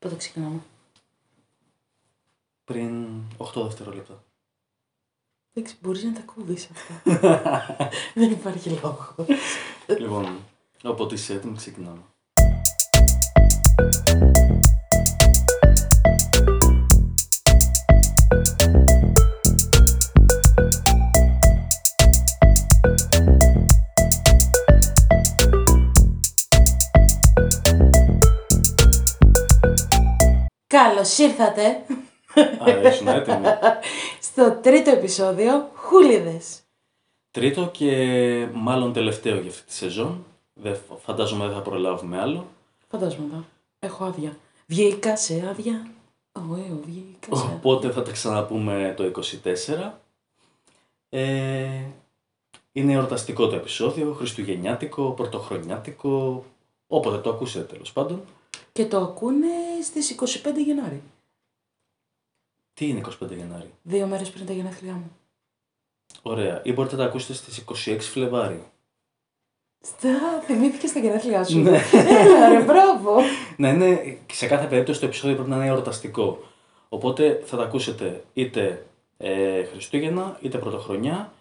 Πότε ξεκινάμε; Πριν 8 δευτερόλεπτα. Εντάξει, μπορείς να τα κόβεις αυτά. Δεν υπάρχει λόγος. λοιπόν, όποτε είσαι έτοιμη, ξεκινάμε. Καλώς ήρθατε Αρέσουν έτοιμοι. στο τρίτο επεισόδιο Χούλιδες. Τρίτο και μάλλον τελευταίο για αυτή τη σεζόν. Δεν, φαντάζομαι δεν θα προλάβουμε άλλο. Φαντάζομαι εδώ. Έχω άδεια. Βγήκα σε άδεια. Ωε, βγήκα σε άδεια. Οπότε θα τα ξαναπούμε το 24. Ε, είναι εορταστικό το επεισόδιο, χριστουγεννιάτικο, πρωτοχρονιάτικο, όποτε το ακούσετε τέλος πάντων. Και το ακούνε στις 25 Γενάρη. Τι είναι 25 Γενάρη; Δύο μέρες πριν τα γενέθλιά μου. Ωραία. Ή μπορείτε να τα ακούσετε στις 26 Φλεβάρι. Στα, θυμήθηκες τα γενέθλιά σου. Ναι. Έλα ρε, μπράβο. Να είναι, σε κάθε περίπτωση το επεισόδιο πρέπει να είναι εορταστικό. Οπότε θα τα ακούσετε είτε ε, Χριστούγεννα, είτε Πρωτοχρονιά,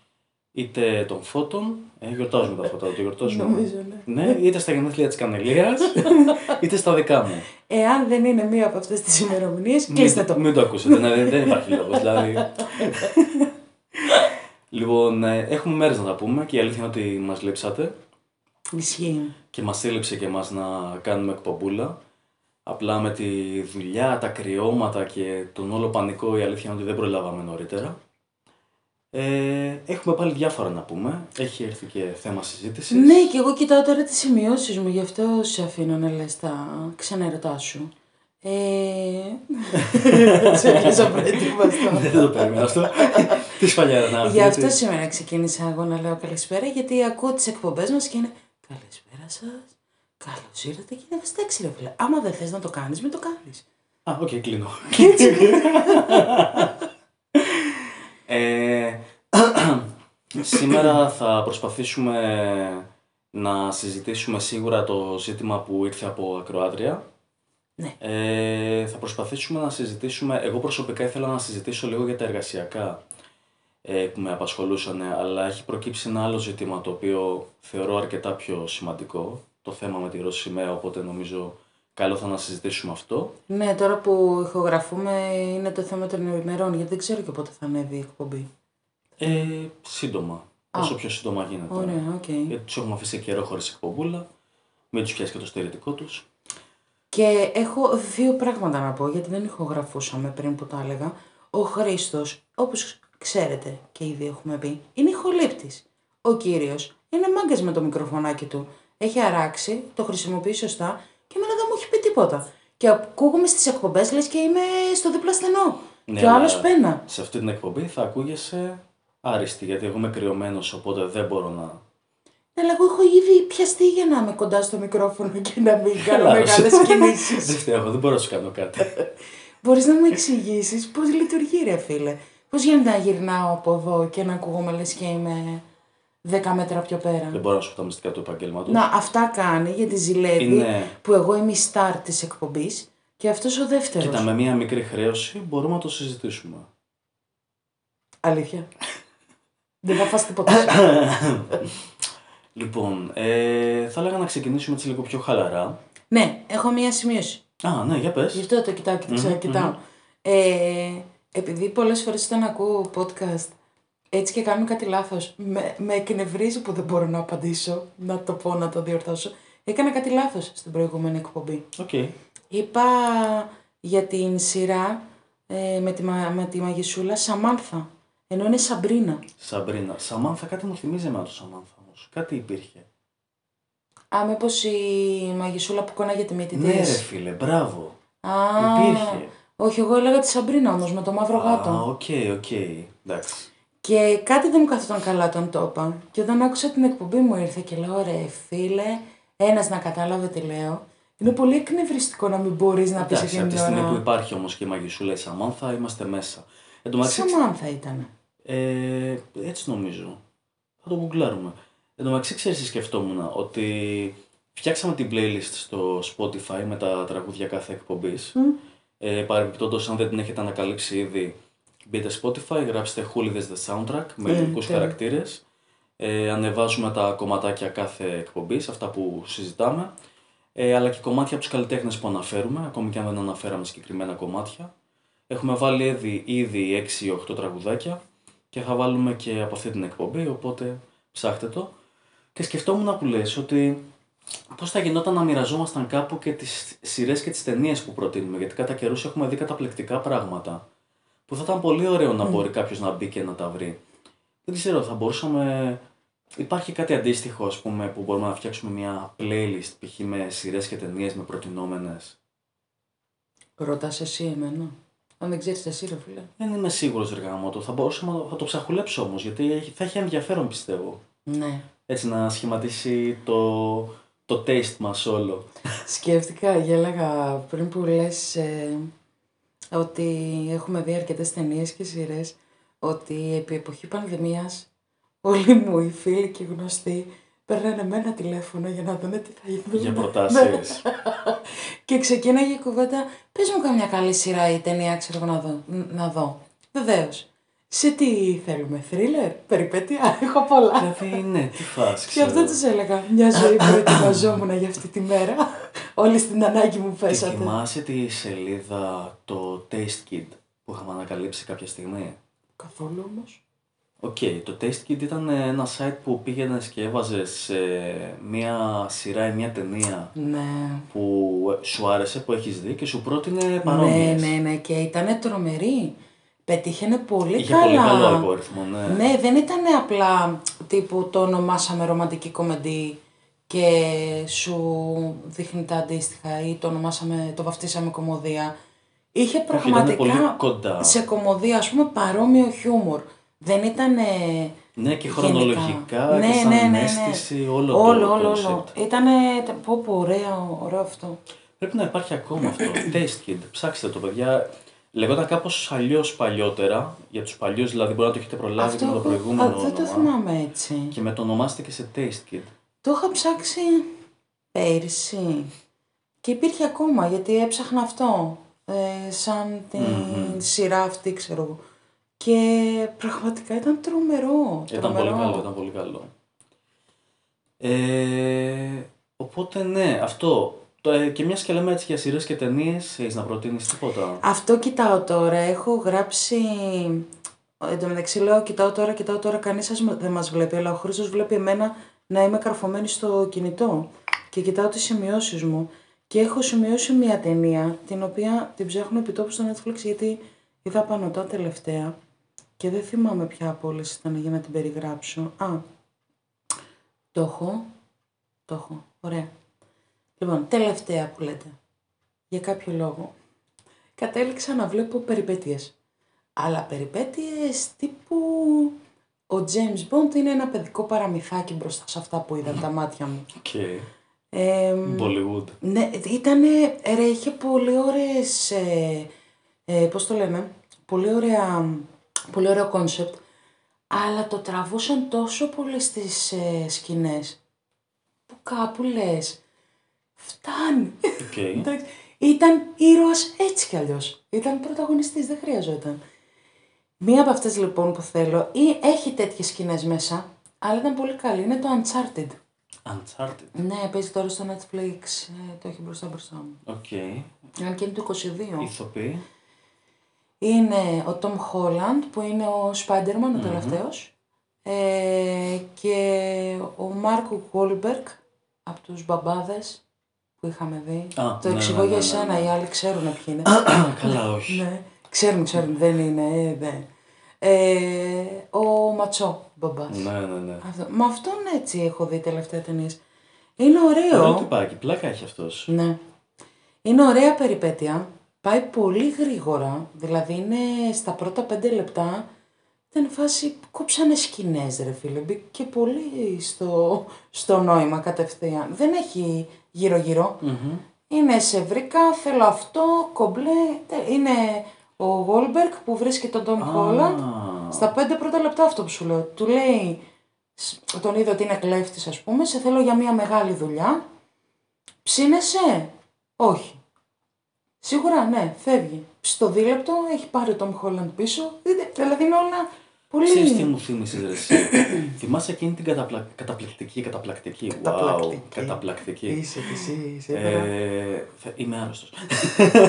είτε των φώτων. Ε, γιορτάζουμε τα φώτα, το γιορτάζουμε. Νομίζω, ναι. Ναι, είτε στα γενέθλια της Κανελίας, είτε στα δικά μου. Εάν δεν είναι μία από αυτές τις ημερομηνίες, κλείστε μην, το. Μην το ακούσετε, ναι, δεν, δεν υπάρχει λόγος. Δηλαδή. λοιπόν, ε, έχουμε μέρες να τα πούμε και η αλήθεια είναι ότι μας λείψατε Ισχύει. και μας έλειψε και μας να κάνουμε εκπομπούλα. Απλά με τη δουλειά, τα κρυώματα και τον όλο πανικό η αλήθεια είναι ότι δεν προλάβαμε νωρίτερα. Ε, έχουμε πάλι διάφορα να πούμε. Έχει έρθει και θέμα συζήτησης. Ναι, και εγώ κοιτάω τώρα τις σημειώσεις μου, γι' αυτό σε αφήνω να λες τα ξενέρωτά σου. Ε... σε έπιασα απροετοίμαστο. Δεν το περίμενα αυτό. Τι σφαλιάρα Γι' αυτό σήμερα ξεκίνησα εγώ να λέω καλησπέρα, γιατί ακούω τις εκπομπές μας και είναι καλησπέρα σας, καλώς ήρθατε και είναι βάσταξε ρε φίλε. Άμα δεν θες να το κάνεις, μην το κάνεις. Α, οκ, κλείνω. ε, σήμερα θα προσπαθήσουμε να συζητήσουμε σίγουρα το ζήτημα που ήρθε από ακροάτρια. Ναι. Ε, θα προσπαθήσουμε να συζητήσουμε, εγώ προσωπικά ήθελα να συζητήσω λίγο για τα εργασιακά ε, που με απασχολούσαν, αλλά έχει προκύψει ένα άλλο ζήτημα το οποίο θεωρώ αρκετά πιο σημαντικό, το θέμα με τη Ρώση σημαία, οπότε νομίζω καλό θα να συζητήσουμε αυτό. Ναι, τώρα που ηχογραφούμε είναι το θέμα των ημερών, γιατί δεν ξέρω και πότε θα ανέβει η εκπομπή. Ε, σύντομα. Όσο πιο σύντομα γίνεται. Ωραία, οκ. Γιατί τους έχουμε αφήσει καιρό χωρίς εκπομπούλα. Μην τους πιάσει και το στερητικό τους. Και έχω δύο πράγματα να πω, γιατί δεν ηχογραφούσαμε πριν που τα έλεγα. Ο Χρήστος, όπως ξέρετε και ήδη έχουμε πει, είναι ηχολήπτης. Ο κύριος είναι μάγκας με το μικροφωνάκι του. Έχει αράξει, το χρησιμοποιεί σωστά και εμένα δεν μου έχει πει τίποτα. Και ακούγομαι στις εκπομπές λες και είμαι στο δίπλα στενό. Ναι, και ο άλλος αλλά πένα. Σε αυτή την εκπομπή θα ακούγεσαι άριστη, γιατί εγώ είμαι κρυωμένος, οπότε δεν μπορώ να. Ναι, αλλά εγώ έχω ήδη πιαστεί για να είμαι κοντά στο μικρόφωνο και να μην κάνω μεγάλες κινήσεις. δεν φταίω, εγώ δεν μπορώ να σου κάνω κάτι. Μπορείς να μου εξηγήσεις πώς λειτουργεί, ρε φίλε. Πώς γίνεται να γυρνάω από εδώ και να ακούγομαι λες και είμαι 10 μέτρα πιο πέρα; δεν μπορώ να σου πω τα μυστικά του επαγγέλματος. Να, αυτά κάνει γιατί ζηλεύει Είναι- που εγώ είμαι η star της εκπομπής και αυτός ο δεύτερος. Κοίτα, με μία μικρή χρέωση μπορούμε να το συζητήσουμε. Αλήθεια. Δεν θα φας τίποτα. λοιπόν, ε, θα έλεγα να ξεκινήσουμε έτσι λίγο πιο χαλαρά. ναι, έχω μία σημείωση. Α, ναι, για πες. Γι' αυτό το κοιτάω και το ξανακοιτάω. Ε, επειδή πολλές φορές όταν ακούω podcast έτσι και κάνω κάτι λάθος, με, με εκνευρίζει που δεν μπορώ να απαντήσω, να το πω, να το διορθώσω. Έκανα κάτι λάθος στην προηγούμενη εκπομπή. Οκ. Είπα για την σειρά ε, με, τη, μα- με τη μαγισούλα Σαμάνθα. Ενώ είναι Σαμπρίνα. Σαμπρίνα. Σαμάνθα, κάτι μου θυμίζει εμένα το Σαμάνθα όμως. Κάτι υπήρχε. Α, μήπως η μαγισούλα που κούναγε τη μύτη Ναι, ρε της. φίλε, μπράβο. Α, Υπήρχε. Όχι, εγώ έλεγα τη Σαμπρίνα όμως με το μαύρο γάτο. Α, οκ, οκ. Εντάξει. Και κάτι δεν μου καθόταν καλά όταν το είπα. Και όταν άκουσα την εκπομπή μου ήρθε και λέω: Ρε φίλε, ένας να κατάλαβε τι λέω. Είναι πολύ εκνευριστικό να μην μπορείς να πεις Εντάξει, εκείνη από τη την στιγμή που ώρα. υπάρχει όμως και η μαγισούλα η Σαμάνθα, είμαστε μέσα. Εν τω μεταξύ, Σαμάνθα ήταν. Ε, έτσι νομίζω. Θα το γκουγκλάρουμε. Εν τω μεταξύ, ξέρεις, σκεφτόμουν ότι φτιάξαμε την playlist στο Spotify με τα τραγούδια κάθε εκπομπής. Ε, Παρεμπιπτόντως, αν δεν την έχετε ανακαλύψει ήδη, μπείτε Spotify, γράψτε Hoolidays The Soundtrack με ειδικούς τέλεια. χαρακτήρες. Ε, ανεβάζουμε τα κομματάκια κάθε εκπομπής, αυτά που συζητάμε. Ε, αλλά και κομμάτια από τους καλλιτέχνες που αναφέρουμε, ακόμη και αν δεν αναφέραμε συγκεκριμένα κομμάτια. Έχουμε βάλει ήδη, ήδη 6-8 τραγουδάκια και θα βάλουμε και από αυτή την εκπομπή, οπότε ψάχτε το. Και σκεφτόμουν που λες ότι πώς θα γινόταν να μοιραζόμασταν κάπου και τις σειρές και τις ταινίες που προτείνουμε, γιατί κατά καιρούς έχουμε δει καταπληκτικά πράγματα που θα ήταν πολύ ωραίο να μπορεί κάποιος να μπει και να τα βρει. Δεν ξέρω, θα μπορούσαμε. Υπάρχει κάτι αντίστοιχο, ας πούμε, που μπορούμε να φτιάξουμε μια playlist π.χ. με σειρές και ταινίες με προτινόμενες; Ρωτάς εσύ εμένα; Αν δεν ξέρεις εσύ ρε φίλε. Δεν είμαι σίγουρος, ρε γαμώτο. Θα μπορούσαμε να θα το ψαχουλέψω όμως, γιατί έχει- θα έχει ενδιαφέρον πιστεύω. Ναι. Έτσι να σχηματίσει το, το taste μας όλο. Σκέφτηκα, γέλαγα πριν που λες ε, ότι έχουμε δει αρκετές ταινίες και σειρές ότι επί εποχή πανδημίας όλοι μου οι φίλοι και οι γνωστοί παίρνανε με ένα τηλέφωνο για να δουν τι θα δουν. Για προτάσεις. και ξεκίναγε η κουβέντα, πες μου καμιά καλή σειρά ή ταινία ξέρω εγώ να δω. Να δω. Βεβαίως. Σε τι θέλουμε, θρίλερ, περιπέτεια, έχω πολλά. δηλαδή, ναι, τι φας, Και αυτό ξέρω. τους έλεγα. Μια ζωή που ετοιμαζόμουν για αυτή τη μέρα. Όλοι στην ανάγκη μου Τη πέσατε. θυμάσαι τη σελίδα το Taste Kid που είχαμε ανακαλύψει κάποια στιγμή; Καθόλου όμως. Οκ, το Taste Kid ήταν ένα site που πήγαινε και έβαζε μία σειρά ή μία ταινία Ναι. που σου άρεσε, που έχεις δει και σου πρότεινε Ναι, παρόμοιες. ναι, ναι. Και ήταν τρομερή. Πετύχαινε πολύ Είχε καλά. πολύ καλό αλγόριθμο, ναι. Ναι, δεν ήταν απλά τύπου το ονομάσαμε ρομαντική κομμεντή και σου δείχνει τα αντίστοιχα ή το ονομάσαμε, το βαφτίσαμε κομμωδία. Είχε ήταν πραγματικά πολύ κοντά. σε κομμωδία ας πούμε παρόμοιο χιούμορ. Δεν ήταν Ναι, και χρονολογικά Ναι, και σαν ναι, ναι, ναι. αίσθηση, όλο, Όλο, το όλο, concept. όλο. Ήτανε, πω πω, ωραίο, ωραίο αυτό. Πρέπει να υπάρχει ακόμα αυτό. Taste Kid. Ψάξτε το, παιδιά. Λεγόταν κάπως αλλιώς παλιότερα. Για τους παλιούς, δηλαδή, μπορεί να το έχετε προλάβει και με το έχω- προηγούμενο α, δεν το όνομα. θυμάμαι έτσι. Και με το ονομάστηκε σε Taste Kid. Το είχα ψάξει πέρυσι και υπήρχε ακόμα γιατί έψαχνα αυτό ε, σαν την σειρά αυτή ξέρω εγώ. Και πραγματικά ήταν τρομερό. Ήταν τρομερό. πολύ καλό, ήταν πολύ καλό. Ε, οπότε ναι, αυτό. Το, ε, και μιας και λέμε έτσι για σειρές και ταινίες, έχεις να προτείνεις τίποτα; Αυτό κοιτάω τώρα. Έχω γράψει. Εν τω μεταξύ λέω: Κοιτάω τώρα, κοιτάω τώρα. Κανείς σας δεν μας βλέπει. Αλλά ο Χρήστος βλέπει εμένα να είμαι καρφωμένη στο κινητό. Και κοιτάω τις σημειώσεις μου. Και έχω σημειώσει μια ταινία την οποία την ψάχνω επί τόπου στο Netflix γιατί είδα απανωτά τελευταία. Και δεν θυμάμαι ποια από όλες ήταν για να την περιγράψω. Α, το έχω. Το έχω. Ωραία. Λοιπόν, τελευταία που λέτε. Για κάποιο λόγο κατέληξα να βλέπω περιπέτειες. Αλλά περιπέτειες τύπου... Ο James Bond είναι ένα παιδικό παραμυθάκι μπροστά σε αυτά που είδα τα μάτια μου. Οκ. Ε, Bollywood. ναι, ήτανε, ρε, είχε πολύ ωραίες, ε, ε, πώς το λέμε, πολύ ωραία, πολύ ωραίο κόνσεπτ, αλλά το τραβούσαν τόσο πολύ στις ε, σκηνές, που κάπου λες, φτάνει. Οκ. Εντάξει. Ήταν ήρωας έτσι κι αλλιώς. Ήταν πρωταγωνιστής, δεν χρειαζόταν. Μία από αυτές λοιπόν που θέλω, ή έχει τέτοιες σκηνές μέσα, αλλά ήταν πολύ καλή, είναι το Uncharted. Uncharted. Ναι, παίζει τώρα στο Netflix, ε, το έχει μπροστά μπροστά μου. Οκ. Αν και είναι του 22. Ηθοποιοί. Είναι ο Tom Holland που είναι ο Spider-Man, ο τελευταίος. Ε, και ο Mark Wahlberg από τους μπαμπάδες που είχαμε δει. Α, το ναι, εξηγώ ναι, ναι, για ναι, εσένα, ναι. οι άλλοι ξέρουν ποιοι είναι. Καλά, όχι. ναι. Ξέρουν, ξέρουν, δεν είναι, ε, δεν. Ε, ο μάτσο μπαμπάς. Ναι, ναι, ναι. Αυτό. Με αυτόν έτσι έχω δει τελευταία ταινίες. Είναι ωραίο. Ωραίο τυπάκι, πλάκα έχει αυτός. Ναι. Είναι ωραία περιπέτεια. Πάει πολύ γρήγορα. Δηλαδή είναι στα πρώτα πέντε λεπτά. Ήταν φάση που κόψανε σκηνές ρε φίλε. Μπήκε πολύ στο, στο νόημα κατευθείαν. Δεν έχει γύρω-γύρω. Είναι σε βρήκα, θέλω αυτό, κομπλέ. τε- Είναι ο Γόλμπερκ που βρίσκει τον Τόμ Χόλαντ. Στα πέντε πρώτα λεπτά αυτό που σου λέω. Του λέει, σ- τον είδε ότι είναι κλέφτης ας πούμε, σε θέλω για μια μεγάλη δουλειά. Ψήνεσαι; Όχι. Σίγουρα ναι, φεύγει. Στο δίλεπτο έχει πάρει τον Χόλαντ πίσω. Δείτε, Δηλαδή είναι όλα πολύ. Ξέρεις τι μου θύμισες ρε εσύ; Θυμάσαι εκείνη την καταπλα... καταπληκτική, καταπληκτική. Wow, Καταπληκτική. καταπληκτική. Είσαι κι εσύ, είσαι. Ε, θα- είμαι άρρωστος.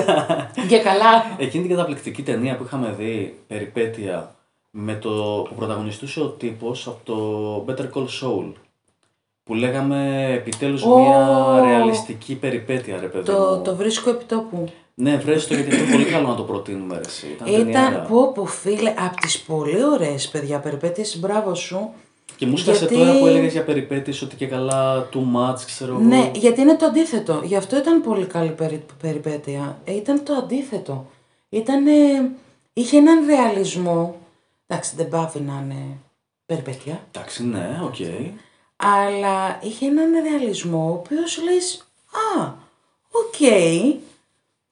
Και καλά. Εκείνη την καταπληκτική ταινία που είχαμε δει, περιπέτεια, με το που πρωταγωνιστούσε ο τύπος από το Better Call Saul. Που λέγαμε επιτέλους Ω! μια ρεαλιστική περιπέτεια, ρε παιδί Το, μου. το βρίσκω επιτόπου. Ναι, βρες το γιατί είναι πολύ καλό να το προτείνουμε ρε, εσύ. Ήταν, ταινιάρα. Ήταν, πω πω φίλε, από τις πολύ ωραίες παιδιά περιπέτειες, μπράβο σου. Και μου σκάσε γιατί- τώρα που έλεγες για περιπέτειες ότι και καλά too much, ξέρω εγώ. Ναι, γιατί είναι το αντίθετο. Γι' αυτό ήταν πολύ καλή περι, περιπέτεια. Ε, ήταν το αντίθετο. Ήταν, είχε έναν ρεαλισμό. Εντάξει, δεν παύει να είναι περιπέτεια. Εντάξει, ναι, οκ. Αλλά είχε έναν ρεαλισμό ο οποίος λες Α, οκ.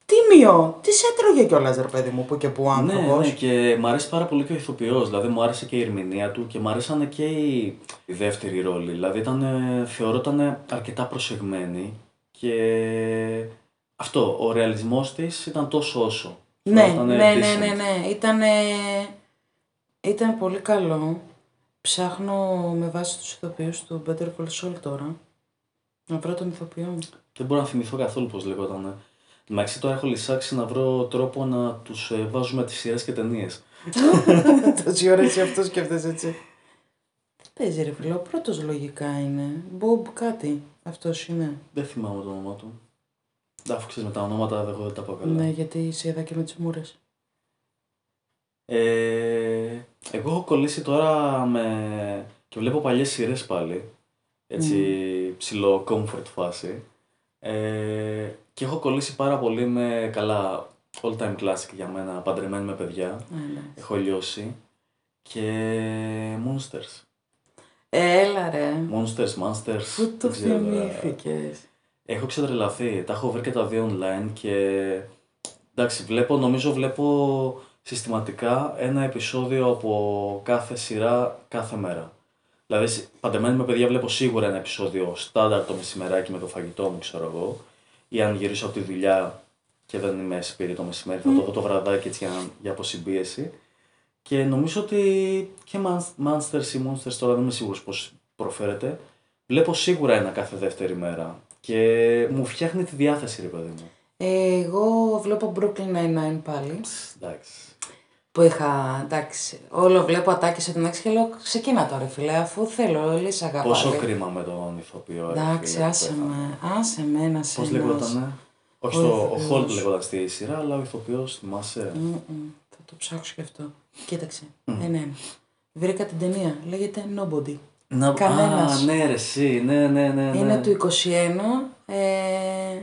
Τίμιο. Τι έτρωγε κιόλας, ρε παιδί μου, που και που ο Ναι, άνθρωπος; ναι, και μου αρέσει πάρα πολύ και ο ηθοποιός, δηλαδή μου άρεσε και η ερμηνεία του και μου άρεσαν και η, οι δεύτεροι ρόλοι. Δηλαδή ήταν, ε, θεωρώ ήταν αρκετά προσεγμένη και αυτό, ο ρεαλισμός της ήταν τόσο όσο. Ναι, Ήταν ναι, ναι, decent. ναι, ναι. Ήταν, ήταν πολύ καλό. Ψάχνω με βάση τους ηθοποιούς του Better Call Saul τώρα. Να βρω τον ηθοποιό. Δεν μπορώ να θυμηθώ καθόλου πώς λεγόταν. Εντάξει, τώρα έχω λησάξει να βρω τρόπο να τους ε, βάζουμε τις σειρές και ταινίες. Τόση ώρα εσύ αυτό σκέφτεσαι έτσι. Δεν παίζει ρε φίλο, ο πρώτος λογικά είναι. Μπομπ κάτι. Αυτός είναι. Δεν θυμάμαι το όνομά του. Αφού ξέρεις με τα ονόματα εγώ δεν τα πάω καλά. Ναι, γιατί σε είδα και με τις μούρες. Ε, εγώ έχω κολλήσει τώρα με... και βλέπω παλιές σειρές πάλι. Έτσι, ψηλό comfort φάση. Ε, και έχω κολλήσει πάρα πολύ με καλά all time classic για μένα, παντρεμένη με παιδιά. Ναι, ναι. Έχω λιώσει. Και Monsters. Έλα ρε. Monsters, Monsters. Πού το δεν ξέρω, ε, θυμήθηκες; Έχω ξετρελαθεί. Τα έχω βρει και τα δύο online και εντάξει, βλέπω, νομίζω βλέπω συστηματικά ένα επεισόδιο από κάθε σειρά κάθε μέρα. Δηλαδή, σ- παντεμένη με παιδιά βλέπω σίγουρα ένα επεισόδιο στάνταρ το μεσημεράκι με το φαγητό μου, ξέρω εγώ. Ή αν γυρίσω από τη δουλειά και δεν είμαι σπίτι το μεσημέρι, θα το δω το βραδάκι έτσι για, για αποσυμπίεση. Και νομίζω ότι και Mon- Monsters ή Monsters τώρα δεν είμαι σίγουρος πώς προφέρεται. Βλέπω σίγουρα ένα κάθε δεύτερη μέρα. Και μου φτιάχνει τη διάθεση, ρε παιδί μου. Εγώ βλέπω Brooklyn Nine-Nine πάλι. Ψ, Εντάξει. Που είχα, εντάξει, όλο βλέπω ατάκες από την έξι και λέω ξεκίνα τώρα φίλε, αφού θέλω, λύσα αγαπά. Πόσο λέει. κρίμα με τον ηθοποιό. ρε Εντάξει, φίλε, που άσε πέθανε. με, άσε με ένα σε Πώς ένας. λεγότανε; Όχι, Ο το, ο ηθοποιός. Χόλτ λεγόταν στη σειρά, αλλά ο ηθοποιός, θυμάσαι; Μμμ, Θα το ψάξω και αυτό. Κοίταξε, ένα-ένα. Βρήκα την ταινία, λέγεται Nobody. Να... Κανένας. Α, ναι, ρε, εσύ, ναι, ναι, ναι. ναι. Είναι του 21. Ε,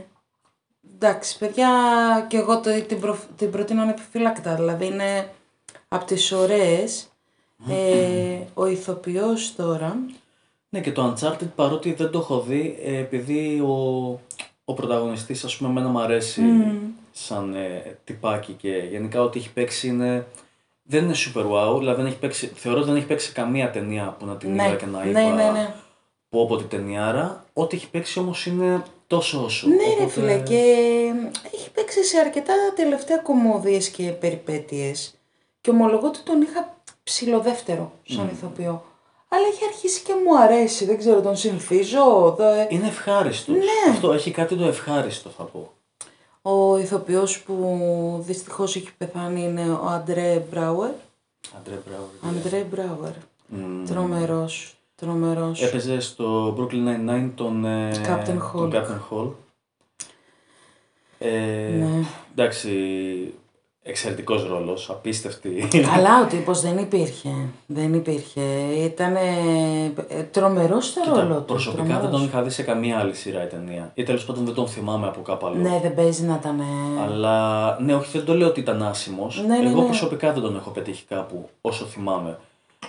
εντάξει, παιδιά, και εγώ το, την, προ, την προτείνω ανεπιφύλακτα. Δηλαδή είναι από τις ωραίες. Ε, ο ηθοποιός τώρα, Ναι, και το Uncharted παρότι δεν το έχω δει, ε, επειδή ο, ο πρωταγωνιστής, ας πούμε, εμένα μου αρέσει σαν ε, τυπάκι και γενικά ό,τι έχει παίξει είναι... Δεν είναι super wow, δηλαδή δεν έχει παίξει, θεωρώ ότι δεν έχει παίξει καμία ταινία που να την ναι, είδα και να ναι, είπα ναι, ναι. πω από την ταινιάρα. Ό,τι έχει παίξει όμως είναι τόσο όσο. Ναι, ρε Οπότε- φίλε, και έχει παίξει σε αρκετά τελευταία κομμώδιες και περιπέτειες. Και ομολογώ ότι τον είχα ψηλοδεύτερο σαν ηθοποιό. Αλλά έχει αρχίσει και μου αρέσει, δεν ξέρω, τον συνηθίζω. δε- Είναι ευχάριστος. Ναι. Αυτό έχει κάτι το ευχάριστο θα πω. Ο ηθοποιός που δυστυχώς έχει πεθάνει είναι ο Αντρέ Μπράουερ. Αντρέ, μπράβο. Αντρέ Μπράουερ. Μμμ. Τρομερός. Τρομερός. Έπαιζε στο Brooklyn Nine-Nine τον, ε, Captain τον Hulk. Captain Hall. Ε, Ναι. Εντάξει, εξαιρετικός ρόλος, απίστευτη. Αλλά ο τύπος δεν υπήρχε. Δεν υπήρχε. Ήταν τρομερός στο Κοίτα, ρόλο του. προσωπικά δεν τρομερός. τον είχα δει σε καμία άλλη σειρά η ταινία. Ή τέλος πάντων δεν τον θυμάμαι από κάπου αλλού. Ναι, δεν παίζει να ήταν. Αλλά ναι, όχι, δεν το λέω ότι ήταν άσημος. Ναι, ναι, Εγώ ναι. προσωπικά δεν τον έχω πετύχει κάπου όσο θυμάμαι.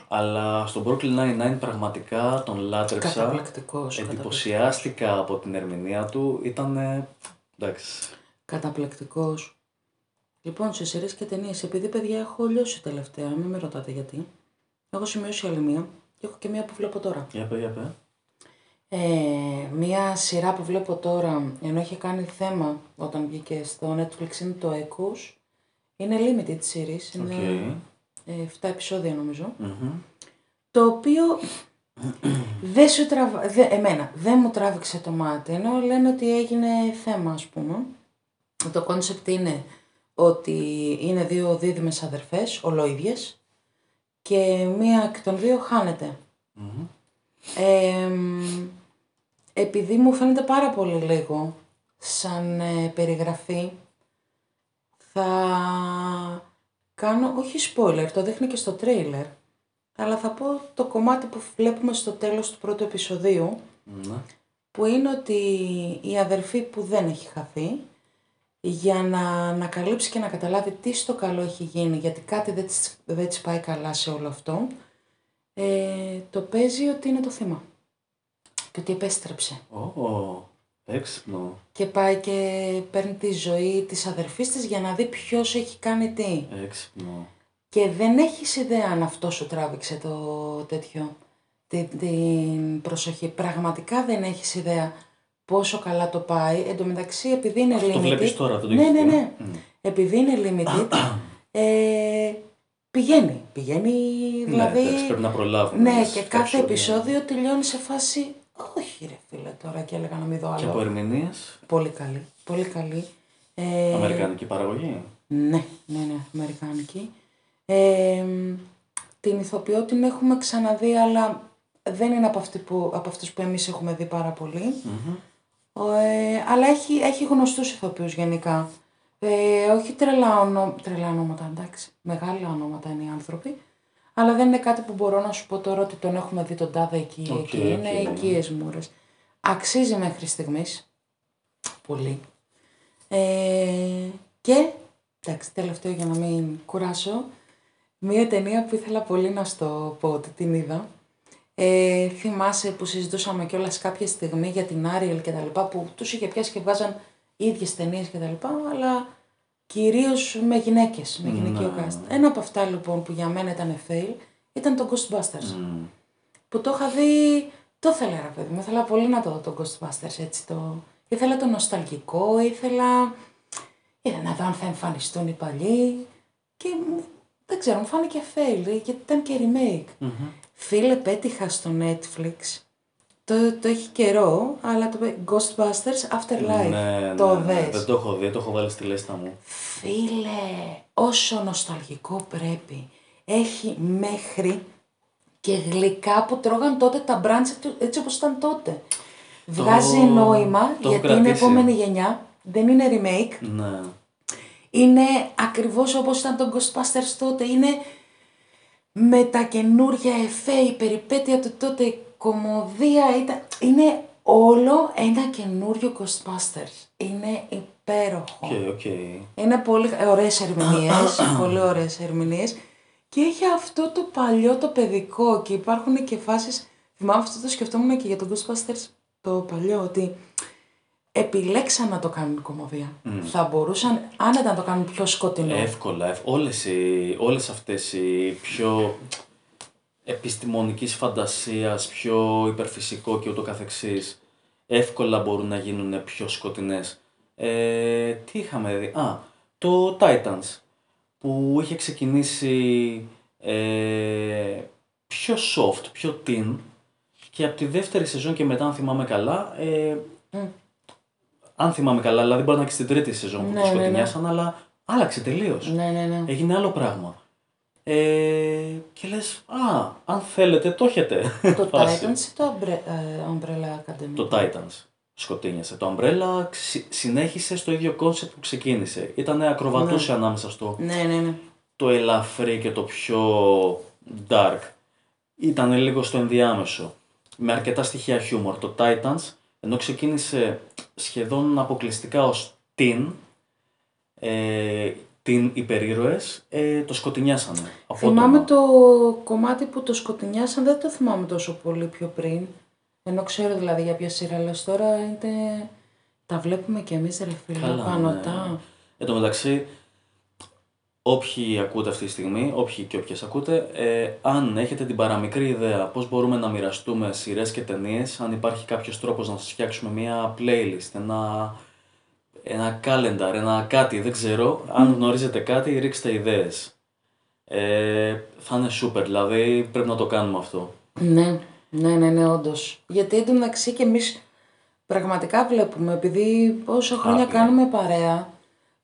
Αλλά στον Brooklyn Nine-Nine πραγματικά τον λάτρεψα. Καταπληκτικός. Εντυπωσιάστηκα από την ερμηνεία του. Ήταν. εντάξει. Καταπληκτικός. Λοιπόν, σε σειρές και ταινίες, επειδή παιδιά έχω λιώσει τελευταία, μην με ρωτάτε γιατί. Έχω σημειώσει άλλη μία και έχω και μία που βλέπω τώρα. Για πέ, για πέ. Ε, μία σειρά που βλέπω τώρα, ενώ είχε κάνει θέμα όταν βγήκε στο Netflix, είναι το Echoes. Είναι limited series, είναι ε, 7 επεισόδια νομίζω. Το οποίο δεν σου τραβα... δε, εμένα δεν μου τράβηξε το μάτι, ενώ λένε ότι έγινε θέμα ας πούμε. Το κόνσεπτ είναι ότι είναι δύο δίδυμες αδερφές, ολόιδιες, και μία εκ των δύο χάνεται. Ε, επειδή μου φαίνεται πάρα πολύ λίγο σαν ε, περιγραφή, θα κάνω, όχι spoiler, το δείχνει και στο τρέιλερ, αλλά θα πω το κομμάτι που βλέπουμε στο τέλος του πρώτου επεισοδίου, Ναι. που είναι ότι η αδερφή που δεν έχει χαθεί, για να ανακαλύψει και να καταλάβει τι στο καλό έχει γίνει, γιατί κάτι δεν της, δεν της πάει καλά σε όλο αυτό, ε, το παίζει ότι είναι το θύμα. Και ότι επέστρεψε. Ω, έξυπνο. Και πάει και παίρνει τη ζωή της αδερφής της για να δει ποιος έχει κάνει τι. Έξυπνο. Και δεν έχεις ιδέα αν αυτός σου τράβηξε το τέτοιο, την, την προσοχή. Πραγματικά δεν έχεις ιδέα πόσο καλά το πάει. Εν τω μεταξύ, επειδή είναι limited... Το βλέπεις τώρα, δεν το Ναι, έχεις ναι, δει. ναι. Επειδή είναι limited, ε, πηγαίνει. Πηγαίνει, δηλαδή... Ναι, εντάξει, πρέπει να προλάβουμε. Ναι, τις και κάθε επεισόδια. επεισόδιο τελειώνει σε φάση. Όχι, ρε φίλε, τώρα και έλεγα να μην δω Και από άλλο. ερμηνείες, Πολύ καλή. Πολύ καλή. Ε, αμερικανική παραγωγή. ναι, ναι, ναι, αμερικάνικη. Ε, την ηθοποιό την έχουμε ξαναδεί, αλλά δεν είναι από, αυτή που, από αυτούς που εμείς έχουμε δει πάρα πολύ. Ο, ε, αλλά έχει, έχει γνωστούς ηθοποιούς γενικά. Ε, όχι τρελά, ονο... τρελά ονόματα, εντάξει. Μεγάλα ονόματα είναι οι άνθρωποι. Αλλά δεν είναι κάτι που μπορώ να σου πω τώρα ότι τον έχουμε δει τον τάδε εκεί. Οκ, εκεί. Είναι οκ. οικίες μούρες. Αξίζει μέχρι στιγμής. Πολύ. Ε, και, εντάξει, τελευταίο για να μην κουράσω, μία ταινία που ήθελα πολύ να στο πω ότι την είδα. Ε, θυμάσαι που συζητούσαμε κιόλας κάποια στιγμή για την Άριελ και τα λοιπά, που τους είχε πιάσει και βγάζαν ίδιες ταινίες και τα λοιπά, αλλά κυρίως με γυναίκες, με γυναικείο cast. Ένα από αυτά λοιπόν που για μένα ήταν fail ήταν το Ghostbusters Μμ. που το είχα δει, το ήθελα ρε παιδί μου, ήθελα πολύ να το δω το Ghostbusters έτσι το... Ήθελα το νοσταλγικό, ήθελα, ήθελα να δω αν θα εμφανιστούν οι παλιοί και μου- δεν ξέρω, μου φάνηκε fail γιατί ήταν και remake. Φίλε, πέτυχα στο Netflix, το, το έχει καιρό, αλλά το πέ- Ghostbusters Afterlife, Ναι, το ναι, ναι. δες. Δεν το έχω δει, το έχω βάλει στη λίστα μου. Φίλε, όσο νοσταλγικό πρέπει. Έχει μέχρι και γλυκά που τρώγαν τότε τα μπράντς έτσι- έτσι όπως ήταν τότε. Βγάζει νόημα το έχω γιατί είναι κρατήσει. επόμενη γενιά, δεν είναι remake. Ναι. Είναι ακριβώς όπως ήταν το Ghostbusters τότε. Είναι με τα καινούργια εφέ, η περιπέτεια του τότε, η κωμωδία. Ήταν... Είναι όλο ένα καινούριο Ghostbusters. Είναι υπέροχο. OK, OK. Είναι πολύ ωραίες ερμηνείες, πολύ ωραίες ερμηνείες και έχει αυτό το παλιό το παιδικό και υπάρχουν και φάσεις, θυμάμαι αυτό το σκεφτόμουν και για τον Ghostbusters το παλιό, ότι επιλέξαν να το κάνουν κομμωδία. Θα μπορούσαν άνετα να το κάνουν πιο σκοτεινό. Εύκολα. ευ- Όλες, οι, όλες αυτές οι πιο επιστημονικής φαντασίας, πιο υπερφυσικό και ούτω καθεξής, εύκολα μπορούν να γίνουν πιο σκοτεινές. Ε, τι είχαμε δει; Α, το Titans, που είχε ξεκινήσει ε, πιο soft, πιο teen και από τη δεύτερη σεζόν και μετά, αν θυμάμαι καλά, ε, αν θυμάμαι καλά, δηλαδή μπορεί να είναι και στην τρίτη σεζόν που Ναι, το ναι, ναι. σκοτεινιάσαν, αλλά άλλαξε τελείως. Ναι, ναι, ναι. Έγινε άλλο πράγμα. Ε, και λες, α, αν θέλετε το έχετε. το Φάση. Titans ή το Umbre- ε, Umbrella Academy; Το Titans σκοτείνιασε. Το Umbrella ξυ- συνέχισε στο ίδιο κόνσεπτ που ξεκίνησε. Ήταν ακροβατούσε ανάμεσα στο Ναι, ναι, ναι. το ελαφρύ και το πιο dark. Ήταν λίγο στο ενδιάμεσο. Με αρκετά στοιχεία χιούμορ. Το Titans, ενώ ξεκίνησε σχεδόν αποκλειστικά ως teen, ε, teen υπερήρωες, ε, το σκοτεινιάσανε. Απότομα. Θυμάμαι το κομμάτι που το σκοτεινιάσαν, δεν το θυμάμαι τόσο πολύ πιο πριν. Ενώ ξέρω δηλαδή για ποια σειρά λες τώρα, είναι... τα βλέπουμε κι εμείς ρε φίλε, Καλά, πανωτά. ναι. Εν τω μεταξύ, όποιοι ακούτε αυτή τη στιγμή, όποιοι και όποιες ακούτε, ε, αν έχετε την παραμικρή ιδέα πώς μπορούμε να μοιραστούμε σειρές και ταινίες, αν υπάρχει κάποιος τρόπος να σας φτιάξουμε μια playlist, ένα, ένα calendar, ένα κάτι, δεν ξέρω, αν γνωρίζετε κάτι, ρίξτε ιδέες. Ε, θα είναι super, δηλαδή πρέπει να το κάνουμε αυτό. Ναι, ναι, ναι, ναι, όντως. Γιατί εντωμεταξύ και εμείς πραγματικά βλέπουμε, επειδή όσα χρόνια Άπειρα. κάνουμε παρέα,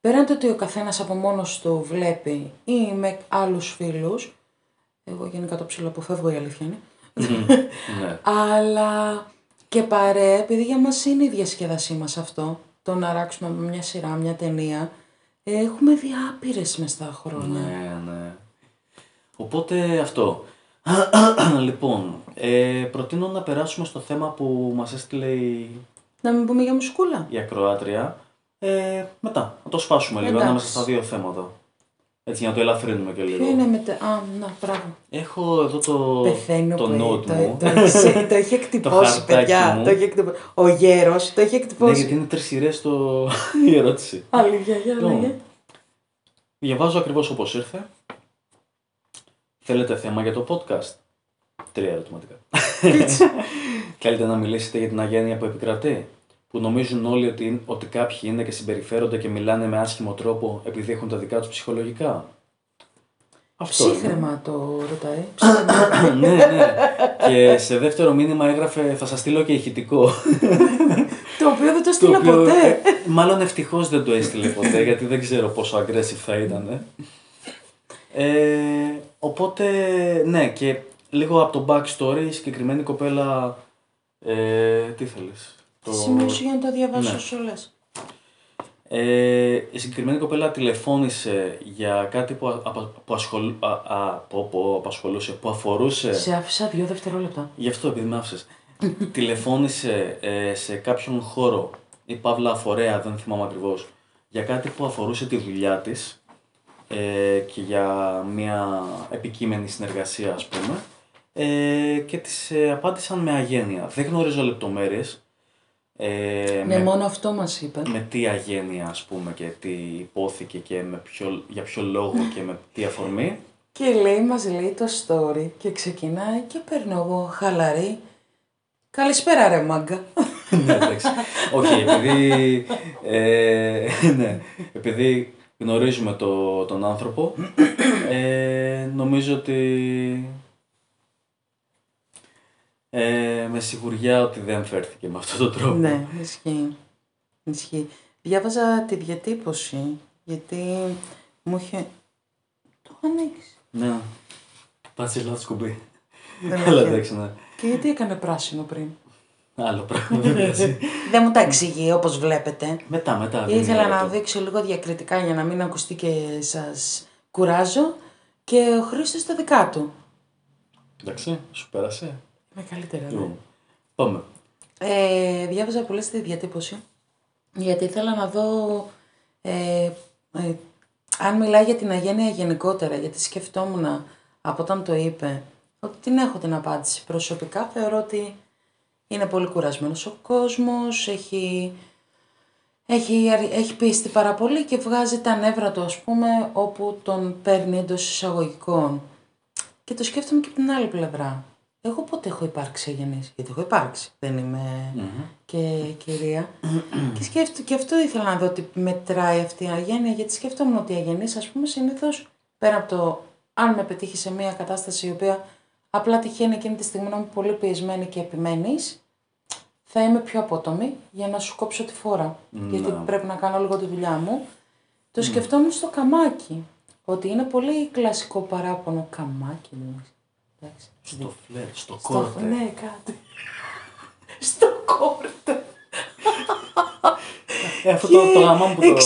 πέραν το ότι ο καθένας από μόνος του βλέπει ή με άλλους φίλους. Εγώ γενικά το ψιλοαποφεύγω η αλήθεια είναι. ναι. Αλλά και παρέα, επειδή για μας είναι η διασκέδασή μας αυτό, το να ράξουμε με μια σειρά, μια ταινία, έχουμε δει άπειρες μες στα χρόνια. Ναι, ναι. Οπότε αυτό. λοιπόν, ε, προτείνω να περάσουμε στο θέμα που μας έστειλε η, Να μην πούμε για μουσικούλα. η ακροάτρια. Ε, μετά, να το σπάσουμε λίγο Εντάξει. ανάμεσα στα δύο θέματα. Έτσι, για να το ελαφρύνουμε και λίγο. Ποιο είναι με... τε- Α, να, μπράβο. Έχω εδώ το, Πεθαίνω το που note το, μου. το, έχει- το έχει εκτυπώσει, χαρτάκι παιδιά. μου. Το έχει εκτυπώσει. Ο γέρος το έχει ναι, εκτυπώσει. γιατί είναι τρεις σειρές το... η ερώτηση. Αλήθεια, για Λοιπόν, λέγε. Διαβάζω ακριβώς όπως ήρθε. Θέλετε θέμα για το podcast; Τρία ερωτηματικά. Θέλετε να μιλήσετε για την αγένεια που επικρατεί; Που νομίζουν όλοι ότι, ότι κάποιοι είναι και συμπεριφέρονται και μιλάνε με άσχημο τρόπο επειδή έχουν τα δικά τους ψυχολογικά. Αυτό. είναι. Ψύχρεμα το ρωτάει. Ψύχρεμα. ναι, ναι. Και σε δεύτερο μήνυμα έγραφε θα σας στείλω και ηχητικό. το οποίο δεν το Το στείλα οποίο, ποτέ. ε, μάλλον ευτυχώς δεν το έστειλε ποτέ, γιατί δεν ξέρω πόσο aggressive θα ήταν. Ε, οπότε, ναι, και λίγο από το backstory, η συγκεκριμένη κοπέλα. Ε, τι θέλεις; Τι σημείωσε για να το διαβάσω Ναι. όσο λες. Ε, η συγκεκριμένη κοπέλα τηλεφώνησε για κάτι που, α, απα- που, ασχολ, α, α, πω, πω, απασχολούσε, που αφορούσε. Σε άφησα δύο δευτερόλεπτα. Γι' αυτό επειδή με άφησες. Τηλεφώνησε ε, σε κάποιον χώρο ή παύλα φορέα, δεν θυμάμαι ακριβώς, για κάτι που αφορούσε τη δουλειά της ε, και για μια επικείμενη συνεργασία ας πούμε ε, και της ε, απάντησαν με αγένεια. Δεν γνωρίζω λεπτομέρειες ε, Ναι, με, μόνο αυτό μας είπε. με τι αγένεια ας πούμε και τι υπόθηκε και με ποιο, για ποιο λόγο και με τι αφορμή. Και λέει, μας λέει το story και ξεκινάει και παίρνω εγώ χαλαρή. Καλησπέρα ρε μάγκα. ναι, εντάξει. Όχι, επειδή, ε, ναι, επειδή γνωρίζουμε το, τον άνθρωπο, ε, νομίζω ότι ε, με σιγουριά ότι δεν φέρθηκε με αυτόν τον τρόπο. ναι, ισχύει. Ισχύει. Διάβαζα τη διατύπωση γιατί μου είχε... Το έχω ανοίξει. Ναι. Πάτσε λάθος κουμπί. Δεν Αλλά είχε. εντάξει, ναι. Και γιατί έκανε πράσινο πριν; Άλλο πράγμα, δεν πειράζει. Δεν μου τα εξηγεί όπως βλέπετε. μετά, μετά. δεν Ήθελα είναι να αυτό. δείξω λίγο διακριτικά για να μην ακουστεί και σας κουράζω και ο Χρήστος τα δικά του. Εντάξει, σου πέρασε. Με καλύτερα, ναι. Λοιπόν, πάμε. Ε, διάβαζα πολύ στη διατύπωση γιατί ήθελα να δω ε, ε, αν μιλάει για την αγένεια γενικότερα γιατί σκεφτόμουν από όταν το είπε ότι την έχω την απάντηση. Προσωπικά θεωρώ ότι είναι πολύ κουρασμένος ο κόσμος, έχει, έχει, αρ- έχει πίστη πάρα πολύ και βγάζει τα νεύρα του ας πούμε όπου τον παίρνει εντός εισαγωγικών. Και το σκέφτομαι και από την άλλη πλευρά. Εγώ πότε έχω υπάρξει αγενής, γιατί έχω υπάρξει, δεν είμαι και κυρία. και σκέφτομαι, και αυτό ήθελα να δω ότι μετράει αυτή η αγένεια, γιατί σκέφτομαι ότι η αγενής, ας πούμε, συνήθως, πέρα από το αν με πετύχει σε μια κατάσταση η οποία απλά τυχαίνει εκείνη τη στιγμή να είμαι πολύ πιεσμένη και επιμένεις, θα είμαι πιο απότομη για να σου κόψω τη φόρα. Γιατί πρέπει να κάνω λίγο τη δουλειά μου. Το σκεφτόμουν στο καμάκι. Ότι είναι πολύ κλασικό παράπονο. Καμάκι μου. Εντάξει. Στο φλερ, στο Στο- κόρτε. Ναι, κάτι. Στο κόρτε. Ε, αυτό το, το γαμά μου που το...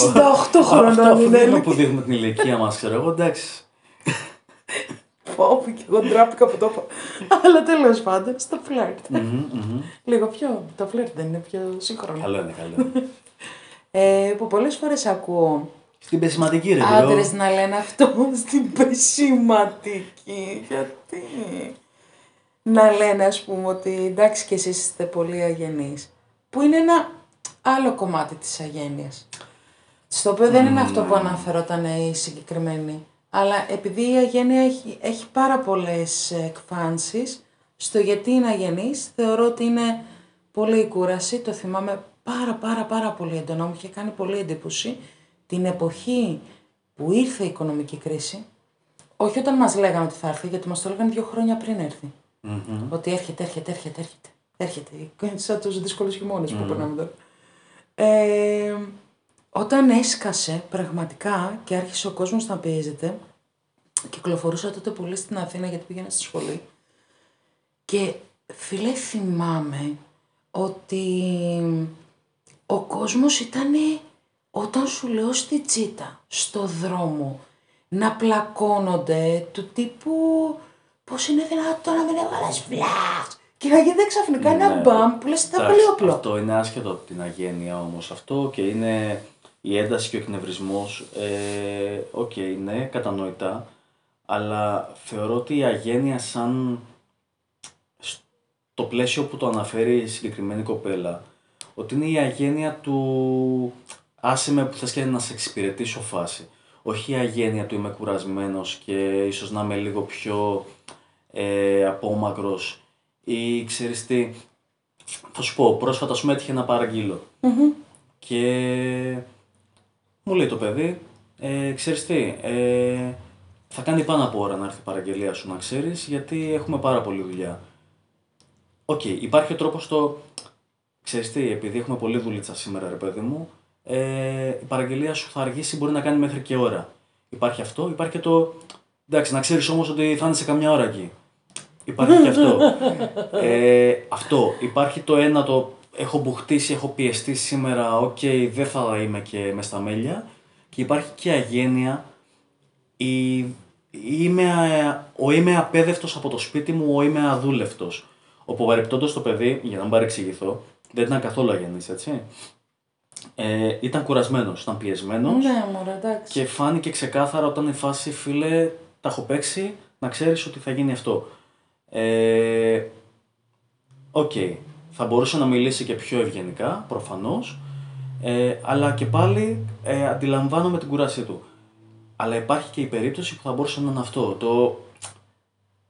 68 χρονών Αυτό, αυτό είναι, δεν είναι λέει. που δείχνουμε την ηλικία μας, ξέρω εγώ, εντάξει. Όπου και εγώ ντράπηκα που το είπα. Αλλά τέλος πάντων, στο φλερτ. Μμμ, μμμ. Λίγο πιο. Το φλερτ δεν είναι πιο σύγχρονο. Καλό είναι, καλό είναι. Ε, που πολλές φορές ακούω Στην πεσηματική ρε άντρες bro. να λένε αυτό στην πεσηματική. Γιατί; Να λένε, ας πούμε, ότι εντάξει και εσείς είστε πολύ αγενείς. Που είναι ένα άλλο κομμάτι της αγένειας. Στο οποίο δεν είναι αυτό που αναφερόταν η συγκεκριμένη. Αλλά επειδή η αγένεια έχει, έχει πάρα πολλές εκφάνσεις, στο γιατί είναι αγενής, θεωρώ ότι είναι πολύ η κούραση. Το θυμάμαι πάρα πάρα πάρα πολύ έντονα, μου είχε κάνει πολύ εντύπωση την εποχή που ήρθε η οικονομική κρίση, όχι όταν μας λέγανε ότι θα έρθει, γιατί μας το έλεγαν δύο χρόνια πριν ερθει Ότι έρχεται, έρχεται, έρχεται, έρχεται. Έρχεται. Σαν τους δύσκολους χειμώνες που περνάμε τώρα. Ε, όταν έσκασε πραγματικά και άρχισε ο κόσμος να πιέζεται, κυκλοφορούσα τότε πολύ στην Αθήνα γιατί πήγαινα στη σχολή και φίλε θυμάμαι ότι ο κόσμος ήταν όταν σου λέω στη τσίτα, στο δρόμο, να πλακώνονται του τύπου πώς είναι δυνατόν να μην έβαλες βλάχ και να γίνεται ξαφνικά ένα ναι. μπαμ που λες ήταν πολύ όπλο. Αυτό είναι άσχετο από την αγένεια όμως. Αυτό και είναι η ένταση και ο εκνευρισμός, ε, οκ, okay, ναι, κατανοητά, αλλά θεωρώ ότι η αγένεια σαν το πλαίσιο που το αναφέρει η συγκεκριμένη κοπέλα, ότι είναι η αγένεια του άσε με που θες και να σε εξυπηρετήσω φάση. Όχι η αγένεια του είμαι κουρασμένος και ίσως να είμαι λίγο πιο ε, απόμακρος ή ξέρεις τι, θα σου πω, πρόσφατα σου έτυχε να παραγγείλω και μου λέει το παιδί, ε, ξέρεις τι, ε, θα κάνει πάνω από ώρα να έρθει η παραγγελία σου να ξέρεις γιατί έχουμε πάρα πολλή δουλειά. OK, okay, υπάρχει ο τρόπος το, ξέρεις τι, επειδή έχουμε πολλή δουλίτσα σήμερα ρε παιδί μου, ε, η παραγγελία σου θα αργήσει, μπορεί να κάνει μέχρι και ώρα. Υπάρχει αυτό, υπάρχει και το, εντάξει, να ξέρεις όμως ότι θα είναι σε καμιά ώρα εκεί. Υπάρχει και αυτό. Ε, αυτό. Υπάρχει το ένα το έχω μπουχτίσει, έχω πιεστεί σήμερα, OK, okay, δεν θα είμαι και μες στα μέλια. Και υπάρχει και αγένεια, η, είμαι, ο είμαι απαίδευτος από το σπίτι μου, ο είμαι αδούλευτος. Ο παρεπτόντος το παιδί, για να μην παρεξηγηθώ, δεν ήταν καθόλου αγενής, έτσι. Ε, ήταν κουρασμένος, ήταν πιεσμένος. Ναι, μωρέ, εντάξει. Και φάνηκε ξεκάθαρα όταν η φάση, φίλε, τα έχω παίξει, να ξέρεις ότι θα γίνει αυτό. Ε, OK. Okay. Θα μπορούσε να μιλήσει και πιο ευγενικά, προφανώς, ε, αλλά και πάλι ε, αντιλαμβάνομαι την κούρασή του. Αλλά υπάρχει και η περίπτωση που θα μπορούσε να είναι αυτό. Το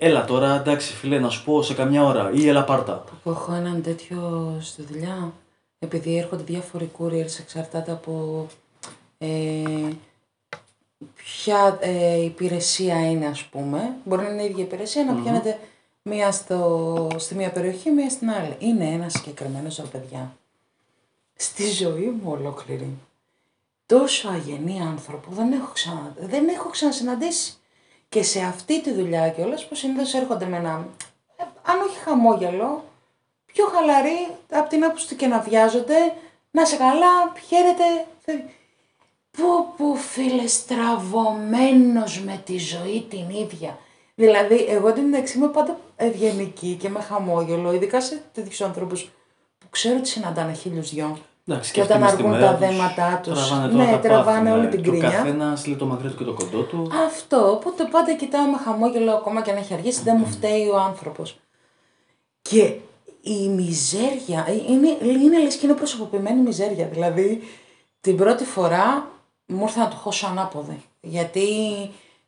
Έλα τώρα, εντάξει φίλε, να σου πω σε καμιά ώρα ή έλα πάρ' τα. Που έχω έναν τέτοιο στη δουλειά, επειδή έρχονται διάφοροι couriers εξαρτάται από ε, ποια ε, υπηρεσία είναι ας πούμε. Μπορεί να είναι η ίδια υπηρεσία, να πηγαίνετε μία στο, στη μία περιοχή, μία στην άλλη. Είναι ένας συγκεκριμένος ρε παιδιά. Στη ζωή μου ολόκληρη. Τόσο αγενή άνθρωπο δεν έχω, ξανα, δεν έχω ξανασυναντήσει. Και σε αυτή τη δουλειά και όλες που συνήθως έρχονται με ένα, ε, αν όχι χαμόγελο, πιο χαλαρή από την άποψη του και να βιάζονται, να σε καλά, χαίρετε. Πού που φίλε στραβωμένος με τη ζωή την ίδια. Δηλαδή, εγώ την εντάξει είμαι πάντα ευγενική και με χαμόγελο, ειδικά σε τέτοιους ανθρώπου που ξέρω ότι συναντάνε χίλιους δυο. Εντάξει, και όταν αργούν τα δέματά τους. Ναι, τραβάνε όλη την κρίνια. Ο καθένας λέει το μακρύ του και το κοντό του. Αυτό. Οπότε πάντα κοιτάω με χαμόγελο ακόμα και να έχει αργήσει, δεν μου φταίει ο άνθρωπος. Και η μιζέρια είναι, είναι λες και είναι προσωποποιημένη μιζέρια. Δηλαδή την πρώτη φορά μου ήρθε να του χώσω ανάποδη. Γιατί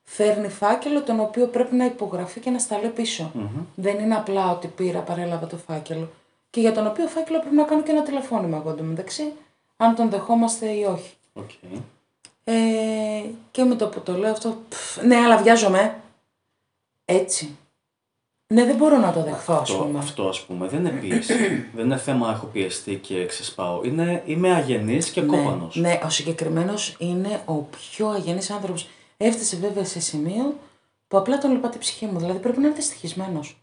φέρνει φάκελο τον οποίο πρέπει να υπογραφεί και να σταλεί πίσω. Δεν είναι απλά ότι πήρα, παρέλαβα το φάκελο. Και για τον οποίο φάκελο πρέπει να κάνω και ένα τηλεφώνημα εγώ εντωμεταξύ, αν τον δεχόμαστε ή όχι. Okay. Ε, και με το που το λέω αυτό, ναι, αλλά βιάζομαι. Έτσι. Ναι, δεν μπορώ να το δεχθώ, αυτό, πούμε. Αυτό, ας πούμε, δεν είναι πίεση. δεν είναι θέμα έχω πιεστεί και ξεσπάω. Είναι, είμαι αγενής και ναι, κόπανος. Ναι, ο συγκεκριμένος είναι ο πιο αγενής άνθρωπος. Έφτασε βέβαια σε σημείο που απλά τον λυπάται η ψυχή μου. Δηλαδή πρέπει να είναι δυστυχισμένος.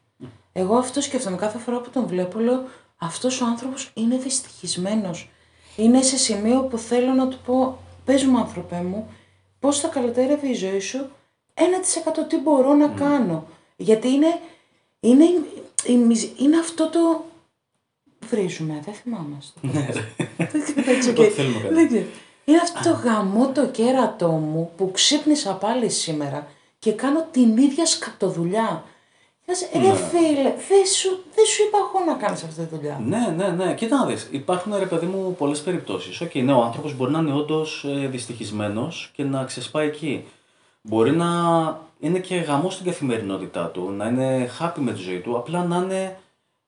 Εγώ αυτό σκέφτομαι κάθε φορά που τον βλέπω, λέω αυτός ο άνθρωπος είναι δυστυχισμένος. Είναι σε σημείο που θέλω να του πω, πες μου, άνθρωπέ μου, πώς θα καλυτέρευε η ζωή σου; 1% τι μπορώ να κάνω. Γιατί είναι, είναι, είναι αυτό το. Βρίζουμε, δεν θυμάμαι. Ναι, δεν ξέρω. Είναι αυτό το γαμό το κέρατό μου που ξύπνησα πάλι σήμερα και κάνω την ίδια σκατοδουλειά. Λες, ρε φίλε, δεν σου, δεν σου είπα εγώ να κάνεις αυτή τη δουλειά. Ναι, ναι, ναι. Κοίτα να δεις. Υπάρχουν, ρε παιδί μου, πολλές περιπτώσεις. Οκ, ναι, ο άνθρωπος μπορεί να είναι όντως ε, δυστυχισμένος και να ξεσπάει εκεί. Μπορεί να είναι και γαμώ στην καθημερινότητά του, να είναι happy με τη ζωή του, απλά να είναι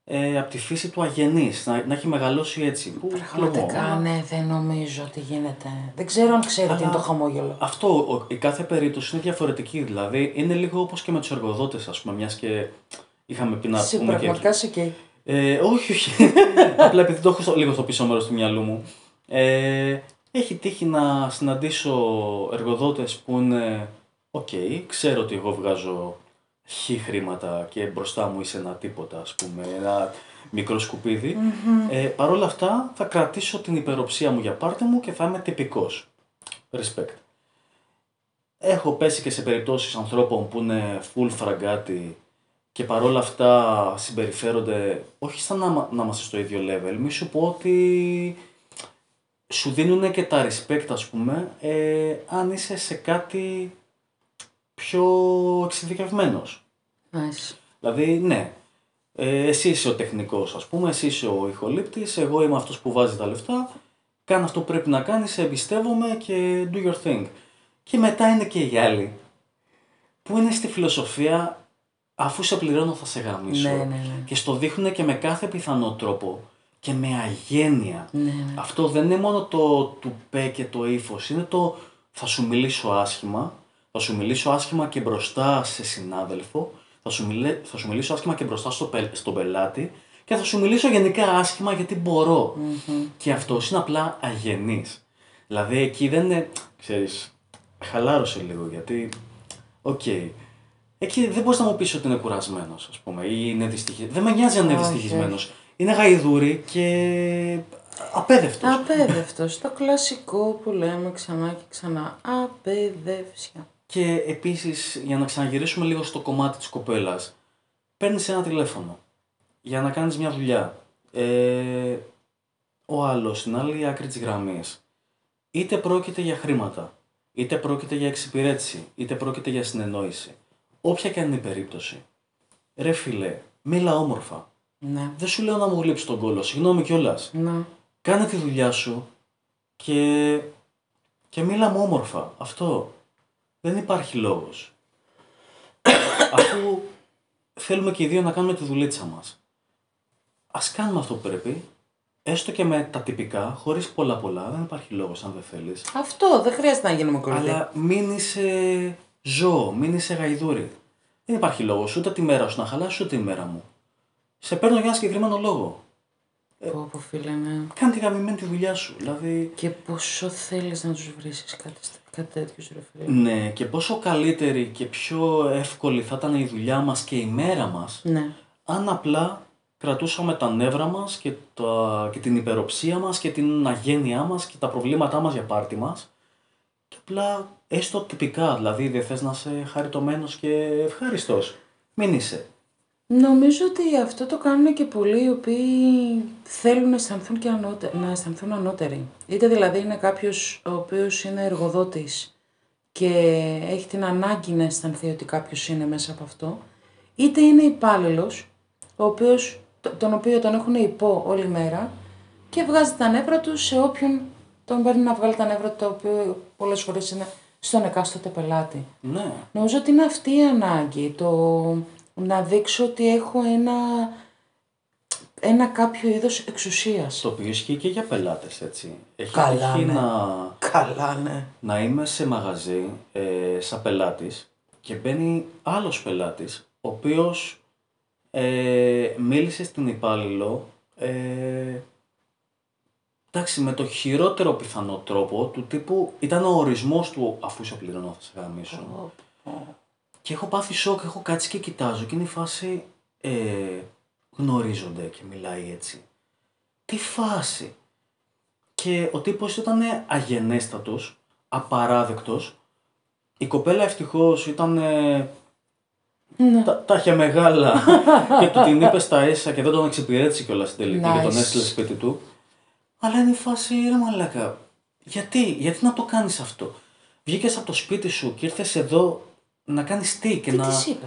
ε, από τη φύση του αγενής, να, να έχει μεγαλώσει έτσι. Που, Πραγματικά, χλωμό. ναι, δεν νομίζω ότι γίνεται. Δεν ξέρω αν ξέρει τι είναι το χαμόγελο. Αυτό, ο- η κάθε περίπτωση είναι διαφορετική. Δηλαδή, είναι λίγο όπως και με τους εργοδότες, ας πούμε, μιας και είχαμε πει να Εσύ πούμε και... πραγματικά είσαι εκεί. Ε, όχι, όχι. Απλά επειδή το έχω στο, λίγο στο πίσω μέρος του μυαλού μου. Ε, έχει τύχει να συναντήσω εργοδότες που είναι «OK, ξέρω ότι εγώ βγάζω χι χρήματα και μπροστά μου είσαι ένα τίποτα, ας πούμε, ένα μικρό σκουπίδι. Ε, Παρ' όλα αυτά θα κρατήσω την υπεροψία μου για πάρτι μου και θα είμαι τυπικός. Respect. Έχω πέσει και σε περιπτώσεις ανθρώπων που είναι full φραγκάτι και παρόλα αυτά συμπεριφέρονται όχι σαν να, μα- να είμαστε στο ίδιο level. Μη σου πω ότι σου δίνουν και τα respect ας πούμε ε, αν είσαι σε κάτι πιο εξειδικευμένος. Nice. Δηλαδή, ναι, ε, εσύ είσαι ο τεχνικός ας πούμε, εσύ είσαι ο ηχολήπτης, εγώ είμαι αυτός που βάζει τα λεφτά, κάνε αυτό που πρέπει να κάνεις, σε εμπιστεύομαι και do your thing. Και μετά είναι και οι άλλοι που είναι στη φιλοσοφία αφού σε πληρώνω θα σε γαμίσω. Ναι, ναι, ναι. Και στο δείχνουν και με κάθε πιθανό τρόπο και με αγένεια. Ναι, ναι. Αυτό δεν είναι μόνο το του πέ και το ύφος, είναι το θα σου μιλήσω άσχημα, θα σου μιλήσω άσχημα και μπροστά σε συνάδελφο, θα σου, μιλέ, θα σου μιλήσω άσχημα και μπροστά στο, πελ- στον πελάτη και θα σου μιλήσω γενικά άσχημα γιατί μπορώ. Και αυτό είναι απλά αγενής. Δηλαδή εκεί δεν είναι, ξέρεις, χαλάρωσε λίγο γιατί, οκ, εκεί δεν μπορείς να μου πεις ότι είναι κουρασμένος ας πούμε ή είναι δυστυχισμένος. Δεν με νοιάζει αν είναι Όχι, δυστυχισμένος. Είναι γαϊδούρι και απαίδευτος. Απαίδευτος. το κλασικό που λέμε ξανά και ξανά. Απαιδευσιά. Και επίσης, για να ξαναγυρίσουμε λίγο στο κομμάτι της κοπέλας, παίρνεις ένα τηλέφωνο για να κάνεις μια δουλειά. Ε, ο άλλος στην άλλη άκρη της γραμμής, είτε πρόκειται για χρήματα, είτε πρόκειται για εξυπηρέτηση, είτε πρόκειται για συνεννόηση. Όποια και αν είναι η περίπτωση. Ρε φίλε, μίλα όμορφα. Ναι. Δεν σου λέω να μου γλύψει τον κόλο, συγγνώμη κιόλας. Να. Κάνε τη δουλειά σου και, και μίλα μου όμορφα. Αυτό. Δεν υπάρχει λόγος. Αφού θέλουμε και οι δύο να κάνουμε τη δουλίτσα μας. Ας κάνουμε αυτό που πρέπει, έστω και με τα τυπικά, χωρίς πολλά πολλά, δεν υπάρχει λόγος αν δεν θέλεις. Αυτό δεν χρειάζεται να γίνουμε κολλητοί. Αλλά μην είσαι ζώο, μην είσαι γαϊδούρι. Δεν υπάρχει λόγος ούτε τη μέρα σου να χαλάσει ούτε τη μέρα μου. Σε παίρνω για ένα συγκεκριμένο λόγο. Πω, πω, φίλε, ναι. Κάνε τη γαμημένη τη δουλειά σου. Δηλαδή, Και πόσο θέλεις να τους βρίσεις κάτι, κάτι τέτοιος, ρε φίλε. Ναι, και πόσο καλύτερη και πιο εύκολη θα ήταν η δουλειά μας και η μέρα μας Ναι. αν απλά κρατούσαμε τα νεύρα μας και, τα, και την υπεροψία μας και την αγένειά μας και τα προβλήματά μας για πάρτι μας και απλά έστω τυπικά, δηλαδή δεν θες να είσαι χαριτωμένος και ευχάριστος. Μην είσαι. Νομίζω ότι αυτό το κάνουν και πολλοί οι οποίοι θέλουν να αισθανθούν, και ανώτε, να αισθανθούν ανώτεροι. Είτε δηλαδή είναι κάποιος ο οποίος είναι εργοδότης και έχει την ανάγκη να αισθανθεί ότι κάποιος είναι μέσα από αυτό, είτε είναι υπάλληλος, ο οποίος, το- τον οποίο τον έχουν υπό όλη μέρα και βγάζει τα νεύρα του σε όποιον τον παίρνει να βγάλει τα νεύρα του, το οποίο πολλές φορές είναι στον εκάστοτε πελάτη. Ναι. Νομίζω ότι είναι αυτή η ανάγκη, το να δείξω ότι έχω ένα, ένα κάποιο είδος εξουσίας. Το οποίο ισχύει και για πελάτες, έτσι. Έχει Καλά, τύχει ναι. να, Καλά, ναι. να είμαι σε μαγαζί ε, σαν πελάτης και μπαίνει άλλος πελάτης ο οποίος ε, μίλησε στην υπάλληλο ε, εντάξει με το χειρότερο πιθανό τρόπο του τύπου ήταν ο ορισμός του αφού σε πληρώνω θα σε γαμίσω και έχω πάθει σοκ, έχω κάτσει και κοιτάζω και είναι η φάση ε, γνωρίζονται και μιλάει έτσι. Τι φάση. Και ο τύπος ήταν αγενέστατος, απαράδεκτος. Η κοπέλα ευτυχώς ήταν... ε, Ναι. τα, τα είχε μεγάλα και του την είπε στα ίσα και δεν τον εξυπηρέτησε κιόλας στην τελική και τον Nice. έστειλε σπίτι του. Αλλά είναι η φάση, ρε μαλάκα, γιατί, γιατί να το κάνεις αυτό; Βγήκες από το σπίτι σου και ήρθες εδώ να κάνεις τι και Τι να... της είπε;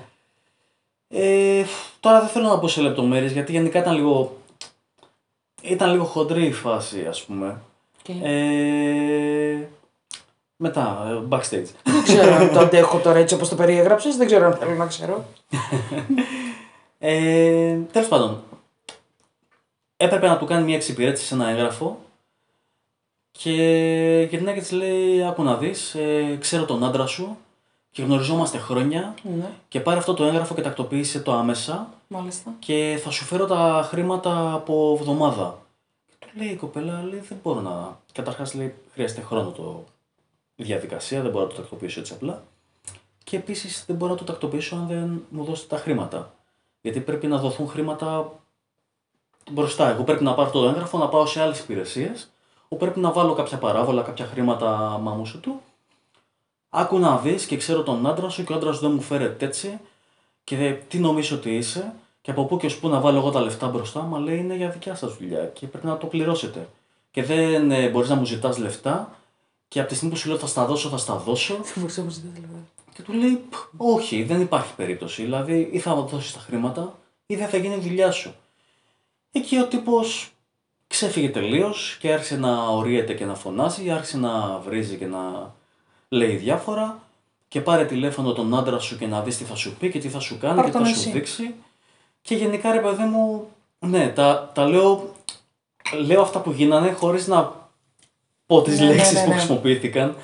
Ε, τώρα δεν θέλω να πω σε λεπτομέρειες γιατί γενικά ήταν λίγο. Ήταν λίγο χοντρή η φάση, ας πούμε. Και... Ε, μετά, ε, backstage. Δεν ξέρω αν το αντέχω τώρα έτσι όπως το περιέγραψες, δεν ξέρω αν θέλω να ξέρω. Ε, Τέλος πάντων, έπρεπε να του κάνει μια εξυπηρέτηση σε ένα έγγραφο και γυρνάει και τη λέει: Άκου να δεις, ε, ξέρω τον άντρα σου και γνωριζόμαστε χρόνια Ναι, και πάρε αυτό το έγγραφο και τακτοποίησε το άμεσα μάλιστα. και θα σου φέρω τα χρήματα από εβδομάδα. Και του λέει η κοπέλα, λέει, δεν μπορώ να. Καταρχάς, λέει, χρειάζεται χρόνο το η διαδικασία, δεν μπορώ να το τακτοποιήσω έτσι απλά. Και επίσης δεν μπορώ να το τακτοποιήσω αν δεν μου δώσετε τα χρήματα. Γιατί πρέπει να δοθούν χρήματα μπροστά. Εγώ πρέπει να πάρω το έγγραφο, να πάω σε άλλες υπηρεσίες, όπου πρέπει να βάλω κάποια παράβολα, κάποια χρήματα μαμούσου του. Άκου να δεις και ξέρω τον άντρα σου και ο άντρας σου δεν μου φέρεται έτσι. Και δε, τι νομίζω ότι είσαι, και από πού και ως πού να βάλω εγώ τα λεφτά μπροστά, μα λέει είναι για δικιά σας δουλειά και πρέπει να το πληρώσετε. Και δεν ε, μπορείς να μου ζητάς λεφτά, και από τη στιγμή που σου λέω θα στα δώσω, θα στα δώσω, Δεν μπορούσα να μου ζητήσει λεφτά. και του λέει, «Π, Όχι, δεν υπάρχει περίπτωση. Δηλαδή, ή θα μου δώσεις τα χρήματα, ή δεν θα γίνει η δουλειά σου. Εκεί ο τύπος ξέφυγε τελείως και άρχισε να ορίεται και να φωνάζει, άρχισε να βρίζει και να λέει διάφορα. Και πάρε τηλέφωνο τον άντρα σου και να δεις τι θα σου πει και τι θα σου κάνει Πάρ' και τι τον θα εσύ. σου δείξει. Και γενικά ρε παιδί μου, ναι, τα, τα λέω, λέω αυτά που γίνανε χωρίς να πω τις Ναι, ναι, λέξεις ναι, που ναι. χρησιμοποιήθηκαν.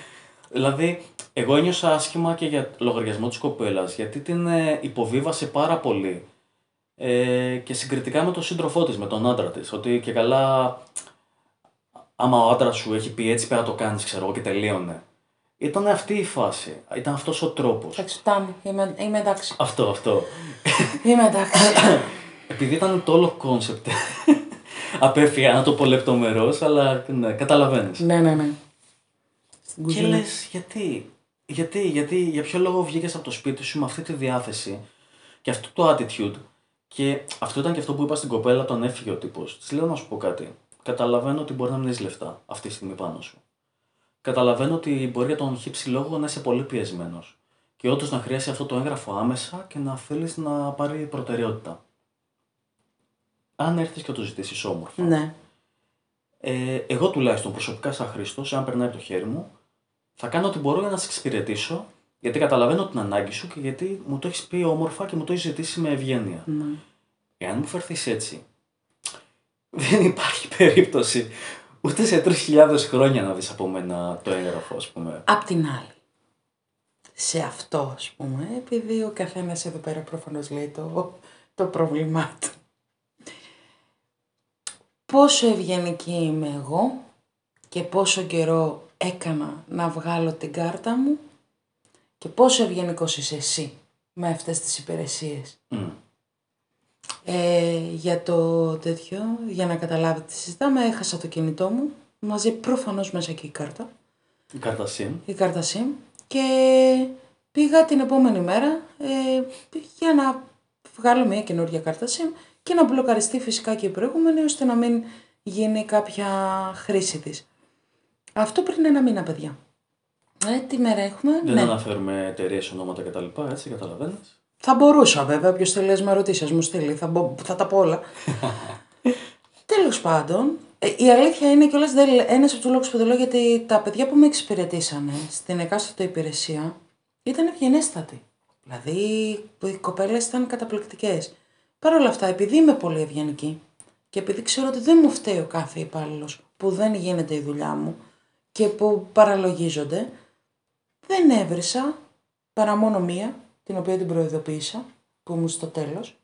Δηλαδή, εγώ ένιωσα άσχημα και για λογαριασμό της κοπέλας, γιατί την ε, υποβίβασε πάρα πολύ. Ε, και συγκριτικά με τον σύντροφό της, με τον άντρα της, ότι και καλά, άμα ο άντρας σου έχει πει έτσι πρέπει να το κάνεις, ξέρω εγώ, και τελείωνε. Ήταν αυτή η φάση, ήταν αυτός ο τρόπος. Εντάξει, φτάνει. Είμαι, είμαι εντάξει. Αυτό, αυτό. Είμαι εντάξει. Επειδή ήταν το όλο κόνσεπτ, απέφυγα να το πω λεπτομερώς, αλλά ναι, καταλαβαίνεις. ναι, ναι, ναι. Στην Και κουζίνα. λες, γιατί, γιατί, γιατί, για ποιο λόγο βγήκες από το σπίτι σου με αυτή τη διάθεση και αυτό το attitude; Και αυτό ήταν και αυτό που είπα στην κοπέλα, τον έφυγε ο τύπος. Της λέω να σου πω κάτι. Καταλαβαίνω ότι μπορεί να μην έχει λεφτά αυτή τη στιγμή πάνω σου. Καταλαβαίνω ότι μπορεί για τον χύψη λόγο να είσαι πολύ πιεσμένος. Και όντως να χρειάζεται αυτό το έγγραφο άμεσα και να θέλεις να πάρει προτεραιότητα. Αν έρθεις και το ζητήσεις όμορφα. Ναι. Ε, εγώ τουλάχιστον προσωπικά σαν Χρήστος, αν περνάει από το χέρι μου, θα κάνω ό,τι μπορώ για να σε εξυπηρετήσω, γιατί καταλαβαίνω την ανάγκη σου και γιατί μου το έχεις πει όμορφα και μου το έχεις ζητήσει με ευγένεια. ναι. Εάν μου φερθείς έτσι, δεν υπάρχει περίπτωση ούτε σε 3.000 χρόνια να δεις από μένα το έγγραφο, ας πούμε. Απ' την άλλη. Σε αυτό, ας πούμε, επειδή ο καθένας εδώ πέρα προφανώς λέει το, το πρόβλημά του. Πόσο ευγενική είμαι εγώ και πόσο καιρό έκανα να βγάλω την κάρτα μου και πόσο ευγενικός είσαι εσύ με αυτές τις υπηρεσίες. Μμ. Ε, για το τέτοιο, για να καταλάβετε τι συζητάμε, έχασα το κινητό μου, μαζί προφανώς μέσα και η κάρτα, Η κάρτα SIM. η κάρτα SIM και πήγα την επόμενη μέρα ε, για να βγάλω μια καινούργια κάρτα SIM και να μπλοκαριστεί φυσικά και η προηγούμενη ώστε να μην γίνει κάποια χρήση της. Αυτό πριν ένα μήνα, παιδιά. Ε, τι μέρα έχουμε, Δεν ναι. αναφέρουμε εταιρείες, ονόματα κτλ. Έτσι, καταλαβαίνεις. Θα μπορούσα βέβαια, ποιο θέλει να με ρωτήσεις, ας μου στείλει, θα, μπο- θα τα πω όλα. Τέλος πάντων, ε, η αλήθεια είναι κιόλας ένας από τους λόγους που το λέω γιατί τα παιδιά που με εξυπηρετήσανε στην εκάστοτε υπηρεσία ήταν ευγενέστατοι. Δηλαδή, οι κοπέλες ήταν καταπληκτικές. Παρ' όλα αυτά, επειδή είμαι πολύ ευγενική και επειδή ξέρω ότι δεν μου φταίει ο κάθε υπάλληλος που δεν γίνεται η δουλειά μου και που παραλογίζονται, δεν έβρισα παρά μόνο μία, την οποία την προειδοποίησα, που ήμουν στο τέλος,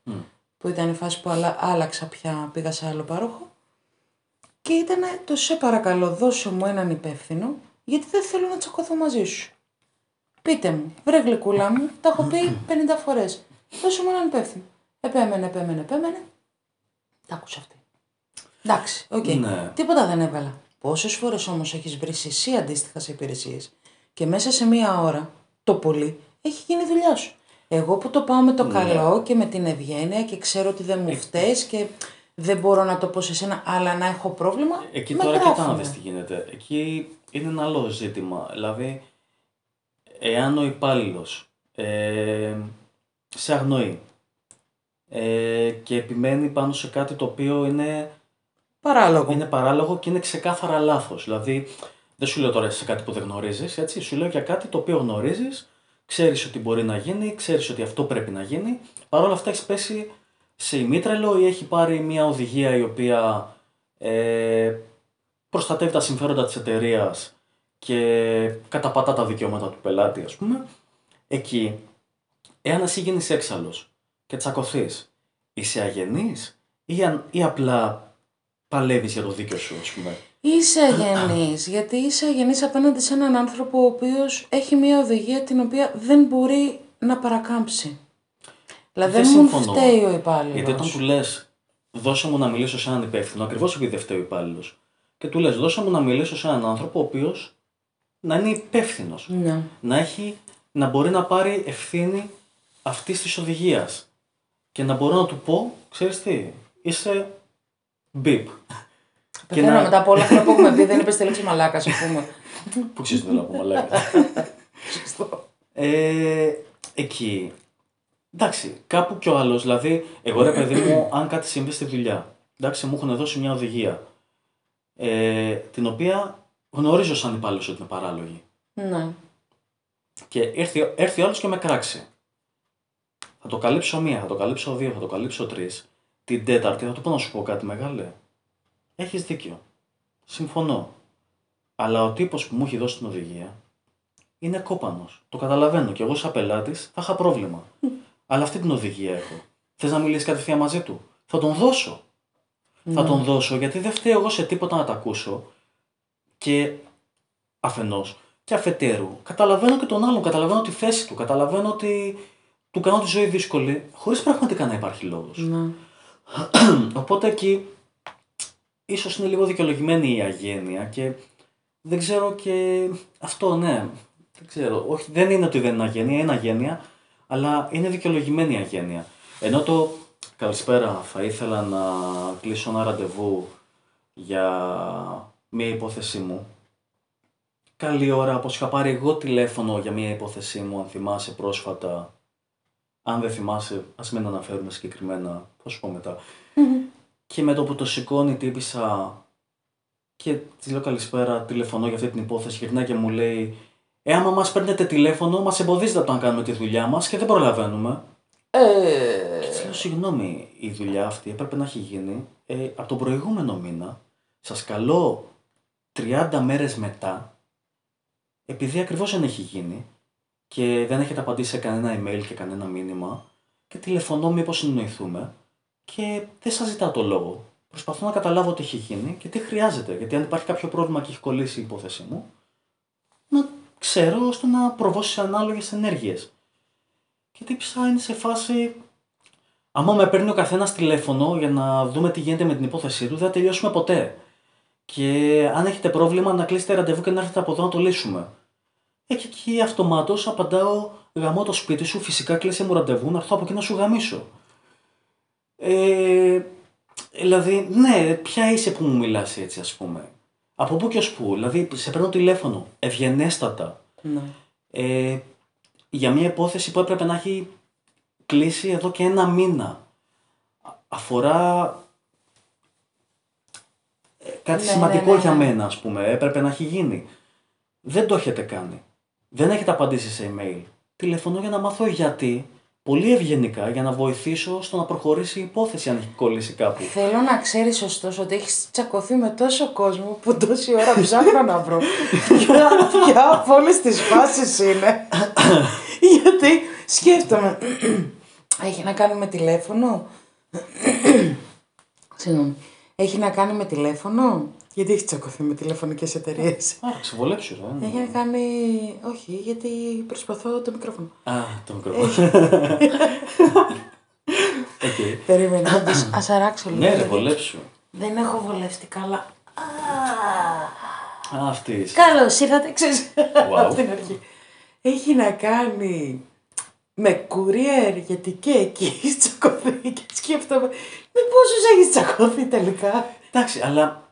που ήταν η φάση που άλλα- άλλαξα πια, πήγα σε άλλο πάροχο. Και ήταν το σε παρακαλώ δώσε μου έναν υπεύθυνο, γιατί δεν θέλω να τσακωθώ μαζί σου. Πείτε μου, βρε γλυκούλα μου, τα έχω πει 50 φορές. Δώσε μου έναν υπεύθυνο. Επέμενε, επέμενε, επέμενε. Τα άκουσα αυτή. Εντάξει, οκ. Ναι. Τίποτα δεν έβγαλα. Πόσες φορές όμως έχεις βρει εσύ αντίστοιχα σε υπηρεσίες και μέσα σε μία ώρα το πολύ έχει γίνει η δουλειάς σου. Εγώ που το πάω με το καλό και με την ευγένεια και ξέρω ότι δεν μου φταίεις και δεν μπορώ να το πω σε σένα, αλλά να έχω πρόβλημα. Εκεί με τώρα κοίτα να γράφουνε. δεις τι γίνεται. Εκεί είναι ένα άλλο ζήτημα. Δηλαδή, εάν ο υπάλληλος ε, σε αγνοεί ε, και επιμένει πάνω σε κάτι το οποίο είναι, Παράλογο. είναι παράλογο και είναι ξεκάθαρα λάθος. Δηλαδή, δεν σου λέω τώρα σε κάτι που δεν γνωρίζεις, έτσι, σου λέω για κάτι το οποίο γνωρίζεις, ξέρεις ότι μπορεί να γίνει, ξέρεις ότι αυτό πρέπει να γίνει, Παρ' όλα αυτά έχεις πέσει σε ημίτρελο ή έχει πάρει μια οδηγία η οποία ε, προστατεύει τα συμφέροντα της εταιρείας και καταπατά τα δικαιώματα του πελάτη, ας πούμε, εκεί, εάν εσύ γίνεις έξαλλος και τσακωθείς, είσαι αγενής ή, αν- ή απλά παλεύεις για το δίκιο σου, ας πούμε; Είσαι αγενής, γιατί είσαι αγενής απέναντι σε έναν άνθρωπο ο οποίος έχει μια οδηγία την οποία δεν μπορεί να παρακάμψει. Δηλαδή Δεν δεν μου συμφωνώ. φταίει ο υπάλληλος. Γιατί όταν του λες, δώσε μου να μιλήσω σε έναν υπεύθυνο, ακριβώς επειδή δεν φταίει ο υπάλληλος, και του λες, δώσε μου να μιλήσω σε έναν άνθρωπο ο οποίος να είναι υπεύθυνος. Ναι. Να, έχει, να μπορεί να πάρει ευθύνη αυτής της οδηγίας. Και να μπορώ να του πω, ξέρεις τι, είσαι μπιπ. Και Πεθαίνω να- μετά από όλα αυτά που έχουμε πει, δεν είπες τη λέξη μαλάκας, ας πούμε. Πού ξέρεις τι θέλω να πω, μαλάκα. Σωστό. Ε, εκεί. Εντάξει, κάπου κι ο άλλος, δηλαδή, εγώ ρε παιδί μου, αν κάτι συμβεί στη δουλειά, εντάξει, μου έχουν δώσει μια οδηγία, ε, την οποία γνωρίζω σαν υπάλληλος ότι είναι παράλογη. Ναι. Και έρθει, έρθει ο άλλος και με κράξει. Θα το καλύψω μία, θα το καλύψω δύο, θα το καλύψω τρεις. Την τέταρτη θα του πω να σου πω κάτι μεγάλε. Έχεις δίκιο. Συμφωνώ. Αλλά ο τύπος που μου έχει δώσει την οδηγία είναι κόπανος. Το καταλαβαίνω και εγώ σαν πελάτης θα είχα πρόβλημα. Αλλά αυτή την οδηγία έχω. Θες να μιλήσεις κατευθείαν μαζί του; Θα τον δώσω. Θα τον δώσω γιατί δεν φταίω εγώ σε τίποτα να τα ακούσω. Και αφενός και αφετέρου καταλαβαίνω και τον άλλον, καταλαβαίνω τη θέση του, καταλαβαίνω ότι του κάνω τη ζωή δύσκολη, χωρίς πραγματικά να υπάρχει λόγος. Ναι. Οπότε εκεί ίσως είναι λίγο δικαιολογημένη η αγένεια και δεν ξέρω και αυτό ναι, δεν ξέρω, όχι δεν είναι ότι δεν είναι αγένεια, είναι αγένεια, αλλά είναι δικαιολογημένη η αγένεια. Ενώ το καλησπέρα θα ήθελα να κλείσω ένα ραντεβού για μία υπόθεσή μου. Καλή ώρα, όπως είχα πάρει εγώ τηλέφωνο για μία υπόθεσή μου, αν θυμάσαι πρόσφατα. Αν δεν θυμάσαι, ας μην αναφέρουμε συγκεκριμένα, θα σου πω μετά. Και με το που το σηκώνει η τύπησα και της λέω καλησπέρα, τηλεφωνώ για αυτή την υπόθεση, γυρνάει και μου λέει Ε, άμα μας παίρνετε τηλέφωνο, μας εμποδίζετε από το να κάνουμε τη δουλειά μας και δεν προλαβαίνουμε. Ε, Και της λέω, συγγνώμη, η δουλειά αυτή έπρεπε να έχει γίνει ε, από τον προηγούμενο μήνα. Σας καλώ 30 μέρες μετά, επειδή ακριβώς δεν έχει γίνει και δεν έχετε απαντήσει σε κανένα email και κανένα μήνυμα και τηλεφωνώ μήπως συνεννοηθούμε και δεν σας ζητάω το λόγο. Προσπαθώ να καταλάβω τι έχει γίνει και τι χρειάζεται. Γιατί αν υπάρχει κάποιο πρόβλημα και έχει κολλήσει η υπόθεση μου, να ξέρω ώστε να προβώ σε ανάλογες ενέργειες. Και τύψα είναι σε φάση. Άμα με παίρνει ο καθένας τηλέφωνο για να δούμε τι γίνεται με την υπόθεσή του, δεν θα τελειώσουμε ποτέ. Και αν έχετε πρόβλημα, να κλείσετε ραντεβού και να έρθετε από εδώ να το λύσουμε. Ε, και εκεί αυτομάτως απαντάω, γαμώ το σπίτι σου, φυσικά κλείσε μου ραντεβού, να έρθω από εκεί να σου γαμίσω. Ε, δηλαδή, ναι, ποια είσαι που μου μιλάς έτσι, ας πούμε. Από πού και ως πού, δηλαδή, σε παίρνω τηλέφωνο, ευγενέστατα, ναι. ε, για μια υπόθεση που έπρεπε να έχει κλείσει εδώ και ένα μήνα. Α- Αφορά ε, κάτι Ναι, σημαντικό ναι, ναι, για ναι. μένα, ας πούμε. Έπρεπε να έχει γίνει. Δεν το έχετε κάνει. Δεν έχετε απαντήσει σε email. Τηλεφωνώ για να μάθω γιατί. Πολύ ευγενικά για να βοηθήσω στο να προχωρήσει η υπόθεση αν έχει κολλήσει κάπου. Θέλω να ξέρεις ωστόσο ότι έχεις τσακωθεί με τόσο κόσμο που τόση ώρα ψάχνω να βρω ποια, ποια από όλες τις φάσεις είναι. Γιατί σκέφτομαι. Έχει να κάνει με τηλέφωνο. Συγγνώμη. Έχει να κάνει με τηλέφωνο; Γιατί έχει τσακωθεί με τηλεφωνικές εταιρείες; Άρα, ξεβολέψου, ρε. Έχει να κάνει. Όχι, γιατί προσπαθώ το μικρόφωνο. Α, το μικρόφωνο. Οκ. Περίμενε, να πεις, ας αράξω λίγο. Ναι, ρε, γιατί βολέψου. Δεν έχω βολευτεί καλά. Α, αυτής είσαι. Καλώς ήρθατε, ξέρεις, Wow. από την αρχή. Έχει να κάνει με courier, γιατί και εκεί έχει τσακωθεί και σκέφτομαι με πόσους έχεις τσακωθεί τελικά; Εντάξει, αλλά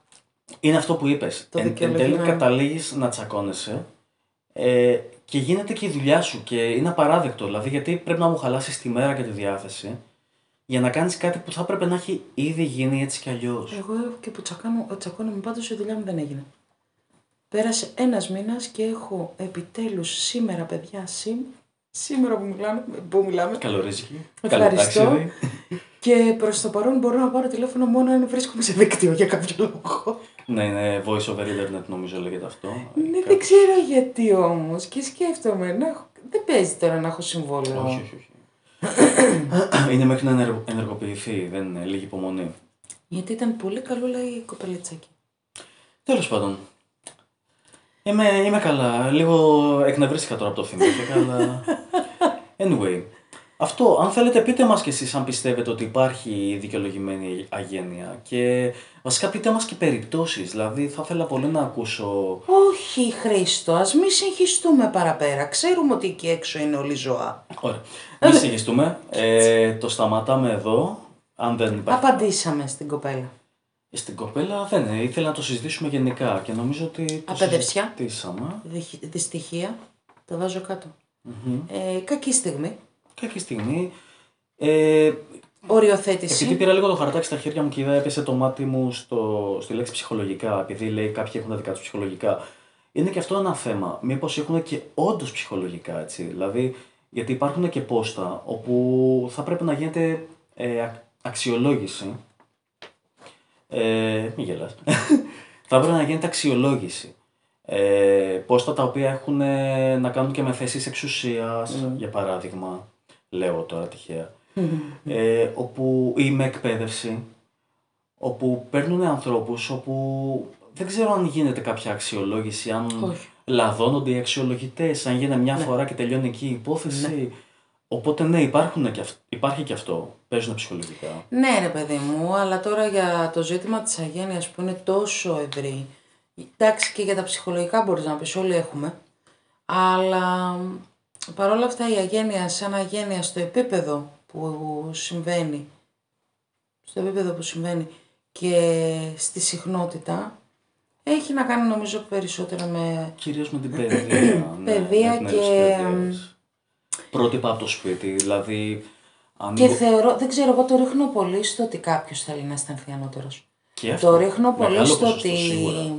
είναι αυτό που είπες. Το εν, εν τέλει δικαιολογημένο. καταλήγεις να τσακώνεσαι ε, και γίνεται και η δουλειά σου και είναι απαράδεκτο. Δηλαδή, γιατί πρέπει να μου χαλάσεις τη μέρα και τη διάθεση για να κάνεις κάτι που θα έπρεπε να έχει ήδη γίνει έτσι κι αλλιώς. Εγώ και που τσακάνω, τσακώνομαι πάντως η δουλειά μου δεν έγινε. Πέρασε ένας μήνας και έχω επιτέλους σήμερα παιδιά, σήμ, σήμερα που μιλάμε, που μιλάμε Καλορίζικη. Ευχαριστώ. Καλό ταξίδι. και προς το παρόν μπορώ να πάρω τηλέφωνο μόνο αν βρίσκομαι σε δίκτυο για κάποιο λόγο. Ναι, είναι voice over internet νομίζω λέγεται αυτό. Ναι, δεν ξέρω γιατί όμως και σκέφτομαι να έχω... Δεν παίζει τώρα να έχω συμβόλαιο. Όχι, όχι, όχι. είναι μέχρι να ενεργο- ενεργοποιηθεί, δεν είναι λίγη υπομονή. Γιατί ήταν πολύ καλό λέει η κοπελίτσα εκεί. Τέλος πάντων. Είμαι, είμαι καλά. Λίγο εκνευρίστηκα τώρα από το θυμήθηκα, αλλά. Anyway. Αυτό, αν θέλετε πείτε μας κι εσείς αν πιστεύετε ότι υπάρχει δικαιολογημένη αγένεια και βασικά πείτε μας και περιπτώσεις, δηλαδή θα ήθελα πολύ να ακούσω Όχι Χρήστο, ας μη συγχυστούμε παραπέρα. Ξέρουμε ότι εκεί έξω είναι όλοι ζωά. Ωραία. Μην συγχυστούμε. Ε, το σταματάμε εδώ. Αν δεν υπάρχει. Απαντήσαμε στην κοπέλα. Στην κοπέλα δεν είναι. Ήθελα να το συζητήσουμε γενικά και νομίζω ότι. Το Απέδευσια. συζητήσαμε. Δυ- Δυστυχία. Το βάζω κάτω. Ε, κακή στιγμή. Κάποια στιγμή. Ε, Οριοθέτηση. επειδή πήρα λίγο το χαρτάκι στα χέρια μου και είδα, έπεσε το μάτι μου στο, στη λέξη ψυχολογικά, επειδή λέει κάποιοι έχουν τα δικά τους ψυχολογικά. Είναι και αυτό ένα θέμα. Μήπως έχουν και όντως ψυχολογικά, έτσι. Δηλαδή, γιατί υπάρχουν και πόστα όπου θα πρέπει να γίνεται ε, α- αξιολόγηση. Ε, μην γελάς. θα πρέπει να γίνεται αξιολόγηση. Ε, πόστα τα οποία έχουν ε, να κάνουν και με θέσεις εξουσίας, για παράδειγμα. Λέω τώρα τυχαία. ε, όπου, ή με εκπαίδευση, όπου παίρνουν ανθρώπους όπου δεν ξέρω αν γίνεται κάποια αξιολόγηση, αν Όχι. λαδώνονται οι αξιολογητές, αν γίνεται μια φορά και τελειώνει εκεί η υπόθεση. Οπότε ναι, υπάρχουν και αυ- υπάρχει και αυτό. Παίζουν ψυχολογικά. Ναι ρε παιδί μου, αλλά τώρα για το ζήτημα της αγένειας που είναι τόσο ευρύ, εντάξει και για τα ψυχολογικά μπορείς να πεις, όλοι έχουμε, αλλά παρόλα αυτά η αγένεια σαν αγένεια στο επίπεδο που συμβαίνει, στο επίπεδο που συμβαίνει και στη συχνότητα, έχει να κάνει νομίζω περισσότερο με Κυρίως με την παιδεία. ναι, Παιδεία με την έλλειψη και, παιδείας. Πρότυπα από το σπίτι, δηλαδή... Αν Και μπο- θεωρώ, δεν ξέρω, εγώ το ρίχνω πολύ στο ότι κάποιος θέλει να αισθανθεί ανώτερος. και αυτό, Το ρίχνω πολύ μεγάλο στο ποσοστό, ότι σίγουρα.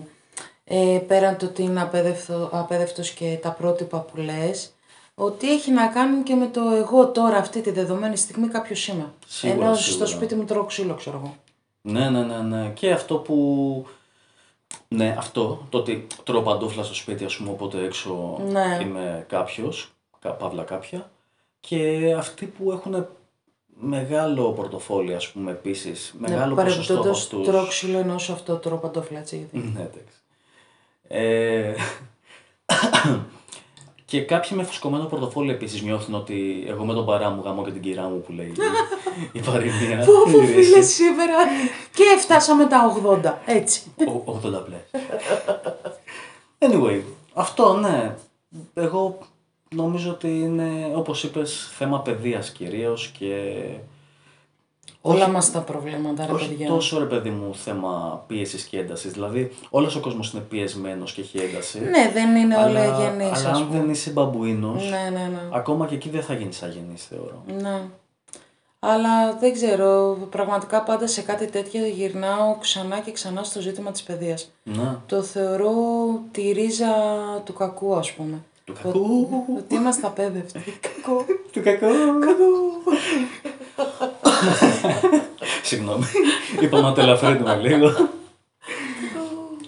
ε, πέραν το ότι είναι απέδευτο, απέδευτος και τα πρότυπα που λες, ότι έχει να κάνει και με το εγώ τώρα αυτή τη δεδομένη στιγμή κάποιος είμαι. Σίγουρα, Ενώ σίγουρα. στο σπίτι μου τρώω ξύλο, ξέρω εγώ. Ναι, ναι, ναι, ναι. Και αυτό που. Ναι, αυτό. Το ότι τρώω παντόφλα στο σπίτι, ας πούμε, οπότε έξω Ναι. είμαι κάποιος, παύλα κάποια. Και αυτοί που έχουν μεγάλο πορτοφόλι, ας πούμε, επίσης. Μεγάλο ποσοστό από Παρεμπιπτόντως αυτού. τρώω ξύλο ενώ σε αυτό τρώω παντόφλα, έτσι. γιατί. Ναι, εντάξει. Ε, και κάποιοι με φουσκωμένο πορτοφόλι επίσης νιώθουν ότι εγώ με τον παρά μου γαμώ και την κυρά μου που λέει η παροιμία. Πω, πω, η φίλε, ρίση. σήμερα; και φτάσαμε τα 80, έτσι. Ο- 80 πλές. Anyway, αυτό ναι. Εγώ νομίζω ότι είναι, όπως είπες, θέμα παιδείας κυρίως και Όλα μας τα προβλήματα, ρε όχι παιδιά. τόσο ρε παιδί μου θέμα πίεσης και έντασης. Δηλαδή, όλος ο κόσμος είναι πιεσμένος και έχει ένταση. Ναι, δεν είναι όλα αλλά, γενείς, αλλά ας αν πούμε. δεν είσαι μπαμπουίνος, Ναι, ναι, ναι. ακόμα και εκεί δεν θα γίνεις αγενής θεωρώ. Ναι. Αλλά δεν ξέρω, πραγματικά πάντα σε κάτι τέτοιο γυρνάω ξανά και ξανά στο ζήτημα της παιδείας. Να, Το θεωρώ τη ρίζα του κακού, ας πούμε. Του κακού. Ότι είμαστε απέδευτοι. Κακό. Του κακού. Συγγνώμη. Είπαμε να το ελαφρύνουμε λίγο.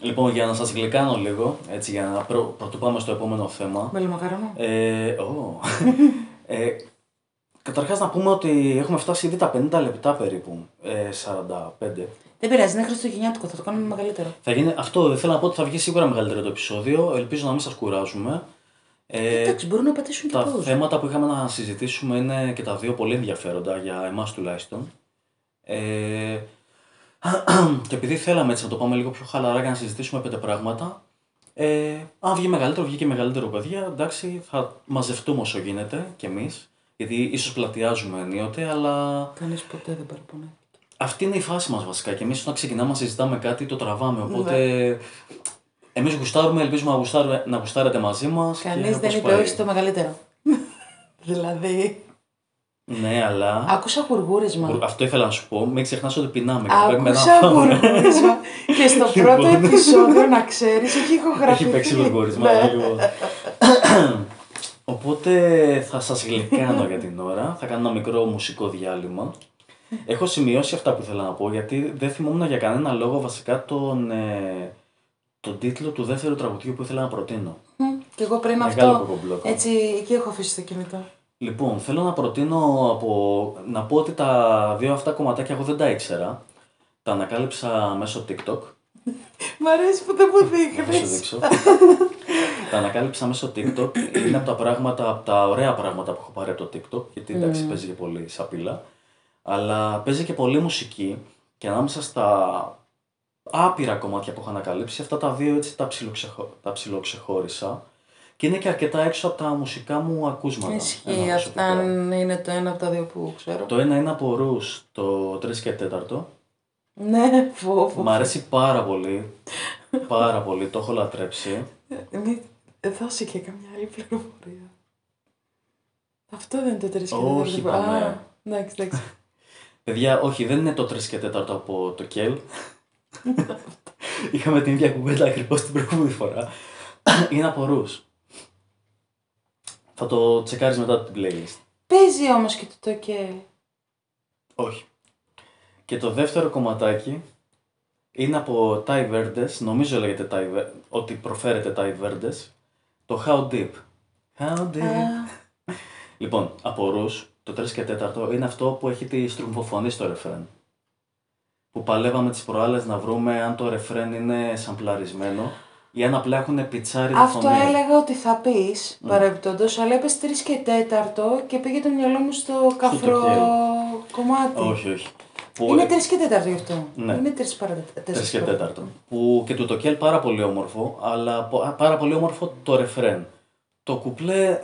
Λοιπόν, για να σας γλυκάνω λίγο, έτσι, για να προ, πρωτού πάμε στο επόμενο θέμα. Μελομακαρονό. Ε, ω. ε, καταρχάς να πούμε ότι έχουμε φτάσει ήδη τα 50 λεπτά περίπου, ε, 45. Δεν πειράζει, είναι χριστουγεννιάτικο, θα το κάνουμε μεγαλύτερο. Θα γίνει, αυτό θέλω να πω ότι θα βγει σίγουρα μεγαλύτερο το επεισόδιο, ελπίζω να μην σας κουράζουμε. Ε, Εντάξει, μπορούν να πατήσουν και τα πause. θέματα που είχαμε να συζητήσουμε είναι και τα δύο πολύ ενδιαφέροντα για εμάς τουλάχιστον. Ε, και επειδή θέλαμε έτσι να το πάμε λίγο πιο χαλαρά για να συζητήσουμε πέντε πράγματα, ε, αν βγει μεγαλύτερο, βγει και μεγαλύτερο παιδιά, εντάξει, θα μαζευτούμε όσο γίνεται κι εμείς, γιατί ίσως πλατιάζουμε ενίοτε, αλλά Κανείς ποτέ δεν παραπονάει. αυτή είναι η φάση μας βασικά και εμείς όταν ξεκινάμε να συζητάμε κάτι το τραβάμε, οπότε εμείς γουστάρουμε, ελπίζουμε να, γουστάρουμε, να γουστάρετε μαζί μας. και Κανείς δεν όπως είπε πάει. όχι στο μεγαλύτερο. δηλαδή. Ναι, αλλά. Άκουσα γουργούρισμα. Αυτό ήθελα να σου πω. Μην ξεχνάς ότι πεινάμε. και πρέπει να Άκουσα φάμε. γουργούρισμα. και στο πρώτο Λοιπόν. επεισόδιο, να ξέρεις, έχει ηχογραφηθεί. Έχει παίξει γουργούρισμα. Ναι. λίγο. Οπότε θα σας γλυκάνω για την ώρα. Θα κάνω ένα μικρό μουσικό διάλειμμα. Έχω σημειώσει αυτά που ήθελα να πω γιατί δεν θυμόμουν για κανένα λόγο βασικά τον, ε, τον τίτλο του δεύτερου τραγουδιού που ήθελα να προτείνω. Μμ, Και εγώ πριν Μεγάλο αυτό. κοκομπλόκο. Έτσι, εκεί έχω αφήσει το κινητό. Λοιπόν, θέλω να προτείνω από... να πω ότι τα δύο αυτά κομματάκια εγώ δεν τα ήξερα. Τα ανακάλυψα μέσω TikTok. Μ' αρέσει που δεν μου Να σου δείχνεις. δείξω. τα ανακάλυψα μέσω TikTok. Είναι από τα πράγματα, από τα ωραία πράγματα που έχω πάρει από το TikTok. Γιατί εντάξει, παίζει και πολύ σαπίλα. Αλλά παίζει και πολύ μουσική. Και ανάμεσα στα άπειρα κομμάτια που έχω ανακαλύψει, αυτά τα δύο έτσι τα, ψιλοξεχω... τα ψιλοξεχώρισα. Και είναι και αρκετά έξω από τα μουσικά μου ακούσματα. Ισχύει, Ένα αυτά προσωπικά. είναι το ένα από τα δύο που ξέρω. Το ένα είναι από Ρους, το 3 και 4. Ναι, φόβο. Μ' αρέσει πάρα πολύ. Πάρα πολύ, το έχω λατρέψει. Ε, Μη δώσει και καμιά άλλη πληροφορία. Αυτό δεν είναι το τρεις και Όχι, τέταρτο. είπαμε. Α, Εντάξει, εντάξει. Παιδιά, όχι, δεν είναι το 3 και 4 από το Κέλ. Είχαμε την ίδια κουβέντα ακριβώς την προηγούμενη φορά. είναι από Ρους. Θα το τσεκάρεις μετά την playlist. Παίζει όμως και το τοκέ. Όχι. Και το δεύτερο κομματάκι είναι από Ty Verdes, νομίζω λέγεται Ty Ver- ότι προφέρεται Ty Verdes, το How Deep. How Deep. Α, Λοιπόν, από Ρους, το 3 και 4 είναι αυτό που έχει τη στρουμφοφωνή στο ρεφρέν. Που παλεύαμε τις προάλλες να βρούμε αν το ρεφρέν είναι σαμπλαρισμένο ή αν απλά έχουν πιτσάρει τη Αυτό φωνή. έλεγα ότι θα πεις παρεμπιπτόντως, αλλά είπες τρεις και τέταρτο και πήγε το μυαλό μου στο καφρό τοκέ. κομμάτι. Όχι, όχι. Που Είναι τρεις και τέταρτο γι' αυτό. Ναι. Είναι τρεις παρα... 3 τέσσερις και παρα- 4. Που και του το κέλ πάρα πολύ όμορφο, αλλά πο- πάρα πολύ όμορφο το ρεφρέν. Το κουπλέ.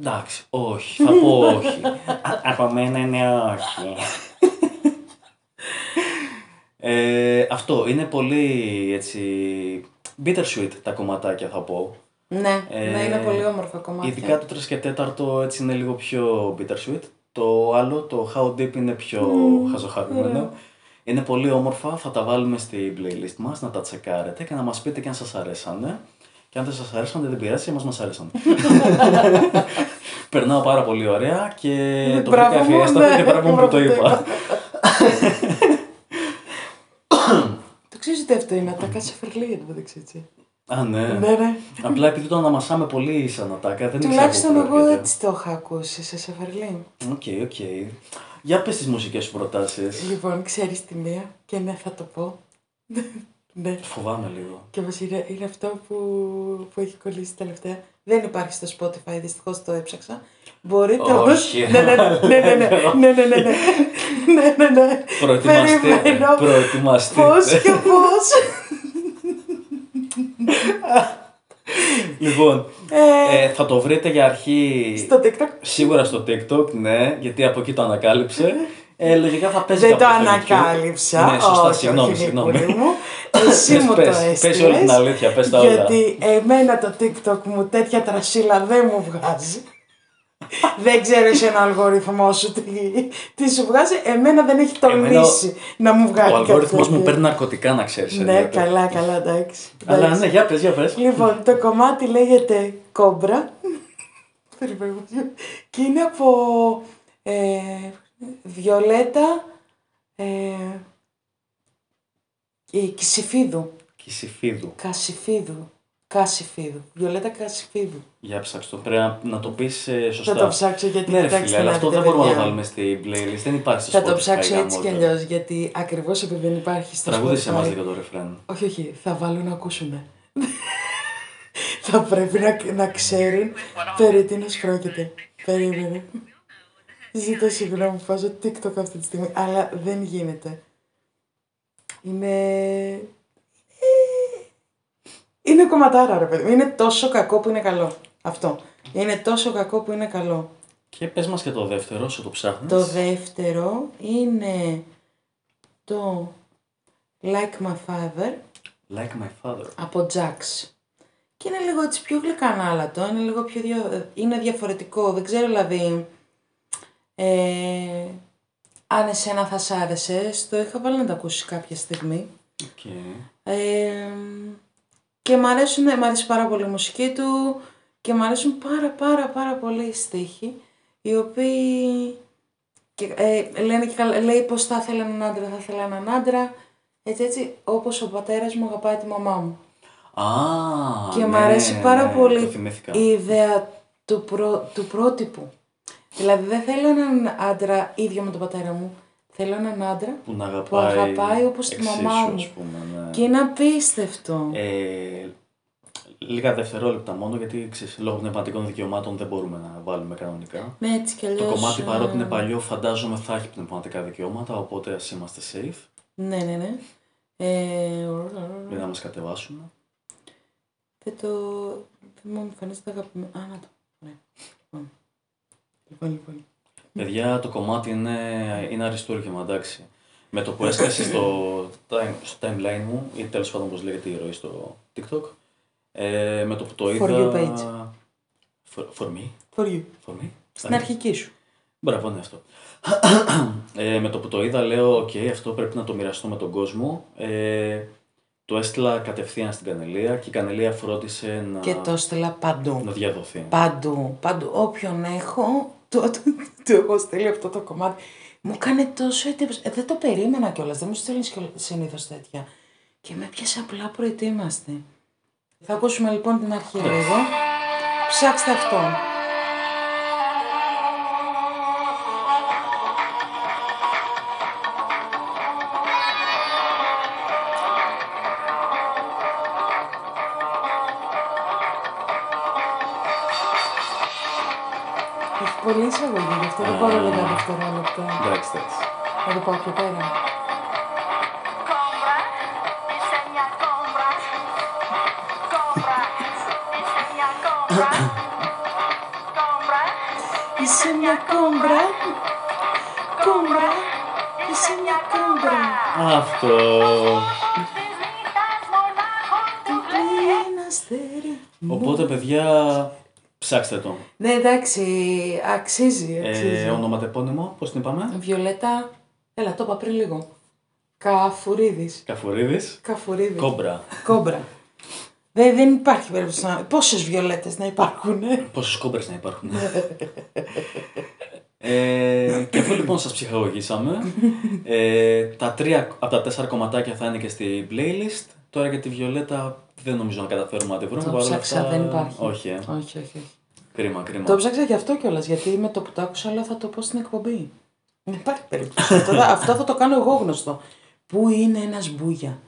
Εντάξει, όχι, θα πω όχι. Α- Από μένα είναι όχι. Ε, αυτό είναι πολύ έτσι. bittersweet τα κομματάκια θα πω. Ναι, Ε, ναι, είναι πολύ όμορφα κομμάτια. Ειδικά το 3 και 4 έτσι είναι λίγο πιο bittersweet. Το άλλο, το How Deep είναι πιο χαζοχαρούμενο. Είναι πολύ όμορφα, θα τα βάλουμε στη playlist μας, να τα τσεκάρετε και να μας πείτε και αν σας αρέσανε. Και αν δεν σας αρέσανε δεν πειράζει, εμάς μας αρέσαν. Περνάω πάρα πολύ ωραία και το βρήκα Μπράβο μου, ευχαριστώ ναι, και μπράβο μου που το είπα. Το ξέρεις ότι αυτό είναι, ατάκα Σεφερλή εδώ μεταξύ έτσι. Α, ναι. Ναι, ναι. Απλά επειδή το αναμασάμε πολύ σαν ατάκα, δεν ήξερα Τουλάχιστον από πού εγώ προέρχεται. έτσι το είχα ακούσει σε Σεφερλή. Οκ, οκ. Για πες τις μουσικές σου προτάσεις. Λοιπόν, ξέρεις τη μία; Και ναι θα το πω. ναι. Φοβάμαι λίγο. Και μας είναι, είναι αυτό που, που έχει κολλήσει τελευταία. Δεν υπάρχει στο Spotify, δυστυχώς το έψαξα. Μπορείτε όμως... Όχι. ναι, ναι, ναι, ναι, ναι, ναι, ναι, ναι, ναι, ναι, ναι, ναι, ναι. Προετοιμαστείτε. Περιμένω Προετοιμαστείτε. πώς και πώς. Λοιπόν, Ε, ε, θα το βρείτε για αρχή στο TikTok σίγουρα στο TikTok, ναι, γιατί από εκεί το ανακάλυψε. Ε, λογικά θα παίζει δεν το κάποιο στο YouTube. ανακάλυψα. Ναι, σωστά, όχι, συγγνώμη, όχι, συγγνώμη. Νικούλη μου. Εσύ Πες, μου το πες, έστειλες. πες όλη την αλήθεια, πες τα όλα. Γιατί εμένα το TikTok μου τέτοια τρασίλα δεν μου βγάζει. Δεν ξέρω εσένα αλγόριθμό σου τι, τι σου βγάζει. Εμένα δεν έχει Εμένα ο- τολμήσει να μου βγάλει Ο αλγόριθμός κάτι μου τέτοιο. παίρνει ναρκωτικά, να ξέρεις. Ναι, Ελιώτη. καλά, καλά, εντάξει. Αλλά εντάξει. ναι, για πες, για πες. Λοιπόν, το κομμάτι λέγεται Κόμπρα. Περιμένω. και είναι από ε, Βιολέτα ε, η Κισιφίδου. Κισιφίδου. Κασιφίδου. Κασιφίδου. Βιολέτα Κασιφίδου. Για ψάξ' το. Πρέπει να, να το πεις ε, σωστά. Θα το ψάξω γιατί Ναι, ρε κοιτάξτε φίλε, αλλά να αυτό δείτε, δεν μπορούμε να το παιδιά. βάλουμε στη playlist. Δεν υπάρχει στο Θα το Spotify, ψάξω έτσι κι γαμώτο. αλλιώ γιατί ακριβώ επειδή δεν υπάρχει στο Τραγούδισε Spotify. μας λίγο το ρεφρέν. Όχι, όχι, θα βάλω να ακούσουνε. θα πρέπει να, να ξέρουν περί τίνος πρόκειται. Περίμενε. Ζήτω συγγνώμη που βάζω TikTok αυτή τη στιγμή, αλλά δεν γίνεται. Είναι... Είναι κομματάρα ρε παιδί μου. Είναι τόσο κακό που είναι καλό. Αυτό. Είναι τόσο κακό που είναι καλό. Και πες μας και το δεύτερο, όσο το ψάχνεις. Το δεύτερο είναι το Like My Father Like my father. από Jax. Και είναι λίγο έτσι πιο γλυκανάλατο, είναι λίγο πιο δια... είναι διαφορετικό. Δεν ξέρω δηλαδή ε, αν εσένα θα σ' άρεσε. Το είχα βάλει να το ακούσεις κάποια στιγμή. Okay. Ε, και μ' αρέσουν, μ' αρέσει πάρα πολύ η μουσική του και μ' αρέσουν πάρα πάρα πάρα πολύ οι στίχοι οι οποίοι και, ε, λένε και καλά, λέει πως θα ήθελα έναν άντρα, θα ήθελα έναν άντρα έτσι έτσι όπως ο πατέρας μου αγαπάει τη μαμά μου. Α, και ναι, μου αρέσει πάρα ναι, πολύ το θυμήθηκα. η ιδέα του, προ, του πρότυπου. Δηλαδή δεν θέλω έναν άντρα ίδιο με τον πατέρα μου. Θέλω έναν άντρα Που να αγαπάει, που αγαπάει όπως τη εξίσου, μαμά μου. ας πούμε, ναι. Και είναι απίστευτο. Ε, λίγα δευτερόλεπτα μόνο, γιατί ξέρεις, λόγω πνευματικών δικαιωμάτων δεν μπορούμε να βάλουμε κανονικά. Με έτσι κι αλλιώς... Το κομμάτι παρότι είναι ε, παλιό, φαντάζομαι θα έχει πνευματικά δικαιώματα, οπότε ας είμαστε safe. Ναι, ναι, ναι. Ε, Δεν θα μας κατεβάσουν. δεν το... Δεν μου εμφανίζεται αγαπημένο. Α, να το. Ωραία. Λοιπόν. Λοιπόν, λοιπόν. Παιδιά, το κομμάτι είναι, είναι αριστούργημα, εντάξει. Με το που έσκασε στο, time, στο timeline μου, ή τέλος πάντων όπως λέγεται η ροή στο TikTok, ε, με το που το For είδα. you page. For, for me. For you. For me. Στην αρχική σου. Μπράβο, ναι, αυτό. ε, με το που το είδα, λέω: Οκ, αυτό πρέπει να το μοιραστώ με τον κόσμο. Ε, το έστειλα κατευθείαν στην Κανελία και η Κανελία φρόντισε να, Και το έστειλα παντού. να διαδοθεί. Παντού, παντού. Όποιον έχω, το, το, το έχω στείλει αυτό το κομμάτι. Μου έκανε τόσο εντύπωση. Ε, δεν το περίμενα κιόλας. Δεν μου στέλνεις συνήθως τέτοια. Και με πιάσε απλά προετοίμαστε. Θα ακούσουμε λοιπόν την αρχή λίγο. Ψάξτε αυτό. Έχει πολύ εισαγωγή, γι' αυτό δεν μπορώ να τα δευτερόλεπτα. Εντάξει, εντάξει. Να το πάω πιο πέρα. Κόμπρα. Κόμπρα, Είσαι μια κόμπρα. Κόμπρα. Είσαι μια κόμπρα. Αυτό. της νύχτας μονάχος του Ένα αστέρι. Οπότε, παιδιά, ψάξτε το. Ναι, εντάξει, αξίζει, αξίζει. Ε, ονοματεπώνυμο, πώς την είπαμε. Βιολέτα, έλα, το είπα πριν λίγο. Καφουρίδης. Καφουρίδης. Καφουρίδης. Κόμπρα. Κόμπρα. Δεν, δεν υπάρχει περίπτωση να... Πόσες βιολέτες να υπάρχουν, ε; Πόσες κόμπρες να υπάρχουν. ε, και αφού λοιπόν σας ψυχαγωγήσαμε, ε, τα τρία από τα τέσσερα κομματάκια θα είναι και στη playlist. Τώρα για τη Βιολέτα δεν νομίζω να καταφέρουμε να τη βρούμε. Το παρόλα ψάξα, αυτά, δεν υπάρχει. Όχι, ε. Όχι, όχι, όχι. Κρίμα, κρίμα. Το ψάξα γι' αυτό κιόλας, γιατί με το που το άκουσα λέω θα το πω στην εκπομπή. Δεν υπάρχει περίπτωση. αυτό, θα- αυτό θα το κάνω εγώ γνωστό. Πού είναι ένας μπούγια;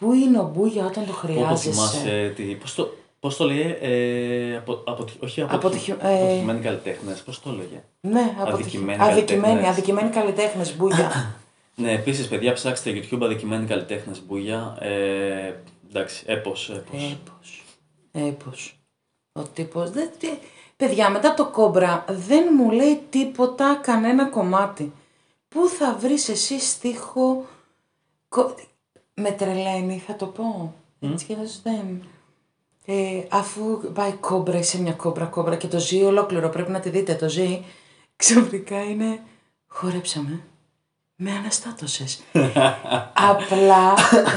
Πού είναι ο μπούγια όταν το Πω, πω, χρειάζεσαι; θυμάσαι τι, πώς το, πώς το λέγε, ε, απο, αποτυχ, όχι αποτυχ, Αποτυχη- ε, αποτυχημένοι καλλιτέχνες, πώς το λέγε; Ναι, αποτυχη- Αδικημένοι αδικημένοι, καλλιτέχνες. αδικημένοι καλλιτέχνες, μπούγια. Ναι, επίσης παιδιά ψάξτε YouTube αδικημένοι καλλιτέχνες μπούγια. Ε, εντάξει, έπος, έπος. Έπος. Έπος. Ο τύπος δεν... τι- Παιδιά, μετά το κόμπρα δεν μου λέει τίποτα κανένα κομμάτι. Πού θα βρεις εσύ στίχο... κο- Με τρελαίνει, θα το πω. Έτσι κι αλλιώς δεν... Ε, αφού πάει κόμπρα, είσαι μια κόμπρα, κόμπρα και το ζει ολόκληρο, πρέπει να τη δείτε, το ζει. Ξαφνικά είναι, χορέψαμε, με αναστάτωσες. Απλά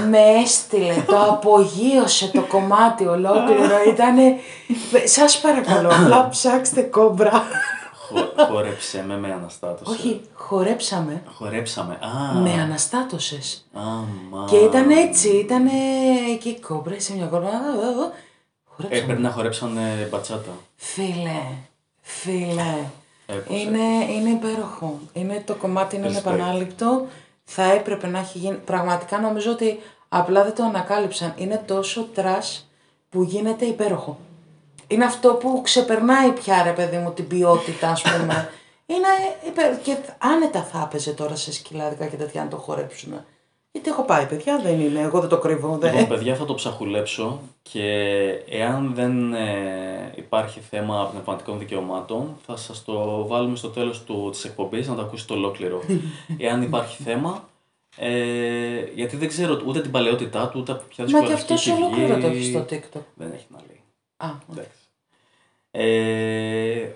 με έστειλε, το απογείωσε το κομμάτι ολόκληρο, ήτανε... Σας παρακαλώ, απλά ψάξτε κόμπρα. Χο, χόρεψε με, με αναστάτωσες. Όχι, χορέψαμε, Χορέψαμε. Α, με αναστάτωσες. άμα. Και ήταν έτσι, ήταν εκεί κόμπρα, σε μια κόμπρα. Ε, Χορέψαμε. πρέπει να χορέψανε μπατσάτα. Φίλε, φίλε, Έπος. είναι, είναι υπέροχο. Είναι, το κομμάτι είναι Respect. ανεπανάληπτο. Θα έπρεπε να έχει γίνει. Πραγματικά νομίζω ότι απλά δεν το ανακάλυψαν. Είναι τόσο trash που γίνεται υπέροχο. Είναι αυτό που ξεπερνάει πια ρε παιδί μου την ποιότητα ας πούμε. είναι υπέροχο. Και άνετα θα έπαιζε τώρα σε σκυλάδικα και τέτοια να το χορέψουν. Γιατί έχω πάει παιδιά, δεν είναι. Εγώ δεν το κρύβω. Δεν. Λοιπόν, παιδιά, θα το ψαχουλέψω και εάν δεν ε, υπάρχει θέμα πνευματικών δικαιωμάτων, θα σας το βάλουμε στο τέλος του, της εκπομπής να το ακούσετε ολόκληρο. εάν υπάρχει θέμα, ε, γιατί δεν ξέρω ούτε την παλαιότητά του, ούτε από ποια Μα και δισκογραφική αυτός έχει ολόκληρο το βγει. έχει στο TikTok. Δεν έχει να λέει. Α, Εντάξει. Ε,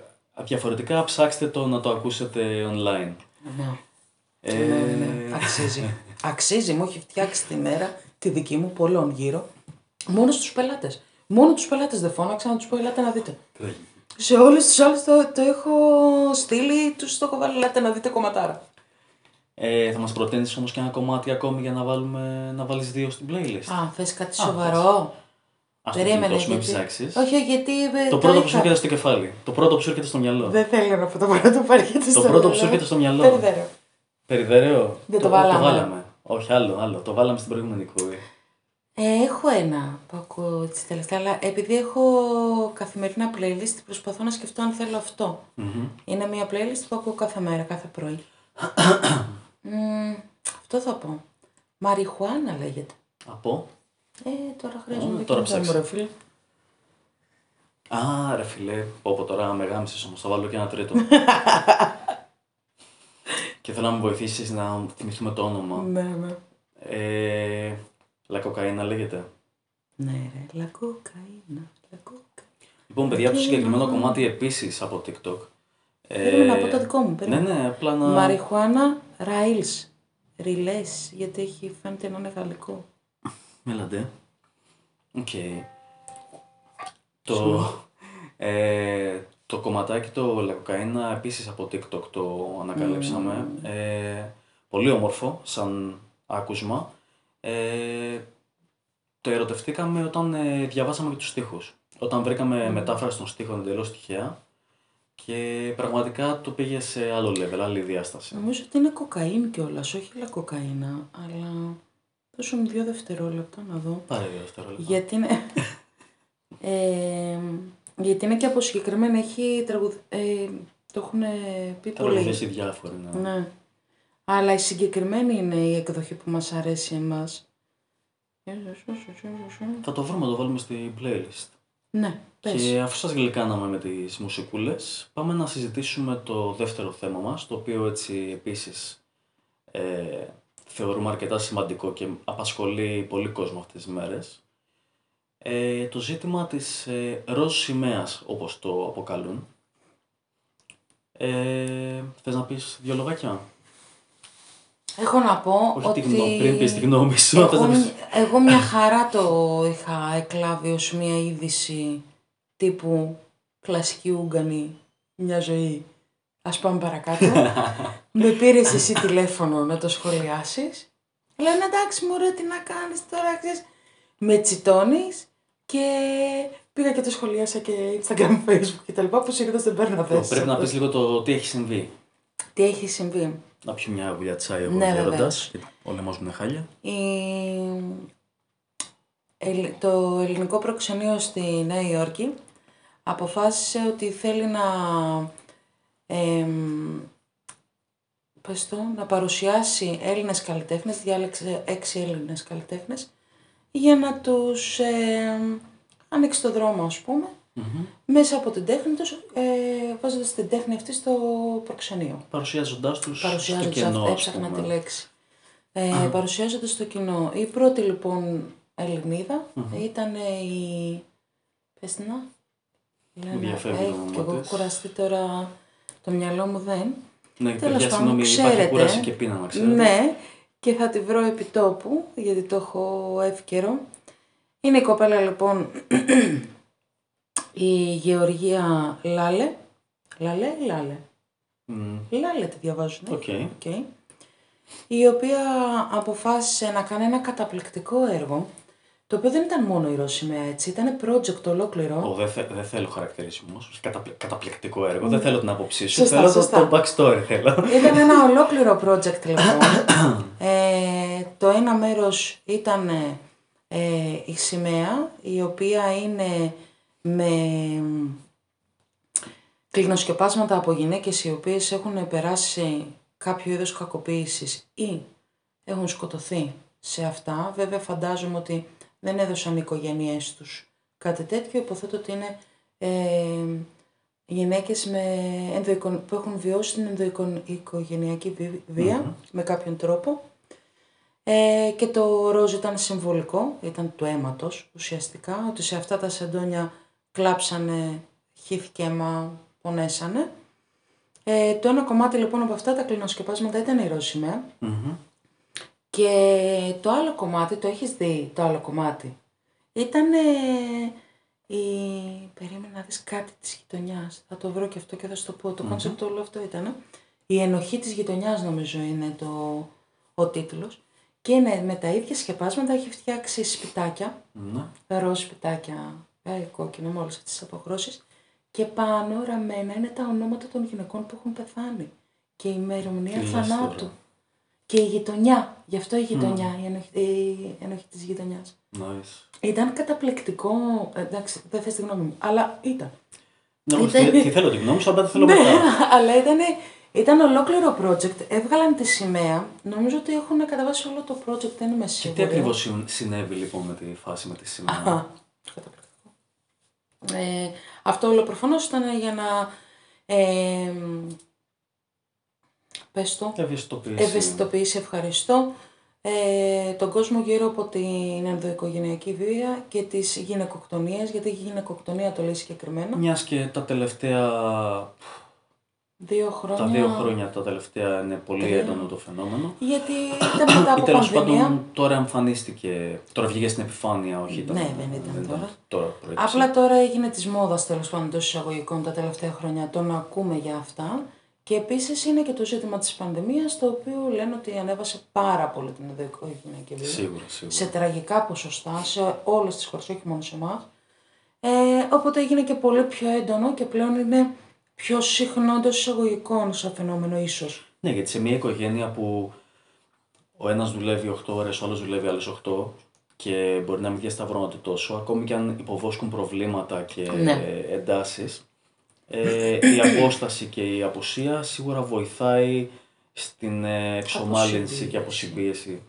διαφορετικά ψάξτε το να το ακούσετε online. ναι. Ε, ναι, ναι, ναι. Αξίζει. Αξίζει, μου έχει φτιάξει τη μέρα τη δική μου πολλών γύρω. Μόνο στους πελάτες. Μόνο τους πελάτες δεν φώναξα να τους πω ελάτε να δείτε. τι θα γίνει. Σε όλους τους άλλους το, το έχω στείλει, τους το έχω βάλει ελάτε να δείτε κομματάρα. Ε, θα μας προτείνεις όμως και ένα κομμάτι ακόμη για να, βάλουμε, να βάλεις δύο στην playlist. Α, θες κάτι σοβαρό; Ας το Περίμενε, γλιτώσουμε, μην γιατί... ψάξεις. Όχι, όχι, γιατί... ε, Το πρώτο που σου είχα. έρχεται στο κεφάλι. Το πρώτο που σου έρχεται στο μυαλό. Δεν θέλω να πω το πρώτο που έρχεται στο πρώτο που σου μυαλό. έρχεται στο μυαλό. Περιδέρω. Περιδέρεο. Δεν το βάλαμε. Το βάλαμε. Όχι, άλλο, άλλο. Το βάλαμε στην προηγούμενη εκπομπή. Ε, έχω ένα που ακούω έτσι τελευταία, αλλά επειδή έχω καθημερινά playlist, προσπαθώ να σκεφτώ αν θέλω αυτό. Μμμ. Είναι μια playlist που ακούω κάθε μέρα, κάθε πρωί. Μμμ, αυτό θα πω. Μαριχουάνα λέγεται. Από; Ε, τώρα χρειάζομαι Α, τώρα ψάξε. ρε φίλε. Α, ρε φιλέ. Πω, πω τώρα με γάμισες όμως. Θα βάλω και ένα τρίτο. και θέλω να με βοηθήσεις να θυμηθούμε το όνομα. Ναι, ναι. Ε, Λακοκαίνα λέγεται. Ναι ρε, λακοκαίνα, λακοκαίνα. Λοιπόν, παιδιά, το συγκεκριμένο κομμάτι επίσης από TikTok. Ε, Περίμενα να πω το δικό μου, Ναι, περίμενα. ναι, απλά να... Μαριχουάνα Ραίλς. Ριλές, γιατί έχει φαίνεται να είναι γαλλικό. Μέλαντε. Οκ. Το, ε, το κομματάκι το Λακοκαίνα επίσης από TikTok το ανακαλύψαμε. Ε, πολύ όμορφο σαν άκουσμα. Ε, το ερωτευτήκαμε όταν ε, διαβάσαμε και τους στίχους. Όταν βρήκαμε μετάφραση των στίχων εντελώς τυχαία και πραγματικά το πήγε σε άλλο level, άλλη διάσταση. Νομίζω ότι είναι κοκαίνη κιόλας, όχι λακοκαίνα, αλλά δώσε μου δύο δευτερόλεπτα να δω. Πάρε δύο δευτερόλεπτα. Γιατί είναι. ε, γιατί είναι και από συγκεκριμένα, έχει τραγουδ... ε, το έχουν πει πολύ. Τραγουδίες οι διάφοροι, ναι. Ναι. Αλλά η συγκεκριμένη είναι η εκδοχή που μας αρέσει εμάς. Θα το βρούμε, το βάλουμε στη playlist. Ναι, πες. Και αφού σας γλυκάναμε με τις μουσικούλες, πάμε να συζητήσουμε το δεύτερο θέμα μας, το οποίο έτσι επίσης ε, θεωρούμε αρκετά σημαντικό και απασχολεί πολύ κόσμο αυτές τις μέρες. Ε, το ζήτημα της ε, ροζ σημαίας, όπως το αποκαλούν. Ε, θες να πεις δύο λογάκια; Έχω να πω Όχι ότι... τη γνώμη, πριν πεις τη γνώμη σου. θες Εγώ, να πεις- εγώ μια χαρά το είχα εκλάβει ως μια είδηση τύπου κλασική Ούγγανη, μια ζωή. Ας πάμε παρακάτω. Με πήρες εσύ τηλέφωνο να το σχολιάσεις. Λένε εντάξει μωρέ τι να κάνεις τώρα, ξέρεις. Με τσιτώνεις και πήγα και το σχολιάσα και Instagram, Facebook και τα λοιπά που συνήθως δεν παίρνω θέση. Πρέπει να πεις λίγο το τι έχει συμβεί. Τι έχει συμβεί; Να πιω μια γουλιά τσάι εγώ Ναι, γέροντας, βεβαίως. γιατί ο λαιμός μου είναι χάλια. Η- Ελλ- Το ελληνικό προξενείο στη Νέα Υόρκη αποφάσισε ότι θέλει να, εμ, πες το, να παρουσιάσει Έλληνες καλλιτέχνες, διάλεξε έξι Έλληνες καλλιτέχνες, για να τους εμ, ανοίξει το δρόμο ας πούμε, μέσα από την τέχνη τους, ε, βάζοντας την τέχνη αυτή στο προξενείο. Παρουσιάζοντάς τους στο Παρουσιάζοντας, κενό, αυτό, ας έψαχνα πούμε. τη λέξη. Ε, παρουσιάζοντας στο κοινό. Η πρώτη λοιπόν Ελληνίδα ήταν η... Πες την να. Λένα, Διαφεύγει το ε, όνομα και εγώ της. κουραστεί τώρα το μυαλό μου δεν. Ναι, Τέλος παιδιά, πάντων, συγγνώμη, υπάρχει ξέρετε. κούραση και πείνα, να ξέρετε. Ναι, και θα τη βρω επί τόπου, γιατί το έχω εύκαιρο. Είναι η κοπέλα λοιπόν η Γεωργία Λάλε. Λάλε ή Λάλε. Μμ, Λάλε τη διαβάζουν. Οκ. Οκ. Η οποία αποφάσισε να κάνει ένα καταπληκτικό έργο, το οποίο δεν ήταν μόνο η ροζ σημαία έτσι, ήταν project ολόκληρο. Ω, δεν, θε, δεν θέλω χαρακτηρισμούς, καταπλη, καταπληκτικό έργο. Δεν θέλω την άποψή σου, Σωστά, θέλω το, σωστά. το backstory θέλω. Ήταν ένα ολόκληρο project λοιπόν. ε, το ένα μέρος ήταν ε, η σημαία, η οποία είναι με κλινοσκεπάσματα από γυναίκες οι οποίες έχουν περάσει κάποιο είδος κακοποίησης ή έχουν σκοτωθεί σε αυτά. Βέβαια φαντάζομαι ότι δεν έδωσαν οι οικογένειές τους κάτι τέτοιο. Υποθέτω ότι είναι ε, γυναίκες με ενδοοικο... που έχουν βιώσει την ενδοοικογενειακή βι- βία με κάποιον τρόπο. Ε, και το ροζ ήταν συμβολικό, ήταν του αίματος ουσιαστικά, ότι σε αυτά τα σεντόνια κλάψανε, χύθηκε αίμα, πονέσανε. Ε, το ένα κομμάτι λοιπόν από αυτά τα κλινοσκεπάσματα ήταν η ροζ σημαία. Μμμ. Και το άλλο κομμάτι, το έχεις δει το άλλο κομμάτι, ήταν η... Περίμενα να δεις κάτι της γειτονιάς. Θα το βρω και αυτό και θα σου το πω. Το concept όλο αυτό ήταν. Η ενοχή της γειτονιάς νομίζω είναι το... ο τίτλος. Και είναι με τα ίδια σκεπάσματα έχει φτιάξει σπιτάκια, Ναι. ροζ σπιτάκια, ε, κόκκινο με όλες αυτές τις αποχρώσεις. Και πάνω ραμμένα είναι τα ονόματα των γυναικών που έχουν πεθάνει. Και η ημερομηνία Τι λες θανάτου. Τώρα. Και η γειτονιά, γι' αυτό η γειτονιά, η, ενοχή, η ενοχή της γειτονιάς. Nice. Ήταν καταπληκτικό, ε, εντάξει, δεν θες τη γνώμη μου, αλλά ήταν. Ναι, όχι, Ήταν- τι, τι θέλω τη γνώμη σου, αλλά δεν θέλω Ναι, μετά. αλλά ήταν, ήταν ολόκληρο project. Έβγαλαν τη σημαία. Νομίζω ότι έχουν καταβάσει όλο το project, δεν είμαι Και σίγουρη. τι ακριβώ συνέβη λοιπόν με τη φάση με τη Α, σημαία. καταπληκτικό. Ε, αυτό όλο προφανώς ήταν για να... Ε, πες το. Ευαισθητοποίηση. Ευαισθητοποίηση, ευχαριστώ. Ε, τον κόσμο γύρω από την ενδοοικογενειακή βία και τις γυναικοκτονίες, γιατί η γυναικοκτονία το λέει συγκεκριμένα. Μιας και τα τελευταία. Δύο χρόνια. Τα δύο χρόνια τα τελευταία είναι πολύ Τρία. έντονο το φαινόμενο. Γιατί ήταν μετά Ή από τέλος πανδημία. πάντων τώρα εμφανίστηκε. Τώρα βγήκε στην επιφάνεια, όχι ήταν. Ναι, δεν ήταν τώρα. Τώρα προέκυψε. Απλά τώρα έγινε της μόδας τέλος πάντων εντό εισαγωγικών τα τελευταία χρόνια το να ακούμε για αυτά. Και επίσης είναι και το ζήτημα της πανδημίας, το οποίο λένε ότι ανέβασε πάρα πολύ την ενδοοικογενειακή βία. Σίγουρα, σίγουρα. Σε τραγικά ποσοστά σε όλες τις χώρες, όχι μόνο σε εμάς. Ε, οπότε έγινε και πολύ πιο έντονο και πλέον είναι πιο συχνό εντός εισαγωγικών σαν φαινόμενο ίσως. Ναι, γιατί σε μια οικογένεια που ο ένας δουλεύει 8 ώρες, ο άλλος δουλεύει άλλες 8 και μπορεί να μην διασταυρώνονται τόσο, ακόμη και αν υποβόσκουν προβλήματα και Ναι. εντάσεις, ε, η απόσταση και η απουσία σίγουρα βοηθάει στην ε, εξομάλυνση Αποσυμπίεση. και αποσυμπίεση.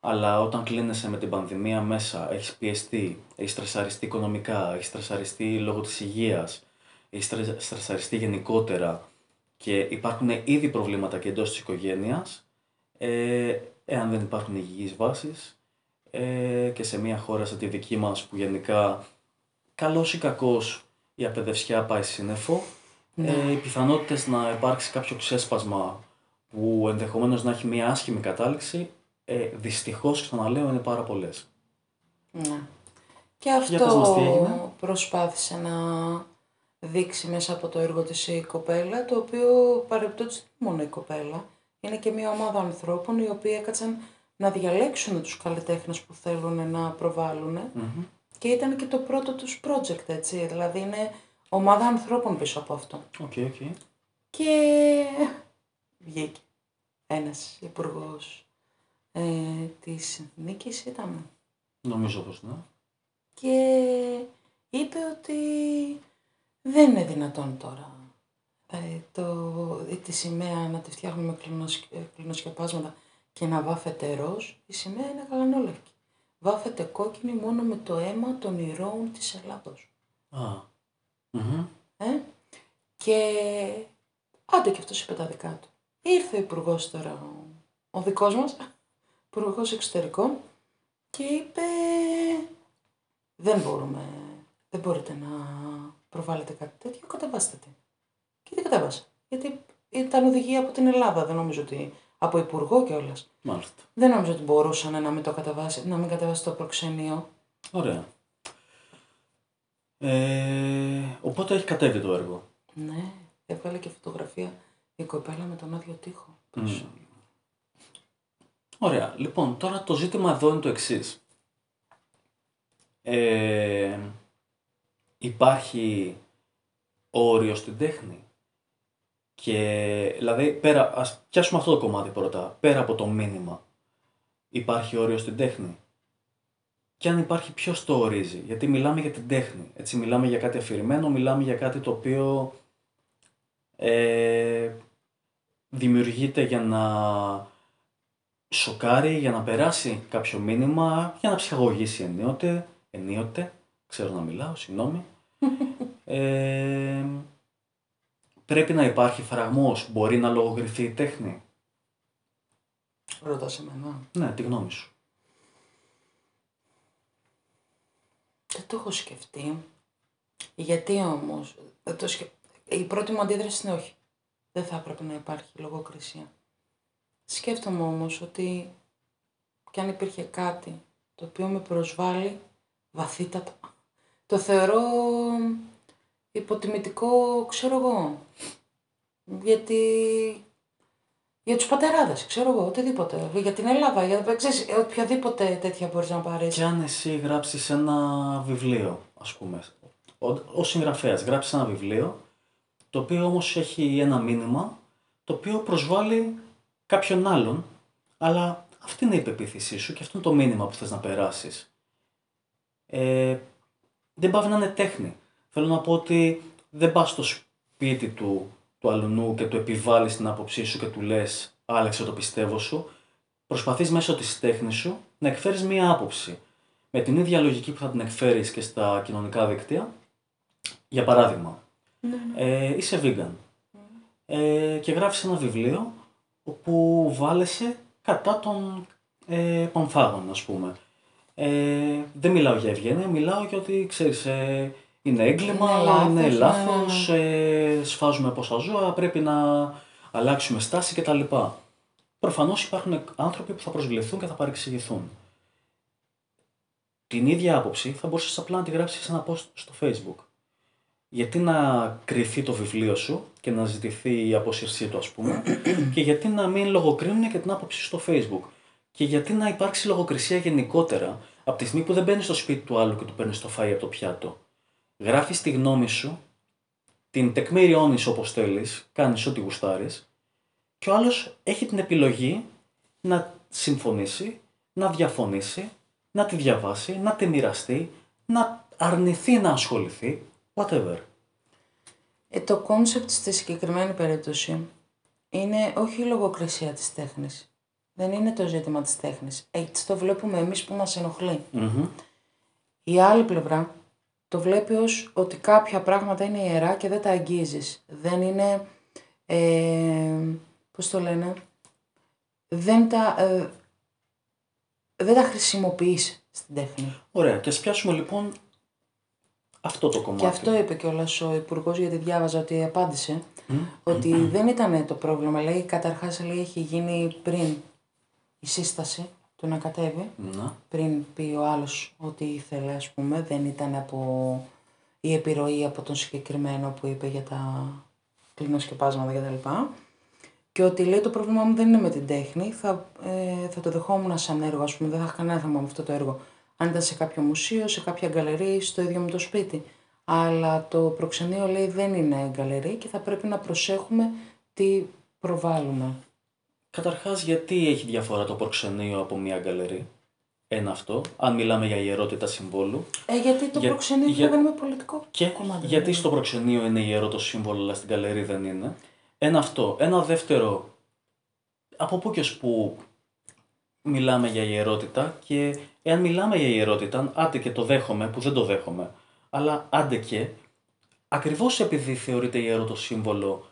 Αλλά όταν κλείνεσαι με την πανδημία μέσα, έχεις πιεστεί, έχεις στρεσαριστεί οικονομικά, έχεις στρεσαριστεί λόγω της υγείας, έχεις στρε- στρεσαριστεί γενικότερα και υπάρχουν ήδη προβλήματα και εντός της οικογένειας, ε, εάν δεν υπάρχουν υγιείς βάσεις ε, και σε μια χώρα σαν τη δική μας που γενικά καλός ή κακός η απαιδευσιά πάει σύννεφο, ε, οι πιθανότητες να υπάρξει κάποιο ξέσπασμα που ενδεχομένως να έχει μια άσχημη κατάληξη, ε, δυστυχώς ξαναλέω είναι πάρα πολλές. Ναι. Και Για πες μας τι έγινε. αυτό προσπάθησε να δείξει μέσα από το έργο της η κοπέλα, το οποίο παρεπτόντως δεν είναι μόνο η κοπέλα, είναι και μια ομάδα ανθρώπων οι οποίοι έκατσαν να διαλέξουν τους καλλιτέχνες που θέλουν να προβάλλουν Μμμ. Και ήταν και το πρώτο τους project, έτσι, δηλαδή είναι ομάδα ανθρώπων πίσω από αυτό. Οκ, οκ. Και βγήκε ένας υπουργός ε, της Νίκης ήταν Νομίζω πως ναι. και είπε ότι δεν είναι δυνατόν τώρα ε, το, τη σημαία να τη φτιάχνουμε με κλινοσ- ε, κλινοσκεπάσματα και να βάφεται ροζ, η σημαία είναι γαλανόλευκη. Βάφεται κόκκινη μόνο με το αίμα των ηρώων της Ελλάδος. Α. Μμμ. Ε; Και άντε και αυτός είπε τα δικά του. Ήρθε ο υπουργός τώρα, ο, ο δικός μας, υπουργός εξωτερικών και είπε δεν μπορούμε, δεν μπορείτε να προβάλλετε κάτι τέτοιο, κατεβάστε την. Και τι κατέβασε; Γιατί ήταν οδηγία από την Ελλάδα, δεν νομίζω ότι από υπουργό κιόλας. Μάλιστα. Δεν νομίζω ότι μπορούσαν να μην το κατεβάσει, να μην κατεβάσει το προξενείο. Ωραία. Ε, οπότε έχει κατέβει το έργο. Ναι, έβγαλε και φωτογραφία η κοπέλα με τον άδειο τοίχο. Μμ. Ωραία. Λοιπόν, τώρα το ζήτημα εδώ είναι το εξής. Ε, υπάρχει όριο στην τέχνη; Και δηλαδή, πέρα, ας πιάσουμε αυτό το κομμάτι πρώτα. Πέρα από το μήνυμα, υπάρχει όριο στην τέχνη; Και αν υπάρχει, ποιος το ορίζει; Γιατί μιλάμε για την τέχνη. Έτσι, μιλάμε για κάτι αφηρημένο, μιλάμε για κάτι το οποίο ε, δημιουργείται για να σοκάρει, για να περάσει κάποιο μήνυμα, για να ψυχαγωγήσει ενίοτε, ενίοτε, ξέρω να μιλάω, συγγνώμη. ε, πρέπει να υπάρχει φραγμός, μπορεί να λογοκριθεί η τέχνη. Ρωτάς εμένα. Ναι, τη γνώμη σου. Δεν το έχω σκεφτεί. Γιατί όμως, ε, το σκε- η πρώτη μου αντίδραση είναι όχι. Δεν θα έπρεπε να υπάρχει λογοκρισία. Σκέφτομαι όμως ότι κι αν υπήρχε κάτι το οποίο με προσβάλλει βαθύτατα, το θεωρώ υποτιμητικό, ξέρω εγώ. Γιατί για τους πατεράδες, ξέρω εγώ, οτιδήποτε. Για την Ελλάδα, για ξέρεις, οποιαδήποτε τέτοια μπορείς να πάρεις. Και αν εσύ γράψεις ένα βιβλίο, ας πούμε, ο, ο συγγραφέας γράψει ένα βιβλίο, το οποίο όμως έχει ένα μήνυμα, το οποίο προσβάλλει κάποιον άλλον, αλλά αυτή είναι η πεποίθησή σου και αυτό είναι το μήνυμα που θες να περάσεις. Ε, δεν πάει να είναι τέχνη. Θέλω να πω ότι δεν πας στο σπίτι του, του αλουνού και του επιβάλλεις την άποψή σου και του λες «Άλεξε το πιστεύω σου». Προσπαθείς μέσω της τέχνης σου να εκφέρεις μία άποψη. Με την ίδια λογική που θα την εκφέρεις και στα κοινωνικά δίκτυα. Για παράδειγμα, ε, είσαι vegan ε, και γράφεις ένα βιβλίο όπου βάλεσαι κατά των ε, πανφάγων, ας πούμε. Ε, δεν μιλάω για ευγένεια, μιλάω για ότι, ξέρεις, ε, είναι έγκλημα, Είναι λάθος, είναι ναι, λάθος, ε, σφάζουμε πόσα ζώα, πρέπει να αλλάξουμε στάση κτλ. Προφανώς υπάρχουν άνθρωποι που θα προσβληθούν και θα παρεξηγηθούν. Την ίδια άποψη θα μπορούσες απλά να τη γράψεις σε ένα post στο facebook. Γιατί να κρυθεί το βιβλίο σου και να ζητηθεί η απόσυρσή του, ας πούμε, και γιατί να μην λογοκρίνουν και την άποψη στο Facebook. Και γιατί να υπάρξει λογοκρισία γενικότερα από τη στιγμή που δεν μπαίνεις στο σπίτι του άλλου και του παίρνεις το φαΐ από το πιάτο. Γράφεις τη γνώμη σου, την τεκμηριώνεις όπως θέλεις, κάνεις ό,τι γουστάρεις, και ο άλλος έχει την επιλογή να συμφωνήσει, να διαφωνήσει, να τη διαβάσει, να τη μοιραστεί, να αρνηθεί να ασχοληθεί, whatever. Ε, το concept στη συγκεκριμένη περίπτωση είναι όχι η λογοκρισία της τέχνης. Δεν είναι το ζήτημα της τέχνης. Έτσι το βλέπουμε εμείς που μας ενοχλεί. Μμμ. Η άλλη πλευρά το βλέπει ως ότι κάποια πράγματα είναι ιερά και δεν τα αγγίζεις. Δεν είναι, ε, πώς το λένε, δεν τα, ε, δεν τα χρησιμοποιείς στην τέχνη. Ωραία, και ας πιάσουμε λοιπόν αυτό το κομμάτι. Και αυτό είπε κιόλας ο Υπουργός, γιατί διάβαζα ότι απάντησε, ότι δεν ήταν το πρόβλημα. Λέει, καταρχάς λέει, έχει γίνει πριν η σύσταση του να κατέβει, Να. πριν πει ο άλλος ότι ήθελε, ας πούμε, δεν ήταν από η επιρροή από τον συγκεκριμένο που είπε για τα κλινοσκεπάσματα κτλ. Και ότι λέει το πρόβλημά μου δεν είναι με την τέχνη, θα, ε, θα το δεχόμουν σαν έργο, ας πούμε, δεν θα είχα κανένα θέμα με αυτό το έργο. Αν ήταν σε κάποιο μουσείο, σε κάποια γκαλερί, ή στο ίδιο με το σπίτι. Αλλά το προξενείο λέει δεν είναι γκαλερί και θα πρέπει να προσέχουμε τι προβάλλουμε. Καταρχάς, γιατί έχει διαφορά το προξενείο από μια γκαλερί; Ένα αυτό, αν μιλάμε για ιερότητα συμβόλου. Ε, γιατί το Για- προξενείο για- για... με πολιτικό Και κομμάτι. γιατί στο προξενείο είναι ιερό το σύμβολο, αλλά στην γκαλερί δεν είναι. Ένα αυτό. Ένα δεύτερο, από πού και ως πού μιλάμε για ιερότητα και εάν μιλάμε για ιερότητα, άντε και το δέχομαι, που δεν το δέχομαι, αλλά άντε και, ακριβώς επειδή θεωρείται ιερό το σύμβολο,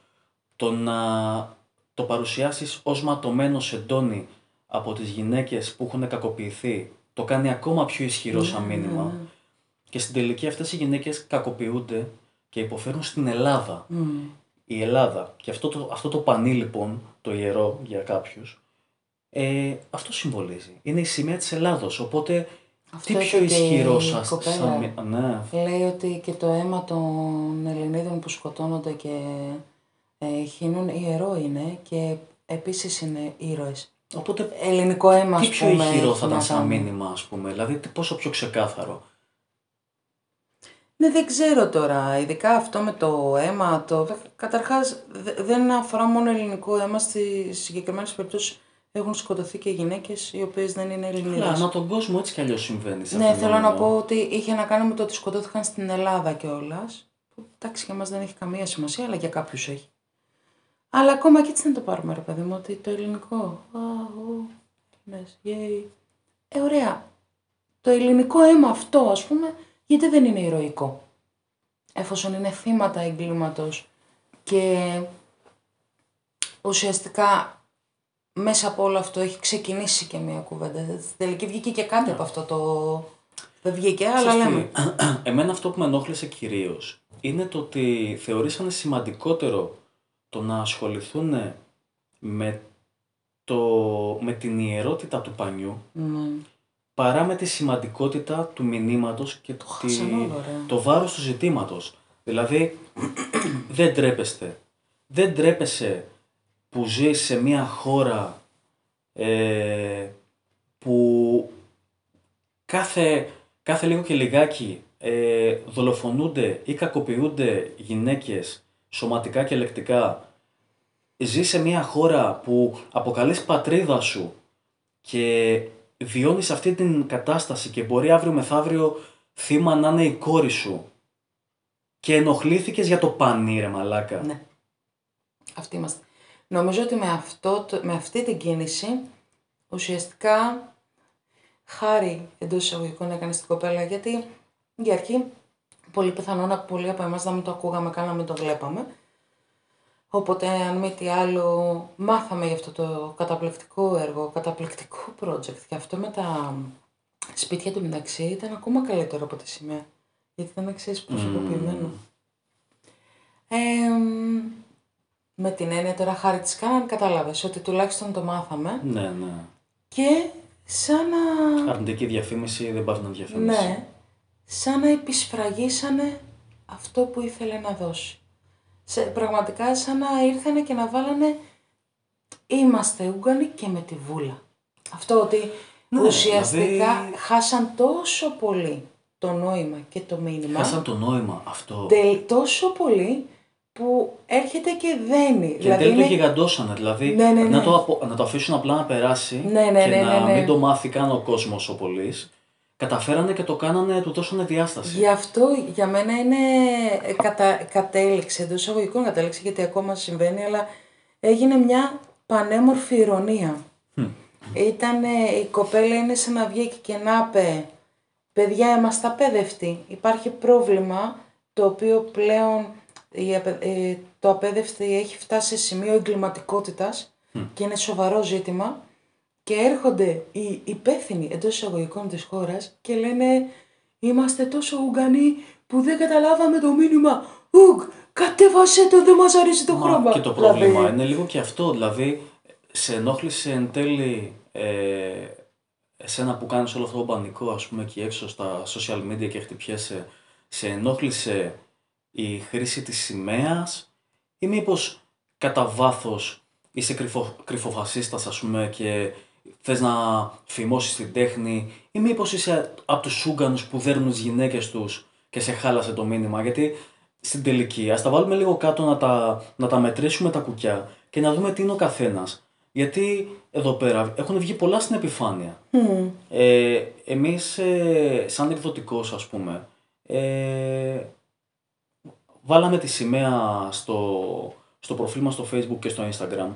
το να το παρουσιάσεις ως ματωμένο σεντόνι από τις γυναίκες που έχουν κακοποιηθεί, το κάνει ακόμα πιο ισχυρό σαν μήνυμα. Και στην τελική αυτές οι γυναίκες κακοποιούνται και υποφέρουν στην Ελλάδα. Η Ελλάδα και αυτό το, αυτό το πανί λοιπόν, το ιερό για κάποιους, ε, αυτό συμβολίζει. Είναι η σημαία της Ελλάδος, οπότε Αυτό τι πιο είπε και ισχυρό η σαν... κοπέλα. σαν μη- ναι, Λέει ότι και το αίμα των Ελληνίδων που σκοτώνονται και ε, χύνουν ιερό είναι και επίσης είναι ήρωες. οπότε Ελληνικό αίμα, τι ας πιο πούμε, ηχηρό έχει θα ήταν να σαν κάνει. μήνυμα ας πούμε, δηλαδή τι- πόσο πιο ξεκάθαρο; Ναι, δεν ξέρω τώρα. Ειδικά αυτό με το αίμα. Το... Καταρχάς, δε- δεν αφορά μόνο ελληνικό αίμα. Στις συγκεκριμένες περιπτώσεις έχουν σκοτωθεί και γυναίκες οι οποίες δεν είναι Αλλά Ελληνίδε. ανά τον κόσμο έτσι κι αλλιώς συμβαίνει. σαν Ναι, θέλω να φαινόμενο. πω ότι είχε να κάνει με το ότι σκοτώθηκαν στην Ελλάδα κιόλας. Εντάξει, για μας δεν έχει καμία σημασία, αλλά για κάποιους έχει. Αλλά ακόμα και έτσι να το πάρουμε, ρε παιδί μου, ότι το ελληνικό. Α, ο, Έλληνες, yay. Ε, ωραία. Το ελληνικό αίμα αυτό, ας πούμε, γιατί δεν είναι ηρωικό; Εφόσον είναι θύματα εγκλήματος και ουσιαστικά μέσα από όλο αυτό έχει ξεκινήσει και μια κουβέντα. Στην τελική βγήκε και κάτι από αυτό το Δεν βγήκε, αλλά Ξέρεις τι, λέμε. Εμένα αυτό που με ενόχλησε κυρίως είναι το ότι θεωρήσανε σημαντικότερο το να ασχοληθούν με, το, με την ιερότητα του πανιού Ναι. παρά με τη σημαντικότητα του μηνύματος και το, χάσαν όλο, ρε. το βάρος του ζητήματος. Δηλαδή, δεν τρέπεστε. Δεν τρέπεσαι που ζεις σε μια χώρα ε, που κάθε, κάθε λίγο και λιγάκι ε, δολοφονούνται ή κακοποιούνται γυναίκες σωματικά και λεκτικά. Ζεις σε μια χώρα που αποκαλείς πατρίδα σου και βιώνεις αυτή την κατάσταση και μπορεί αύριο μεθαύριο θύμα να είναι η κόρη σου και ενοχλήθηκες για το πανί ρε μαλάκα. Ναι. Αυτοί είμαστε. Νομίζω ότι με, αυτό, το- με αυτή την κίνηση ουσιαστικά χάρη εντός εισαγωγικών έκανες στην κοπέλα γιατί για αρχή πολύ πιθανόν πολλοί από εμάς να μην το ακούγαμε καν να μην το βλέπαμε. Οπότε αν μη τι άλλο μάθαμε για αυτό το καταπληκτικό έργο, καταπληκτικό project και αυτό με τα σπίτια του μεταξύ ήταν ακόμα καλύτερο από τη σημαία. Γιατί ήταν ξέρεις προσωποποιημένο. Ε, με την έννοια τώρα χάρη της κάναν κατάλαβες ότι τουλάχιστον το μάθαμε Ναι, ναι. και σαν να, Αρνητική διαφήμιση δεν πας να διαφήμιση. ναι, σαν να επισφραγίσανε αυτό που ήθελε να δώσει. Σε, πραγματικά σαν να ήρθανε και να βάλανε είμαστε Ούγγανοι και με τη βούλα. Αυτό ότι Ναι, ουσιαστικά δηλαδή- χάσαν τόσο πολύ το νόημα και το μήνυμα. Χάσαν το νόημα αυτό. Τε- τόσο πολύ που έρχεται και δένει. Και δεν το είναι- γιγαντώσανε. Δηλαδή Ναι, ναι, Να, ναι. το απο- να το αφήσουν απλά να περάσει Ναι, ναι, και ναι, να ναι, ναι. μην το μάθει καν ο κόσμος ο πολύς. Καταφέρανε και το κάνανε, του δώσανε διάσταση. Γι' αυτό για μένα είναι ε, κατα... κατέληξε, εντός εισαγωγικών κατέληξε, γιατί ακόμα συμβαίνει, αλλά έγινε μια πανέμορφη ηρωνία. Ήταν, η κοπέλα είναι σαν να βγήκε και να είπε, παιδιά είμαστε απέδευτοι, υπάρχει πρόβλημα το οποίο πλέον η απε- ε, το απέδευτη έχει φτάσει σε σημείο εγκληματικότητας και είναι σοβαρό ζήτημα και έρχονται οι υπεύθυνοι εντός εισαγωγικών της χώρας και λένε είμαστε τόσο Ουγγανοί που δεν καταλάβαμε το μήνυμα Ουγ, κατέβασε το, δεν μας αρέσει το Μα χρώμα. και το Δηλαδή, πρόβλημα είναι λίγο και αυτό. Δηλαδή, σε ενόχλησε εν τέλει ε, εσένα που κάνεις όλο αυτό το πανικό, ας πούμε, εκεί έξω στα social media και χτυπιέσαι, σε ενόχλησε η χρήση της σημαίας ή μήπως κατά βάθος είσαι κρυφο, κρυφοφασίστας, ας πούμε, και θες να φημώσεις την τέχνη ή μήπως είσαι από τους Ούγκανους που δέρνουν τις γυναίκες τους και σε χάλασε το μήνυμα; Γιατί στην τελική, ας τα βάλουμε λίγο κάτω να τα, να τα μετρήσουμε τα κουκιά και να δούμε τι είναι ο καθένας. Γιατί εδώ πέρα έχουν βγει πολλά στην επιφάνεια. Ε, εμείς ε, σαν εκδοτικός ας πούμε ε, βάλαμε τη σημαία στο, στο προφίλ μας στο facebook και στο instagram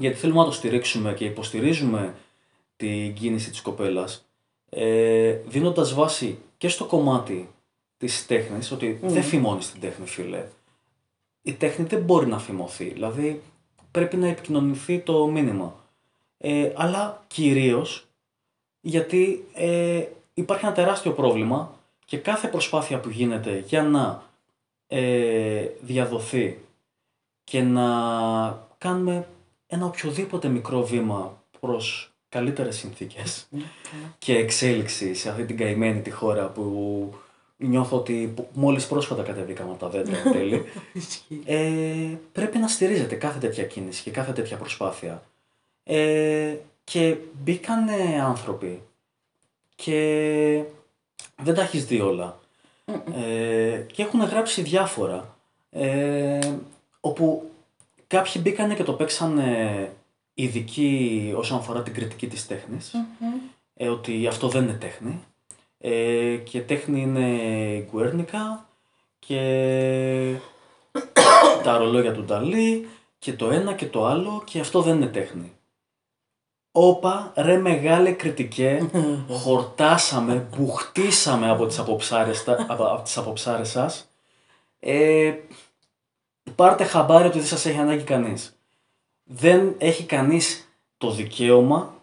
γιατί θέλουμε να το στηρίξουμε και υποστηρίζουμε την κίνηση της κοπέλας ε, δίνοντας βάση και στο κομμάτι της τέχνης ότι δεν φημώνεις την τέχνη φίλε. Η τέχνη δεν μπορεί να φημωθεί δηλαδή πρέπει να επικοινωνηθεί το μήνυμα. Ε, αλλά κυρίως γιατί ε, υπάρχει ένα τεράστιο πρόβλημα και κάθε προσπάθεια που γίνεται για να ε, διαδοθεί και να κάνουμε ένα οποιοδήποτε μικρό βήμα προς καλύτερες συνθήκες και εξέλιξη σε αυτή την καημένη τη χώρα που νιώθω ότι που- μόλις πρόσφατα κατεβήκαμε από τα δέντρα εν τέλει, ε, πρέπει να στηρίζεται κάθε τέτοια κίνηση και κάθε τέτοια προσπάθεια. Ε, και μπήκαν άνθρωποι και δεν τα έχεις δει όλα. Ε, και έχουν γράψει διάφορα. Ε, όπου κάποιοι μπήκανε και το παίξανε ειδικοί όσον αφορά την κριτική της τεχνης Ε, ότι αυτό δεν είναι τέχνη. Ε, και τέχνη είναι η Γκουέρνικα και τα ρολόγια του Νταλή και το ένα και το άλλο και αυτό δεν είναι τέχνη. Όπα, ρε μεγάλε κριτικέ, χορτάσαμε, μπουχτίσαμε από τις αποψάρες, τα- από, από τις αποψάρες σας. Ε, πάρτε χαμπάρι ότι δεν σας έχει ανάγκη κανείς. Δεν έχει κανείς το δικαίωμα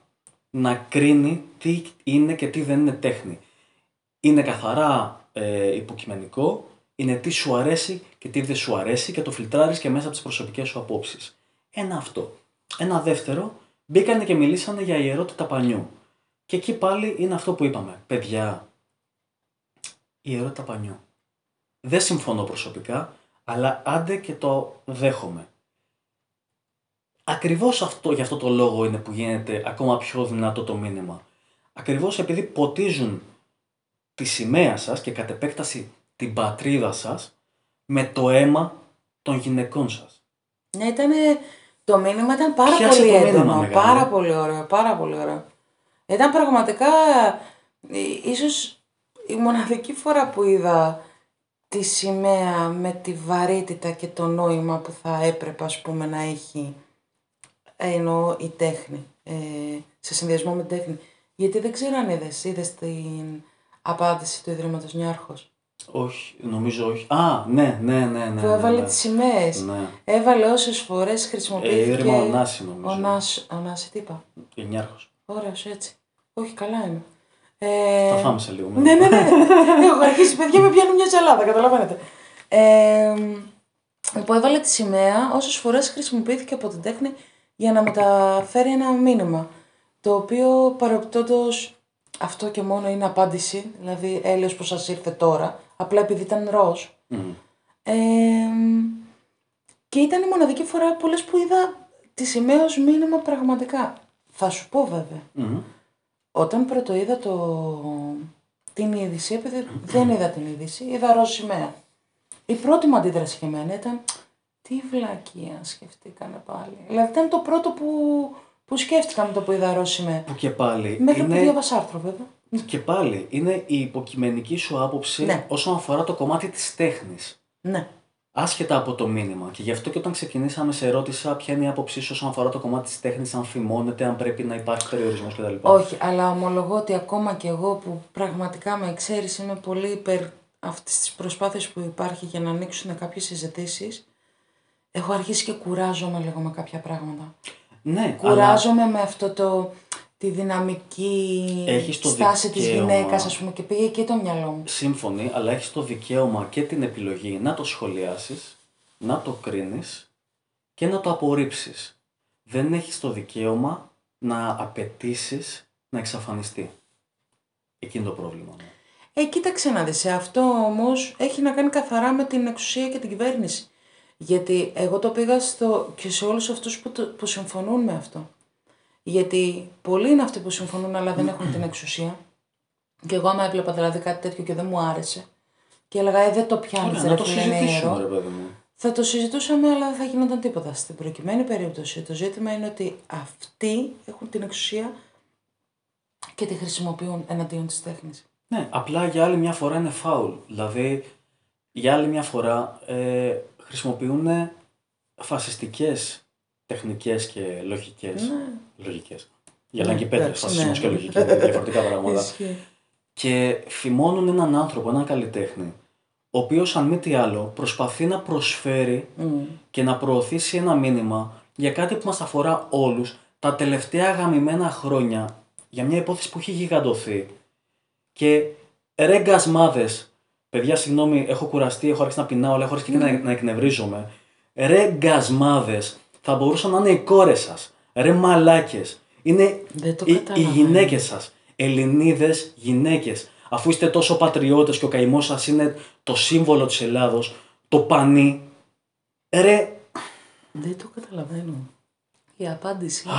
να κρίνει τι είναι και τι δεν είναι τέχνη. είναι καθαρά ε, υποκειμενικό, είναι τι σου αρέσει και τι δεν σου αρέσει και το φιλτράρεις και μέσα από τις προσωπικές σου απόψεις. Ένα αυτό. Ένα δεύτερο, μπήκανε και μιλήσανε για ιερότητα πανιού. Και εκεί πάλι είναι αυτό που είπαμε. Παιδιά, ιερότητα πανιού. Δεν συμφωνώ προσωπικά, αλλά άντε και το δέχομαι. Ακριβώς αυτό, για αυτό το λόγο είναι που γίνεται ακόμα πιο δυνατό το μήνυμα. Ακριβώς επειδή ποτίζουν τη σημαία σας και κατ' επέκταση την πατρίδα σας με το αίμα των γυναικών σας. Ναι, ήταν, το μήνυμα ήταν πάρα Πιάσε πολύ το μήνυμα, έντονο. μεγάλε. πάρα πολύ ωραίο, πάρα πολύ ωραίο. Ήταν πραγματικά ε, ίσως η μοναδική φορά που είδα τη σημαία με τη βαρύτητα και το νόημα που θα έπρεπε ας πούμε να έχει ε, εννοώ η τέχνη, ε, σε συνδυασμό με την τέχνη. Γιατί δεν ξέρω αν είδες, είδες την απάντηση του Ιδρύματος Νιάρχος; Όχι, νομίζω όχι. Α, ναι, ναι, ναι, ναι. που ναι, έβαλε ναι. τις σημαίες. Ναι. Έβαλε όσες φορές Ε, χρησιμοποιήθηκε... Ίδρυμα Ωνάση νομίζω. Ωνάση, Ωνάση, τι είπα; Γενιάρχος. Ωραίος έτσι. Όχι, καλά είμαι. Ε, Θα φάμε σε λίγο. ναι, ναι, ναι. Έχω αρχίσει, παιδιά, με πιάνουν μια τζαλάδα, καταλαβαίνετε. Ε, που έβαλε τη σημαία όσες φορές χρησιμοποιήθηκε από την τέχνη για να μεταφέρει ένα μήνυμα. Το οποίο παρεπτόντως αυτό και μόνο είναι απάντηση, δηλαδή έλεος πως σας ήρθε τώρα, απλά επειδή ήταν ροζ. Μμμ. Ε, και ήταν η μοναδική φορά πολλές που είδα τη σημαία ως μήνυμα πραγματικά. Θα σου πω βέβαια. Μμμ. Όταν πρώτο είδα το... την είδηση, επειδή δεν είδα την είδηση, είδα ροζ σημαία. Η πρώτη μου αντίδραση για μένα ήταν τι βλακεία σκεφτήκανε πάλι. Δηλαδή ήταν το πρώτο που, που σκέφτηκα με το που είδα ροζ σημαία. Που και πάλι Μέχρι που είναι, διάβασα άρθρο βέβαια. και πάλι είναι η υποκειμενική σου άποψη Ναι. όσον αφορά το κομμάτι της τέχνης. Ναι. Άσχετα από το μήνυμα. Και γι' αυτό και όταν ξεκινήσαμε, σε ρώτησα ποια είναι η άποψή σου όσον αφορά το κομμάτι της τέχνης, αν φημώνεται, αν πρέπει να υπάρχει περιορισμός κτλ. Όχι, αλλά ομολογώ ότι ακόμα και εγώ που πραγματικά με ξέρεις είμαι πολύ υπέρ αυτής της προσπάθειας που υπάρχει για να ανοίξουν κάποιες συζητήσεις. έχω αρχίσει και κουράζομαι λίγο με κάποια πράγματα. Ναι, αλλά Κουράζομαι με αυτό το, τη δυναμική Έχεις το στάση της δικαίωμα. γυναίκας, ας πούμε, και πήγε εκεί το μυαλό μου. σύμφωνοι, αλλά έχεις το δικαίωμα και την επιλογή να το σχολιάσεις, να το κρίνεις και να το απορρίψεις. Δεν έχεις το δικαίωμα να απαιτήσεις να εξαφανιστεί. Εκείνο το πρόβλημα. μου. Ε, κοίταξε να δεις, αυτό όμως έχει να κάνει καθαρά με την εξουσία και την κυβέρνηση. Γιατί εγώ το πήγα στο, και σε όλους αυτούς που, το, που συμφωνούν με αυτό. Γιατί πολλοί είναι αυτοί που συμφωνούν αλλά δεν έχουν την εξουσία. Και εγώ άμα έβλεπα δηλαδή κάτι τέτοιο και δεν μου άρεσε. Και έλεγα, ε, δεν το πιάνει, Ωραία, δεν να το είναι συζητήσουμε, ιερό. ρε παιδί μου. Θα το συζητούσαμε, αλλά δεν θα γινόταν τίποτα. Στην προκειμένη περίπτωση, το ζήτημα είναι ότι αυτοί έχουν την εξουσία και τη χρησιμοποιούν εναντίον της τέχνης. Ναι, απλά για άλλη μια φορά είναι φάουλ. Δηλαδή, για άλλη μια φορά ε, χρησιμοποιούν φασιστικές τεχνικές και λογικές. Ναι. Λογικές. Γελάνε και πέτρες, εντάξει, φασισμός ναι. και λογική, είναι διαφορετικά πράγματα. Ισχύει. και φημώνουν έναν άνθρωπο, έναν καλλιτέχνη, ο οποίος αν μη τι άλλο προσπαθεί να προσφέρει Μμ. και να προωθήσει ένα μήνυμα για κάτι που μας αφορά όλους τα τελευταία γαμημένα χρόνια για μια υπόθεση που έχει γιγαντωθεί και ρε γκασμάδες, παιδιά συγγνώμη έχω κουραστεί, έχω αρχίσει να πεινάω αλλά έχω αρχίσει και να, να εκνευρίζομαι ρε γκασμάδες θα μπορούσαν να είναι οι κόρες σας ρε μαλάκες είναι Δεν το οι, οι καταλαβαίνω. γυναίκες σας Ελληνίδες γυναίκες αφού είστε τόσο πατριώτες και ο καημός σας είναι το σύμβολο της Ελλάδος το πανί ρε Δεν το καταλαβαίνω. Η απάντηση είναι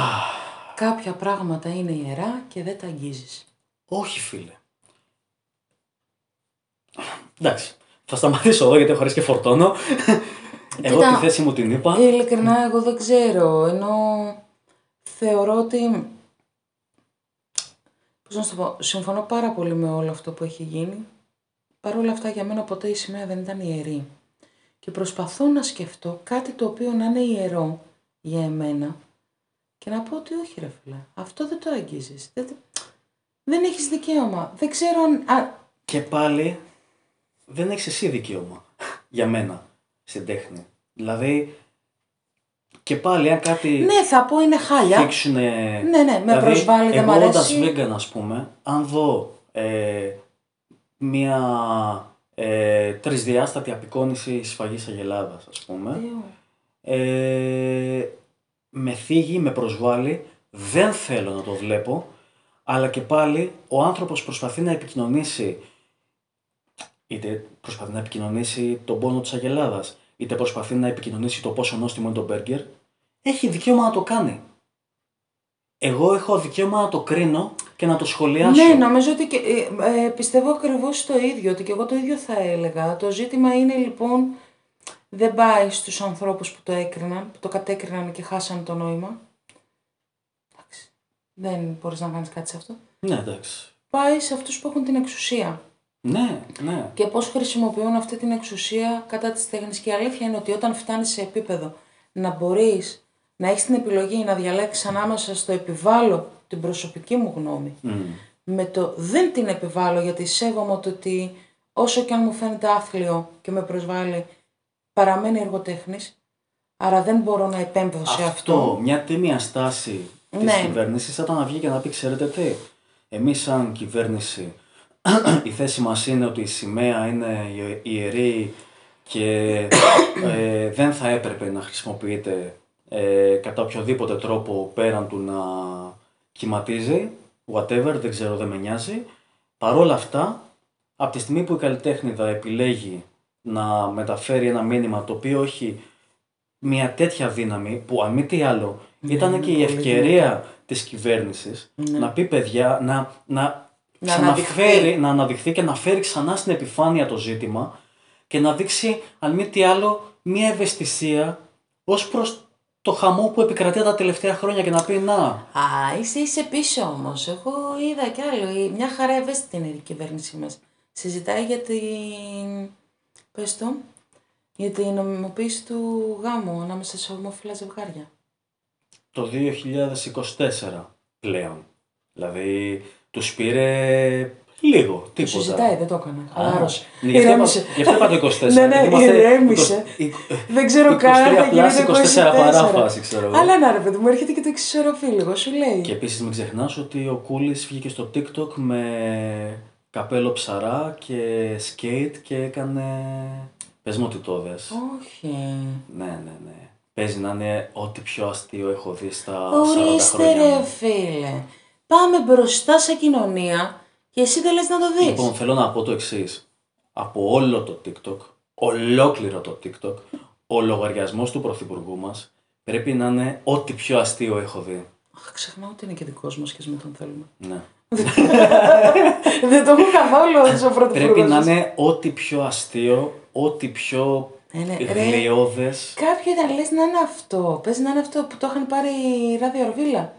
κάποια πράγματα είναι ιερά και δεν τα αγγίζεις. Όχι, φίλε. Εντάξει. Θα σταματήσω εδώ γιατί έχω αρχίσει και φορτώνω. Εγώ Κοίτα, τη θέση μου την είπα. Ειλικρινά εγώ δεν ξέρω, ενώ θεωρώ ότι... Πώς να σου το πω, συμφωνώ πάρα πολύ με όλο αυτό που έχει γίνει. Παρ' όλα αυτά για μένα ποτέ η σημαία δεν ήταν ιερή. Και προσπαθώ να σκεφτώ κάτι το οποίο να είναι ιερό για εμένα και να πω ότι όχι ρε φίλε, αυτό δεν το αγγίζεις. Δεν, δεν έχεις δικαίωμα. Δεν ξέρω αν... α, Και πάλι δεν έχεις εσύ δικαίωμα για μένα στην τέχνη. Δηλαδή, και πάλι αν κάτι ναι, θα πω είναι χάλια. θίξουνε... Ναι, ναι, με προσβάλλει, δεν μ' εγώ όντας αρέσει. vegan, ας πούμε, αν δω ε, μια ε, τρισδιάστατη απεικόνηση σφαγής Αγελάδας, ας πούμε. Θεό. Ε, με θίγει, με προσβάλλει, δεν θέλω να το βλέπω, αλλά και πάλι ο άνθρωπος προσπαθεί να επικοινωνήσει, είτε προσπαθεί να επικοινωνήσει τον πόνο της Αγελάδας, είτε προσπαθεί να επικοινωνήσει το πόσο νόστιμο είναι το μπέργκερ, έχει δικαίωμα να το κάνει. Εγώ έχω δικαίωμα να το κρίνω και να το σχολιάσω. Ναι, νομίζω ότι και, ε, ε, πιστεύω ακριβώς το ίδιο, ότι και εγώ το ίδιο θα έλεγα. Το ζήτημα είναι λοιπόν, δεν πάει στους ανθρώπους που το έκριναν, που το κατέκριναν και χάσαν το νόημα. Εντάξει, δεν μπορείς να κάνεις κάτι σε αυτό. ναι εντάξει. Πάει σε αυτούς που έχουν την εξουσία Ναι, ναι. και πώς χρησιμοποιούν αυτή την εξουσία κατά της τέχνης. Και η αλήθεια είναι ότι όταν φτάνεις σε επίπεδο να μπορείς να έχεις την επιλογή να διαλέξεις ανάμεσα στο επιβάλλω την προσωπική μου γνώμη Μμ. με το δεν την επιβάλλω γιατί σέβομαι το ότι όσο και αν μου φαίνεται άθλιο και με προσβάλλει παραμένει εργοτέχνης άρα δεν μπορώ να επέμβω σε αυτό. μια τίμια στάση της Ναι. κυβέρνησης θα ήταν να βγει και να πει ξέρετε τι, εμείς σαν κυβέρνηση η θέση μας είναι ότι η σημαία είναι ιε- ιερή και ε, δεν θα έπρεπε να χρησιμοποιείται ε, κατά οποιοδήποτε τρόπο πέραν του να κυματίζει, whatever, δεν ξέρω, δεν με νοιάζει. Παρόλα αυτά, από τη στιγμή που η καλλιτέχνηδα επιλέγει να μεταφέρει ένα μήνυμα το οποίο έχει μια τέτοια δύναμη που αν μη τι άλλο ήταν και η ευκαιρία της κυβέρνησης να πει παιδιά να, να, Να ξαναφέρει, αναδειχθεί. να αναδειχθεί και να φέρει ξανά στην επιφάνεια το ζήτημα και να δείξει αν μη τι άλλο μια ευαισθησία ως προς το χαμό που επικρατεί τα τελευταία χρόνια και να πει να, Α, είσαι, είσαι πίσω όμως. Εγώ είδα κι άλλο. Η- Μια χαρά ευαίσθητη είναι η κυβέρνησή μας. Συζητάει για την. Πες το, για την νομιμοποίηση του γάμου ανάμεσα σε ομόφυλα ζευγάρια. το 2024 πλέον. Δηλαδή τους πήρε λίγο, Το τίποτα. συζητάει, δεν το έκανε. Χαλάρωσε. Ναι, γι' αυτό είπα- Ηρέμησε. γι' αυτό είπα το 24. Ναι, ναι, γιατί είμαστε ηρέμησε. 20 Δεν ξέρω 23 καν αν θα γίνει πλάς, το 24 24. παράφαση, ξέρω εγώ. Αλλά να ρε παιδί μου, έρχεται και το εξισορροπεί λίγο, σου λέει. Και επίσης μην ξεχνάς ότι ο Κούλης βγήκε στο TikTok με καπέλο ψαρά και σκέιτ και έκανε... Πες μου ότι το δες. Όχι. Ναι, ναι, ναι. Παίζει να είναι ό,τι πιο αστείο έχω δει στα 40 Ορίστε χρόνια. ρε μου. φίλε. Πάμε μπροστά σε κοινωνία και εσύ δεν λες να το δεις. Λοιπόν, θέλω να πω το εξής. Από όλο το TikTok, ολόκληρο το TikTok, ο λογαριασμός του Πρωθυπουργού μας πρέπει να είναι ό,τι πιο αστείο έχω δει. Αχ, ξεχνάω ότι είναι και δικός μας και με τον θέλουμε. Ναι. δεν το έχω καθόλου ο πρωθυπουργός πρέπει να μας. είναι ό,τι πιο αστείο, ό,τι πιο Ναι, ναι, ρε. γλιώδες. Κάποιο ήταν λες να είναι αυτό. Πες να είναι αυτό που το είχαν πάρει η ράδιο Ορβίλα.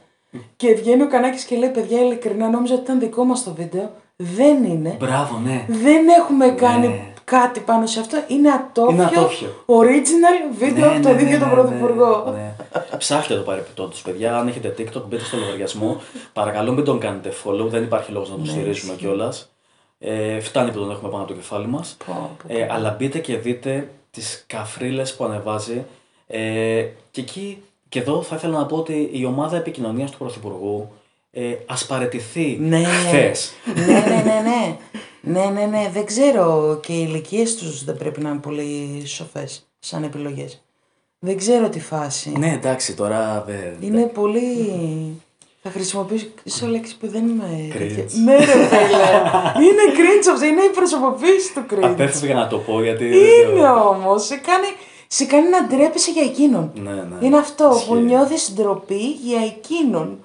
Και βγαίνει ο Κανάκης και λέει παιδιά ειλικρινά νόμιζα ότι ήταν δικό μας το βίντεο. Δεν είναι. Μπράβο, ναι. Δεν έχουμε κάνει κάτι πάνω σε αυτό. Είναι ατόφιο. Είναι ατόφιο. Original βίντεο από τον ίδιο τον Πρωθυπουργό. ναι, ναι. Ψάχτε το παρεπιπτόντω, παιδιά. Αν έχετε TikTok, μπείτε στο λογαριασμό. Παρακαλώ, μην τον κάνετε follow. Δεν υπάρχει λόγος να τον στηρίζουμε κιόλας. Ε, φτάνει που τον έχουμε πάνω από το κεφάλι μας. Πω, πω, Ε, αλλά μπείτε και δείτε τις καφρίλες που ανεβάζει. Ε, και εκεί και εδώ θα ήθελα να πω ότι η ομάδα επικοινωνίας του Πρωθυπουργού ε, ας παραιτηθεί Ναι. χθες. ναι, ναι, ναι, ναι. Ναι, ναι, ναι. Δεν ξέρω και οι ηλικίες τους δεν πρέπει να είναι πολύ σοφές σαν επιλογές. Δεν ξέρω τι φάση. Ναι, εντάξει, τώρα δεν. Είναι πολύ. Θα χρησιμοποιήσω λέξη που δεν είμαι. Cringe. Ναι, ρε φίλε. είναι cringe αυτό. Είναι η προσωποποίηση του cringe. Απέφευγα να το πω γιατί. Είναι όμως. Σε κάνει, σε κάνει να ντρέπεσαι για εκείνον. Ναι, ναι. Είναι αυτό Ισχύει. που νιώθεις ντροπή για εκείνον.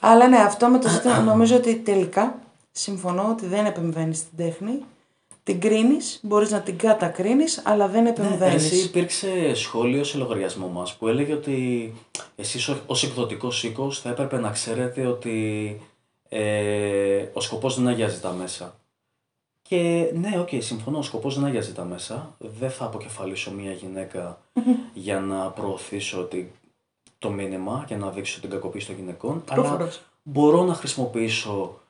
Αλλά ναι, αυτό με το ζήτημα νομίζω ότι τελικά συμφωνώ ότι δεν επεμβαίνεις στην τέχνη. Την κρίνεις, μπορείς να την κατακρίνεις, αλλά δεν Ναι, επεμβαίνεις. εσύ υπήρξε σχόλιο σε λογαριασμό μας που έλεγε ότι εσείς ω- ως εκδοτικός οίκος θα έπρεπε να ξέρετε ότι ε, ο σκοπός δεν αγιάζει τα μέσα. Και ναι, οκ, συμφωνώ, ο σκοπός δεν αγιάζει τα μέσα. Δεν θα αποκεφαλίσω μία γυναίκα για να προωθήσω τη, το μήνυμα, για να δείξω την κακοποίηση των γυναικών. Αλλά Προφανώς. μπορώ να χρησιμοποιήσω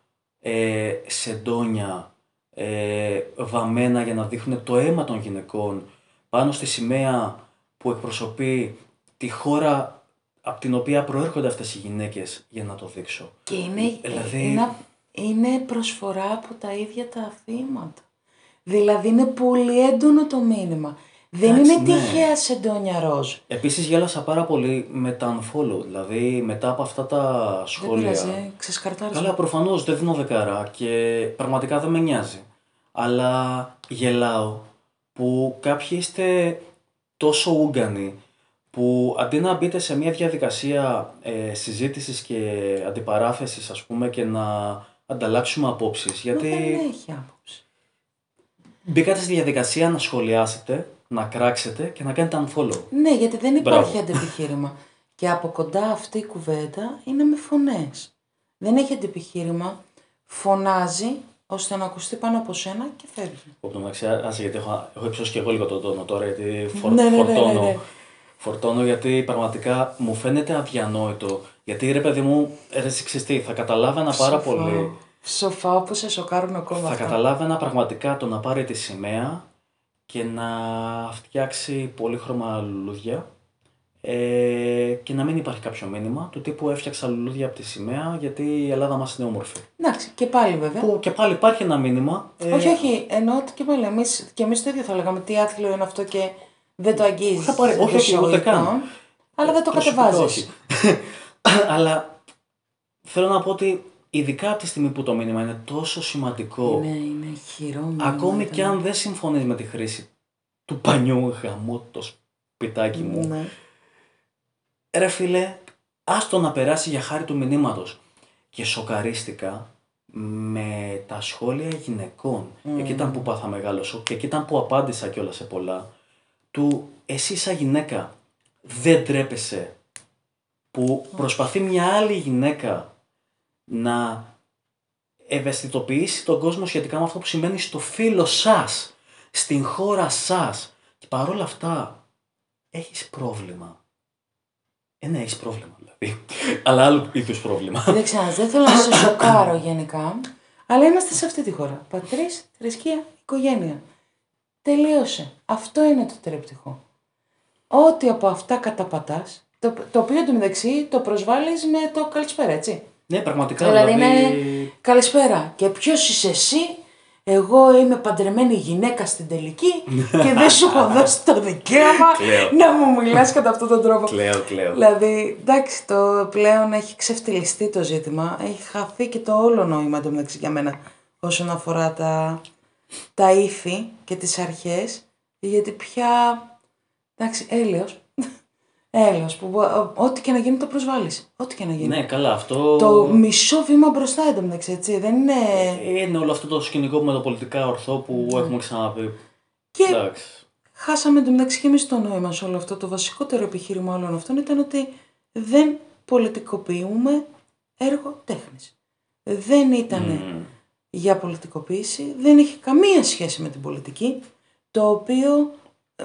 ε, σεντόνια ε, βαμμένα για να δείχνουν το αίμα των γυναικών πάνω στη σημαία που εκπροσωπεί τη χώρα από την οποία προέρχονται αυτές οι γυναίκες για να το δείξω. Και είναι, Δηλαδή- είναι είναι προσφορά από τα ίδια τα θύματα. Δηλαδή είναι πολύ έντονο το μήνυμα. Δεν Εντάξει, είναι ναι. τυχαία σεντόνια ροζ. Επίσης γέλασα πάρα πολύ με τα unfollow, δηλαδή μετά από αυτά τα Δεν σχόλια. πειράζει, ξεσκαρτάριζα. Καλά, προφανώς δεν δίνω δεκάρα και πραγματικά δεν με νοιάζει. Αλλά γελάω που κάποιοι είστε τόσο ούγκανοι που αντί να μπείτε σε μια διαδικασία ε, συζήτησης και αντιπαράθεσης ας πούμε και να ανταλλάξουμε απόψεις Μα γιατί δεν έχει άποψη. μπήκατε στη διαδικασία να σχολιάσετε, να κράξετε και να κάνετε unfollow. Ναι, γιατί δεν υπάρχει Μπράβο. αντεπιχείρημα. Και από κοντά αυτή η κουβέντα είναι με φωνές. Δεν έχει αντεπιχείρημα, φωνάζει ώστε να ακουστεί πάνω από σένα και φεύγει. Όπω μεταξύ, άσε γιατί έχω, έχω υψώσει και εγώ λίγο τον τόνο τώρα, γιατί φορ, Ναι, ναι, ναι, ναι, φορτώνω. ναι. Φορτώνω γιατί πραγματικά μου φαίνεται αδιανόητο. Γιατί ρε παιδί μου, ρε εσύ ξέρεις τι, θα καταλάβαινα πάρα Σοφά. πολύ. Σοφά όπως σε σοκάρουν ακόμα Θα αυτά. καταλάβαινα πραγματικά το να πάρει τη σημαία και να φτιάξει πολύχρωμα λουλούδια ε, και να μην υπάρχει κάποιο μήνυμα του τύπου έφτιαξα λουλούδια από τη σημαία γιατί η Ελλάδα μας είναι όμορφη. Εντάξει, και πάλι βέβαια. Που και πάλι υπάρχει ένα μήνυμα. ε, Όχι, όχι, εννοώ ότι και πάλι εμείς, και εμείς το ίδιο θα λέγαμε τι άθλιο είναι αυτό και δεν το αγγίζεις. Θα πάρει- όχι, εντός όχι, ούτε καν. εισαγωγικών, Αλλά δεν το Προσωπικά κατεβάζεις. όχι. Αλλά θέλω να πω ότι ειδικά από τη στιγμή που το μήνυμα είναι τόσο σημαντικό, Ναι, είναι χειρό μήνυμα, ακόμη ήταν. και αν δεν συμφωνείς με τη χρήση του πανιού γαμώ το σπιτάκι μου, Ναι. ρε φίλε, άστο να περάσει για χάρη του μηνύματος. Και σοκαρίστηκα με τα σχόλια γυναικών. Εκεί ήταν που πάθα μεγάλο σοκ και εκεί ήταν που απάντησα κιόλας σε πολλά. Του εσύ σαν γυναίκα δεν τρέπεσαι που προσπαθεί μια άλλη γυναίκα να ευαισθητοποιήσει τον κόσμο σχετικά με αυτό που συμβαίνει στο φίλο σας, στην χώρα σας. Και παρόλα αυτά έχεις πρόβλημα. Ε, ναι, έχεις πρόβλημα δηλαδή. Αλλά άλλο είδους πρόβλημα. Κοίταξε, να δεις, δεν θέλω να σε σοκάρω γενικά, αλλά είμαστε σε αυτή τη χώρα. Πατρίς, θρησκεία, οικογένεια. Τελείωσε. Αυτό είναι το τρεπτυχό. Ό,τι από αυτά καταπατάς, το, το οποίο εντωμεταξύ το προσβάλλεις με το καλησπέρα, έτσι. ναι, πραγματικά Δηλαδή δηλαδή. είναι καλησπέρα. Και ποιος είσαι εσύ, εγώ είμαι παντρεμένη γυναίκα στην τελική και δεν σου έχω δώσει το δικαίωμα Κλαίω. να μου μιλάς κατά αυτόν τον τρόπο. Κλαίω, κλαίω. Δηλαδή, εντάξει, το πλέον έχει ξεφτυλιστεί το ζήτημα. Έχει χαθεί και το όλο νόημα εντωμεταξύ για μένα όσον αφορά τα, τα ήθη και τις αρχές. Γιατί πια, εντάξει, έλεος. Έλεος, που μπο- ό,τι και να γίνει το προσβάλλεις. Ό,τι και να γίνει. Ναι, καλά, αυτό. Το μισό βήμα μπροστά εντωμεταξύ, έτσι. Δεν είναι... Είναι όλο αυτό το σκηνικό με το πολιτικά ορθό που Ναι. έχουμε ξαναπεί. Και Εντάξει. χάσαμε εντωμεταξύ και εμείς το νόημα σε όλο αυτό. Το βασικότερο επιχείρημα όλων αυτών ήταν ότι δεν πολιτικοποιούμε έργο τέχνης. Δεν ήταν Μμμ. για πολιτικοποίηση, δεν είχε καμία σχέση με την πολιτική, το οποίο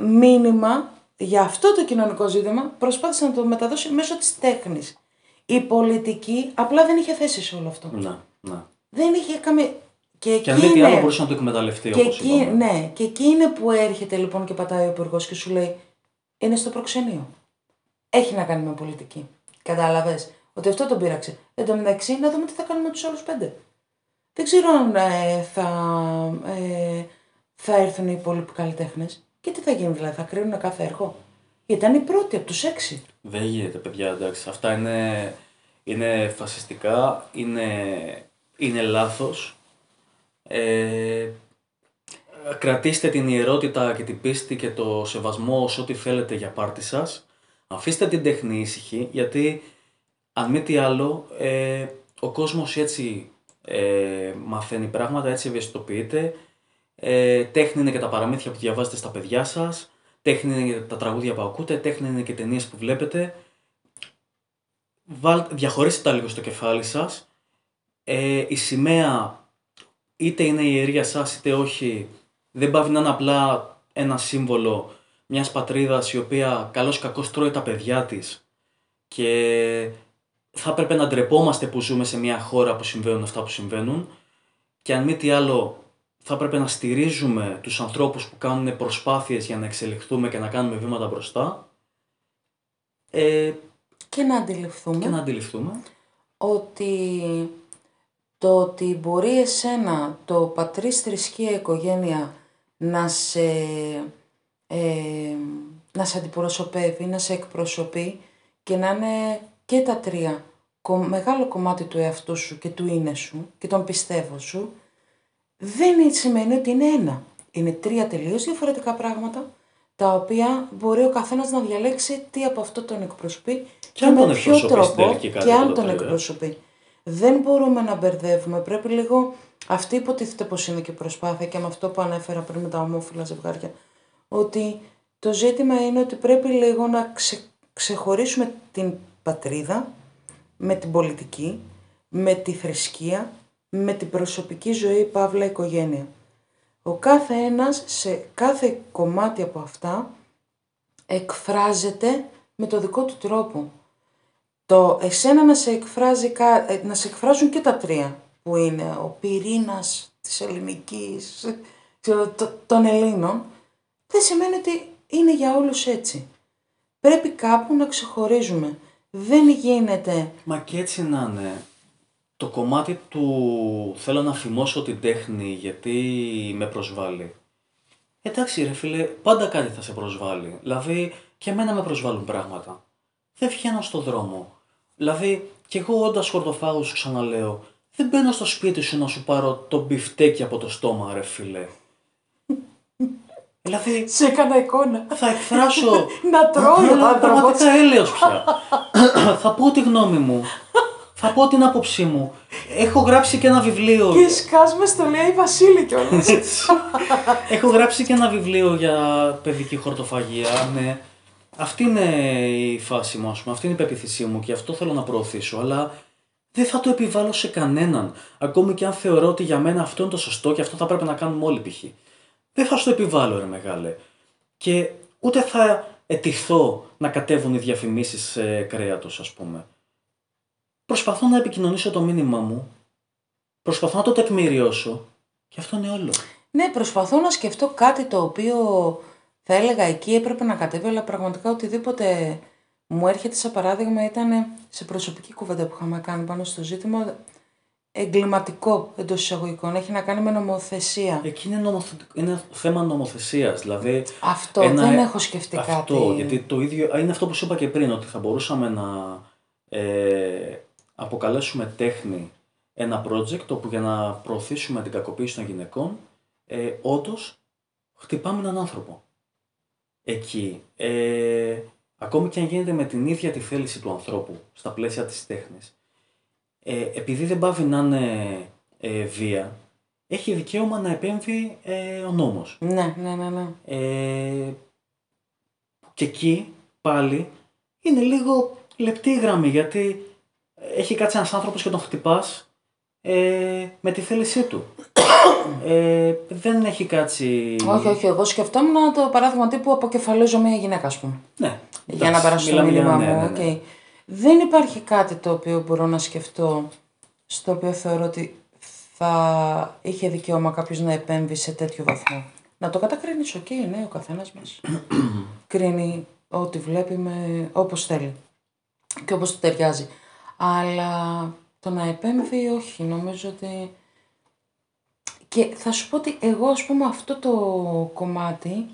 μήνυμα για αυτό το κοινωνικό ζήτημα προσπάθησε να το μεταδώσει μέσω της τέχνης. Η πολιτική απλά δεν είχε θέση σε όλο αυτό. Ναι, ναι. Δεν είχε καμία... Και, Και αν εκεί μη τι είναι- άλλο μπορούσε να το εκμεταλλευτεί και όπως εκεί, είπαμε. ναι, και εκεί είναι που έρχεται λοιπόν και πατάει ο υπουργός και σου λέει είναι στο προξενείο. Έχει να κάνει με πολιτική. Κατάλαβες ότι αυτό τον πείραξε. Εν τω μεταξύ, να δούμε τι θα κάνουμε με τους άλλους πέντε. Δεν ξέρω αν ε, θα, ε, θα έρθουν οι υπόλοιποι καλλιτέχνες και τι θα γίνει, δηλαδή, θα κρίνουν κάθε έργο; Ήταν οι πρώτοι από τους έξι. Δεν γίνεται, παιδιά, εντάξει. Αυτά είναι, είναι φασιστικά, είναι, είναι λάθος. Ε, κρατήστε την ιερότητα και την πίστη και το σεβασμό σε ό,τι θέλετε για πάρτι σας. Αφήστε την τέχνη ήσυχη, γιατί αν μη τι άλλο, ε, ο κόσμος έτσι ε, μαθαίνει πράγματα, έτσι ευαισθητοποιείται. Ε, τέχνη είναι και τα παραμύθια που διαβάζετε στα παιδιά σας. Τέχνη είναι και τα τραγούδια που ακούτε. Τέχνη είναι και ταινίες που βλέπετε. Βάλ, διαχωρίστε τα λίγο στο κεφάλι σας. Ε, η σημαία είτε είναι η ιερία σας είτε όχι δεν πάβει να είναι απλά ένα σύμβολο μιας πατρίδας η οποία καλώς κακώς τρώει τα παιδιά της και θα έπρεπε να ντρεπόμαστε που ζούμε σε μια χώρα που συμβαίνουν αυτά που συμβαίνουν και αν μη τι άλλο θα έπρεπε να στηρίζουμε τους ανθρώπους που κάνουν προσπάθειες για να εξελιχθούμε και να κάνουμε βήματα μπροστά ε, Και να αντιληφθούμε και να αντιληφθούμε. ότι το ότι μπορεί εσένα το πατρίς θρησκεία οικογένεια να σε, ε, να σε αντιπροσωπεύει, να σε εκπροσωπεί και να είναι και τα τρία κο- μεγάλο κομμάτι του εαυτού σου και του είναι σου και τον πιστεύω σου, δεν σημαίνει ότι είναι ένα. Είναι τρία τελείως διαφορετικά πράγματα, τα οποία μπορεί ο καθένας να διαλέξει τι από αυτό τον εκπροσωπεί Και αν με τον ποιο εκπροσωπείς στην τρόπο τελική κάτι και από αν τα τον τρία. εκπροσωπεί. Δεν μπορούμε να μπερδεύουμε. Πρέπει λίγο. Αυτή υποτίθεται πως είναι και προσπάθεια και με αυτό που ανέφερα πριν με τα ομόφυλα ζευγάρια. Ότι το ζήτημα είναι ότι πρέπει λίγο να ξε- ξεχωρίσουμε την πατρίδα με την πολιτική, με τη θρησκεία, με την προσωπική ζωή, παύλα οικογένεια. Ο κάθε ένας σε κάθε κομμάτι από αυτά εκφράζεται με το δικό του τρόπο. Το εσένα να σε, εκφράζει, κα- ε, να σε εκφράζουν και τα τρία που είναι ο πυρήνας της ελληνικής, ξέρω, το- των Ελλήνων, δεν σημαίνει ότι είναι για όλους έτσι. Πρέπει κάπου να ξεχωρίζουμε. Δεν γίνεται Μα και έτσι να είναι. Το κομμάτι του θέλω να φημώσω την τέχνη γιατί με προσβάλλει. Εντάξει ρε φίλε, πάντα κάτι θα σε προσβάλλει. Δηλαδή και εμένα με προσβάλλουν πράγματα. Δεν βγαίνω στον δρόμο. Δηλαδή και εγώ όντας χορτοφάγος σου ξαναλέω, δεν μπαίνω στο σπίτι σου να σου πάρω το μπιφτέκι από το στόμα ρε φίλε. δηλαδή Σε έκανα εικόνα. θα εκφράσω Να τρώει ο αλλά άνθρωπος. Πραγματικά έλεος πια. θα πω τη γνώμη μου. Θα πω την άποψή μου. Έχω γράψει και ένα βιβλίο. Και σκάσμε στο λέει Βασίλη κιόλας. Έχω γράψει και ένα βιβλίο για παιδική χορτοφαγία. Ναι. Αυτή είναι η φάση μου, ας πούμε. Αυτή είναι η πεποίθησή μου και αυτό θέλω να προωθήσω. Αλλά δεν θα το επιβάλλω σε κανέναν. Ακόμη και αν θεωρώ ότι για μένα αυτό είναι το σωστό και αυτό θα πρέπει να κάνουμε όλοι π.χ. Δεν θα σου το επιβάλλω, ρε μεγάλε. Και ούτε θα ετηθώ να κατέβουν οι διαφημίσεις ε, κρέατος, ας πούμε. Προσπαθώ να επικοινωνήσω το μήνυμά μου. Προσπαθώ να το τεκμηριώσω. Και αυτό είναι όλο. Ναι, προσπαθώ να σκεφτώ κάτι το οποίο θα έλεγα εκεί έπρεπε να κατέβει, αλλά πραγματικά οτιδήποτε μου έρχεται σαν παράδειγμα ήταν σε προσωπική κουβέντα που είχαμε κάνει πάνω στο ζήτημα εγκληματικό εντός εισαγωγικών. Έχει να κάνει με νομοθεσία. Εκεί είναι, νομοθε... είναι θέμα νομοθεσίας. Δηλαδή, Αυτό ένα- δεν έχω σκεφτεί αυτό, κάτι. γιατί το ίδιο είναι αυτό που σου είπα και πριν, ότι θα μπορούσαμε να ε, αποκαλέσουμε τέχνη ένα project όπου για να προωθήσουμε την κακοποίηση των γυναικών, ε, όντως χτυπάμε έναν άνθρωπο. Εκεί. Ε, ακόμη και αν γίνεται με την ίδια τη θέληση του ανθρώπου στα πλαίσια της τέχνης, ε, επειδή δεν πάβει να είναι ε, βία, έχει δικαίωμα να επέμβει ε, ο νόμος. Ναι, ναι, ναι, ναι. Ε, και εκεί πάλι είναι λίγο λεπτή η γραμμή γιατί έχει κάτσει ένας άνθρωπος και τον χτυπάς ε, με τη θέλησή του. ε, δεν έχει κάτσει... Όχι, όχι, εγώ σκεφτόμουν το παράδειγμα τύπου αποκεφαλίζω μια γυναίκα, ας πούμε. Ναι. για να εντάξει, περάσω το μιλάμε για- μήνυμά ναι, μου. ναι, οκ. ναι. Δεν υπάρχει κάτι το οποίο μπορώ να σκεφτώ στο οποίο θεωρώ ότι θα είχε δικαίωμα κάποιος να επέμβει σε τέτοιο βαθμό. Να το κατακρίνεις, οκ, ναι, ο καθένας μας. Κρίνει ό,τι βλέπει με όπως θέλει και όπως του ταιριάζει. Αλλά το να επέμβει, όχι, νομίζω ότι... Και θα σου πω ότι εγώ, ας πούμε, αυτό το κομμάτι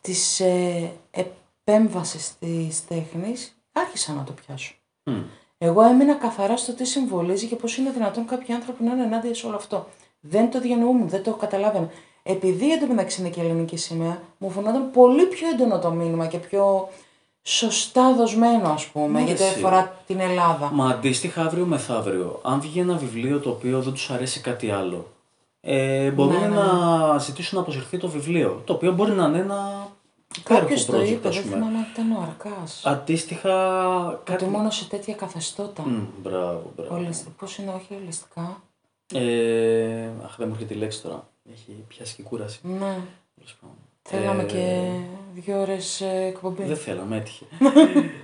της ε, επέμβασης της τέχνης άρχισα να το πιάσω. Μμ. Εγώ έμεινα καθαρά στο τι συμβολίζει και πώς είναι δυνατόν κάποιοι άνθρωποι να είναι ενάντια σε όλο αυτό. Δεν το διανοούμουν, δεν το καταλάβαινα. Επειδή εντωμεταξύ είναι και ελληνική σημαία, μου φαινόταν πολύ πιο έντονο το μήνυμα και πιο σωστά δοσμένο, ας πούμε, Ναι, γιατί εσύ. αφορά την Ελλάδα. Μα αντίστοιχα αύριο μεθαύριο, αν βγει ένα βιβλίο το οποίο δεν τους αρέσει κάτι άλλο, ε, μπορούν Ναι, ναι, να ζητήσουν να αποσυρθεί το βιβλίο, το οποίο μπορεί να είναι ένα υπέροχο Κάποιος το project, είπε, ας δεν πούμε. θυμάμαι αν ήταν ο Αρκάς. Αντίστοιχα, κάτι... Ότι μόνο σε τέτοια καθεστώτα. Μμ, μπράβο, μπράβο. Ολισ- Πώς είναι, όχι ολιστικά; Ε, αχ, δεν μου έρχεται η λέξη τώρα. Έχει πιάσει και κούραση. Ναι. Τέλος πάντων. Θέλαμε Ε, και δύο ώρες ε, εκπομπή. Δεν θέλαμε, έτυχε.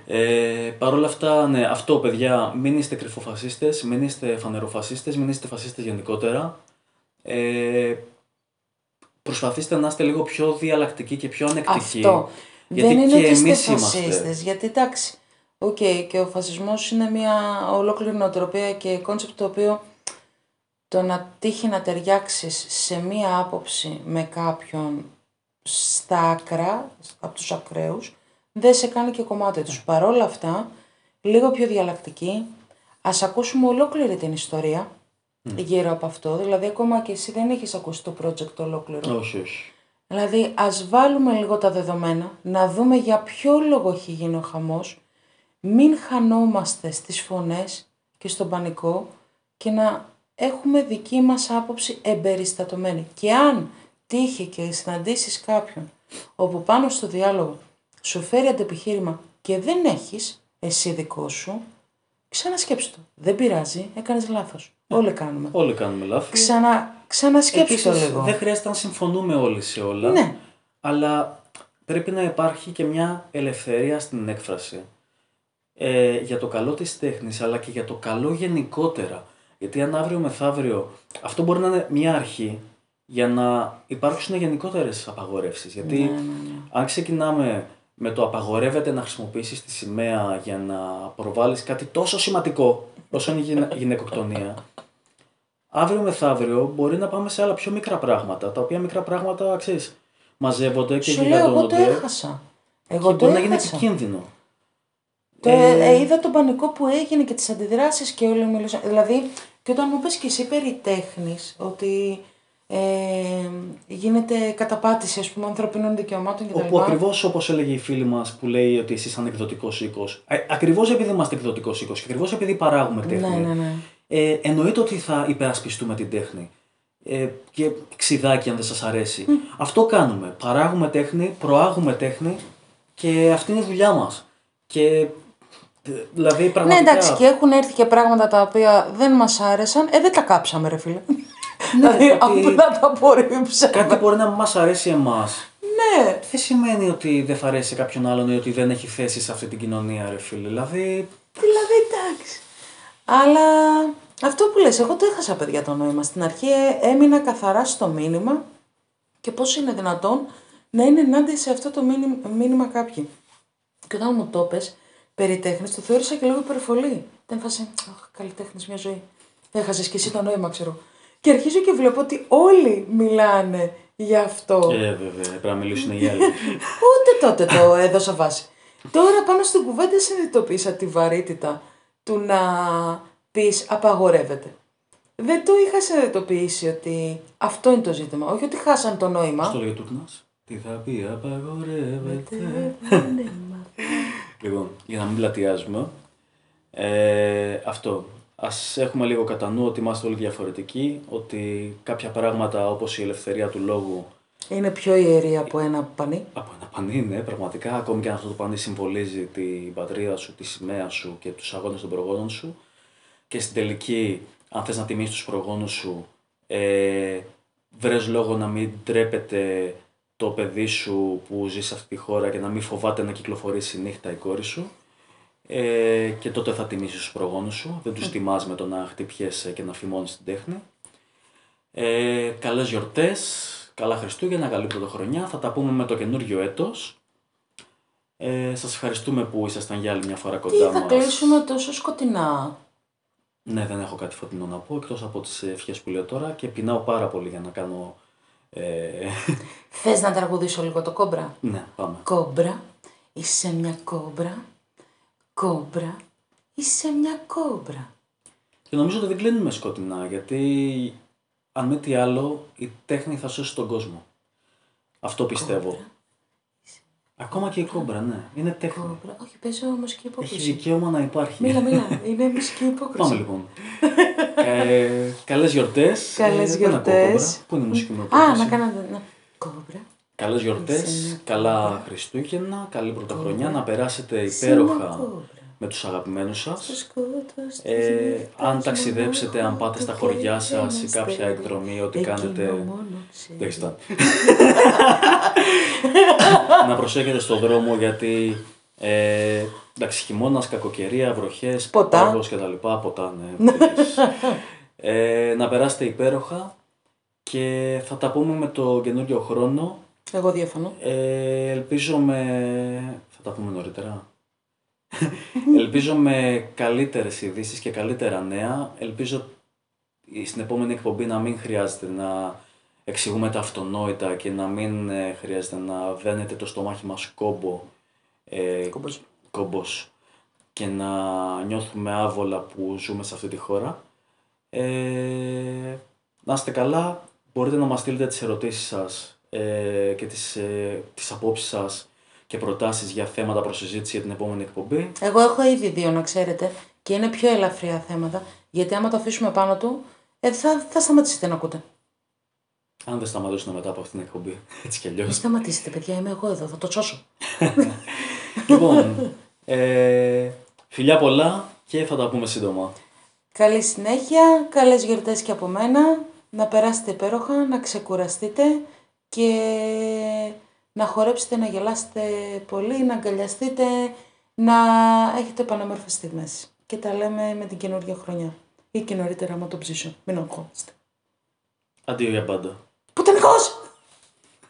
ε, Παρ' όλα αυτά, ναι, αυτό παιδιά, μην είστε κρυφοφασίστες, μην είστε φανεροφασίστες, μην είστε φασίστες γενικότερα. Ε, προσπαθήστε να είστε λίγο πιο διαλλακτικοί και πιο ανεκτικοί. Αυτό. Γιατί δεν είναι και ότι είστε εμείς είμαστε. φασίστες, γιατί εντάξει, οκ, και ο φασισμός είναι μια ολόκληρη νοοτροπία και concept το οποίο το να τύχει να ταιριάξεις σε μία άποψη με κάποιον στα άκρα, από τους ακραίους, δεν σε κάνει και κομμάτι τους. Παρόλα αυτά, λίγο πιο διαλλακτική, ας ακούσουμε ολόκληρη την ιστορία γύρω από αυτό. Δηλαδή, ακόμα και εσύ δεν έχεις ακούσει το project ολόκληρο. Όχι, όχι. Δηλαδή, ας βάλουμε λίγο τα δεδομένα, να δούμε για ποιο λόγο έχει γίνει ο χαμός, μην χανόμαστε στις φωνές και στον πανικό και να έχουμε δική μας άποψη εμπεριστατωμένη. Και αν τύχει και συναντήσεις κάποιον όπου πάνω στο διάλογο σου φέρει αντεπιχείρημα και δεν έχεις εσύ δικό σου, ξανασκέψου το. Δεν πειράζει, έκανες λάθος. Όλοι κάνουμε. Όλοι κάνουμε λάθη. Ξανα, ξανασκέψου το Επίσης, λίγο. δεν χρειάζεται να συμφωνούμε όλοι σε όλα. Ναι. Αλλά πρέπει να υπάρχει και μια ελευθερία στην έκφραση. Ε, για το καλό της τέχνης, αλλά και για το καλό γενικότερα. Γιατί αν αύριο μεθαύριο, αυτό μπορεί να είναι μια αρχή για να υπάρξουν γενικότερες απαγορεύσεις. Γιατί Ναι, αν ξεκινάμε με το απαγορεύεται να χρησιμοποιήσεις τη σημαία για να προβάλλεις κάτι τόσο σημαντικό όσο είναι η γυναι- γυναικοκτονία, αύριο μεθαύριο μπορεί να πάμε σε άλλα πιο μικρά πράγματα, τα οποία μικρά πράγματα, ξέρεις, μαζεύονται και Σου λέω, εγώ το γιγαντώνονται έχασα. και Εγώ το μπορεί να γίνει έχασα. επικίνδυνο. Το, Ε, ε, είδα τον πανικό που έγινε και τις αντιδράσεις και όλοι μιλούσαν. Δηλαδή, και όταν μου πες και εσύ περί τέχνης, ότι ε, γίνεται καταπάτηση ας πούμε ανθρωπίνων δικαιωμάτων κτλ. Όπου ακριβώς όπως έλεγε η φίλη μας που λέει ότι εσείς είσαι εκδοτικός οίκος, ακριβώς επειδή είμαστε εκδοτικός οίκος και ακριβώς επειδή παράγουμε τέχνη, Ναι, ναι, ναι. Ε, εννοείται ότι θα υπερασπιστούμε την τέχνη. Ε, και ξιδάκι αν δεν σας αρέσει. Αυτό κάνουμε. Παράγουμε τέχνη, προάγουμε τέχνη και αυτή είναι η δουλειά μας. Και ε, δηλαδή Ναι, πραγματικά... εντάξει, και έχουν έρθει και πράγματα τα οποία δεν μας άρεσαν. Ε, δεν τα κάψαμε, ρε φίλε. Δηλαδή, Ναι, κάτι- απλά τα απορρίψαμε. Κάτι μπορεί να μας αρέσει εμάς. Ναι. Δεν σημαίνει ότι δεν θα αρέσει σε κάποιον άλλον ή ότι δεν έχει θέση σε αυτή την κοινωνία, ρε φίλε. Δηλαδή, Δηλαδή, εντάξει. Αλλά αυτό που λες, εγώ το έχασα παιδιά το νόημα. Στην αρχή ε, έμεινα καθαρά στο μήνυμα και πώς είναι δυνατόν να είναι ενάντια σε αυτό το μήνυμα, μήνυμα κάποιοι. Και όταν μου το πες, περί τέχνης, το θεώρησα και λίγο υπερβολή. Ήταν φάση, αχ, καλλιτέχνης μια ζωή. Έχασες και εσύ το νόημα, ξέρω. Και αρχίζω και βλέπω ότι όλοι μιλάνε γι' αυτό. ε, βέβαια, πρέπει να μιλήσουν οι άλλοι. Ούτε τότε το έδωσα βάση. Τώρα πάνω στην κουβέντα συνειδητοποίησα τη βαρύτητα του να πεις απαγορεύεται. Δεν το είχα συνειδητοποιήσει ότι αυτό είναι το ζήτημα. Όχι ότι χάσαν το νόημα. Στο λέγε Τούρνας. Τι θα πει, απαγορεύεται. Λοιπόν, για να μην πλατιάζουμε, ε, αυτό. Ας έχουμε λίγο κατά νου ότι είμαστε όλοι διαφορετικοί, ότι κάποια πράγματα όπως η ελευθερία του λόγου Είναι πιο ιερή από ένα πανί. από ένα πανί, ναι, πραγματικά, ακόμη και αν αυτό το πανί συμβολίζει την πατρίδα σου, τη σημαία σου και τους αγώνες των προγόνων σου. Και στην τελική, αν θες να τιμήσεις τους προγόνους σου, ε, βρες λόγο να μην τρέπεται το παιδί σου που ζει σε αυτή τη χώρα και να μην φοβάται να κυκλοφορήσει νύχτα η κόρη σου ε, και τότε θα τιμήσεις τους προγόνους σου, δεν τους τιμάς με το να χτυπιέσαι και να φημώνεις την τέχνη. Ε, καλές γιορτές, καλά Χριστούγεννα, καλή πρωτοχρονιά. Θα τα πούμε με το καινούργιο έτος. Ε, σας ευχαριστούμε που ήσασταν για άλλη μια φορά Τι κοντά θα μας. κλείσουμε τόσο σκοτεινά; Ναι, δεν έχω κάτι φωτεινό να πω, εκτός από τις ευχές που λέω τώρα και πεινάω πάρα πολύ για να κάνω... Ε, Θες να τραγουδήσω λίγο το κόμπρα; ναι, πάμε. Κόμπρα, είσαι μια κόμπρα. Κόμπρα, είσαι μια κόμπρα. Και νομίζω ότι δεν κλείνουμε σκοτεινά, γιατί αν με τι άλλο, η τέχνη θα σώσει τον κόσμο. Αυτό πιστεύω. Ακόμα και η κόμπρα, ναι. Είναι τέχνη. Κόμπρα, όχι, παίζω μουσική Έχει υπόκριση. δικαίωμα να υπάρχει. Μίλα, μίλα. Είναι μουσική υπόκριση. Πάμε λοιπόν. ε, Καλές γιορτές. Καλές γιορτές. Πού είναι η μουσική μου Α, να κάνατε. Να. Κόμπρα. Καλές γιορτές, Είσαι μια καλά Χριστούγεννα, καλή πρωτοχρονιά, να περάσετε Είσαι μια υπέροχα κόμπρα. με τους αγαπημένους σας. Στο σκότος της Ε, νύχτας αν ταξιδέψετε, αν μόνο πάτε στα το χωριά χέρι σας ή ένας κάποια θέλει. εκδρομή, ό,τι Εκείνο κάνετε, μόνο ξέρει. δεν έχεις τα. να προσέχετε στον δρόμο γιατί ε, εντάξει, χειμώνας, κακοκαιρία, βροχές, Ποτά. πάγος και τα λοιπά, ποτά, ναι. τέτοιες. ε, να περάσετε υπέροχα και θα τα πούμε με το καινούριο χρόνο. Εγώ διαφωνώ. Ε, ελπίζω με... Θα τα πούμε νωρίτερα. ελπίζω με καλύτερες ειδήσεις και καλύτερα νέα. Ελπίζω στην επόμενη εκπομπή να μην χρειάζεται να εξηγούμε τα αυτονόητα και να μην ε, χρειάζεται να δένεται το στομάχι μας κόμπο, ε, Κόμπος. κόμπος και να νιώθουμε άβολα που ζούμε σε αυτή τη χώρα. Ε, να είστε καλά, μπορείτε να μας στείλετε τις ερωτήσεις σας ε, και τις, ε, τις απόψεις σας και προτάσεις για θέματα προς συζήτηση για την επόμενη εκπομπή. Εγώ έχω ήδη δύο, να ξέρετε, και είναι πιο ελαφριά θέματα, γιατί άμα το αφήσουμε πάνω του, ε, θα, θα σταματήσετε να ακούτε. Αν δεν σταματήσουν μετά από αυτήν την εκπομπή, έτσι κι Μην αλλιώς. σταματήσετε, παιδιά, είμαι εγώ εδώ, θα το σώσω. λοιπόν, ε, φιλιά πολλά και θα τα πούμε σύντομα. Καλή συνέχεια, καλές γιορτές και από μένα, να περάσετε υπέροχα, να ξεκουραστείτε και να χορέψετε, να γελάσετε πολύ, να αγκαλιαστείτε, να έχετε πανέμορφες στιγμές. Και τα λέμε με την καινούργια χρονιά. Ή και νωρίτερα, άμα το ψήσω. Μην αγχώνεστε. Αντίο για πάντα. Πουτενικός!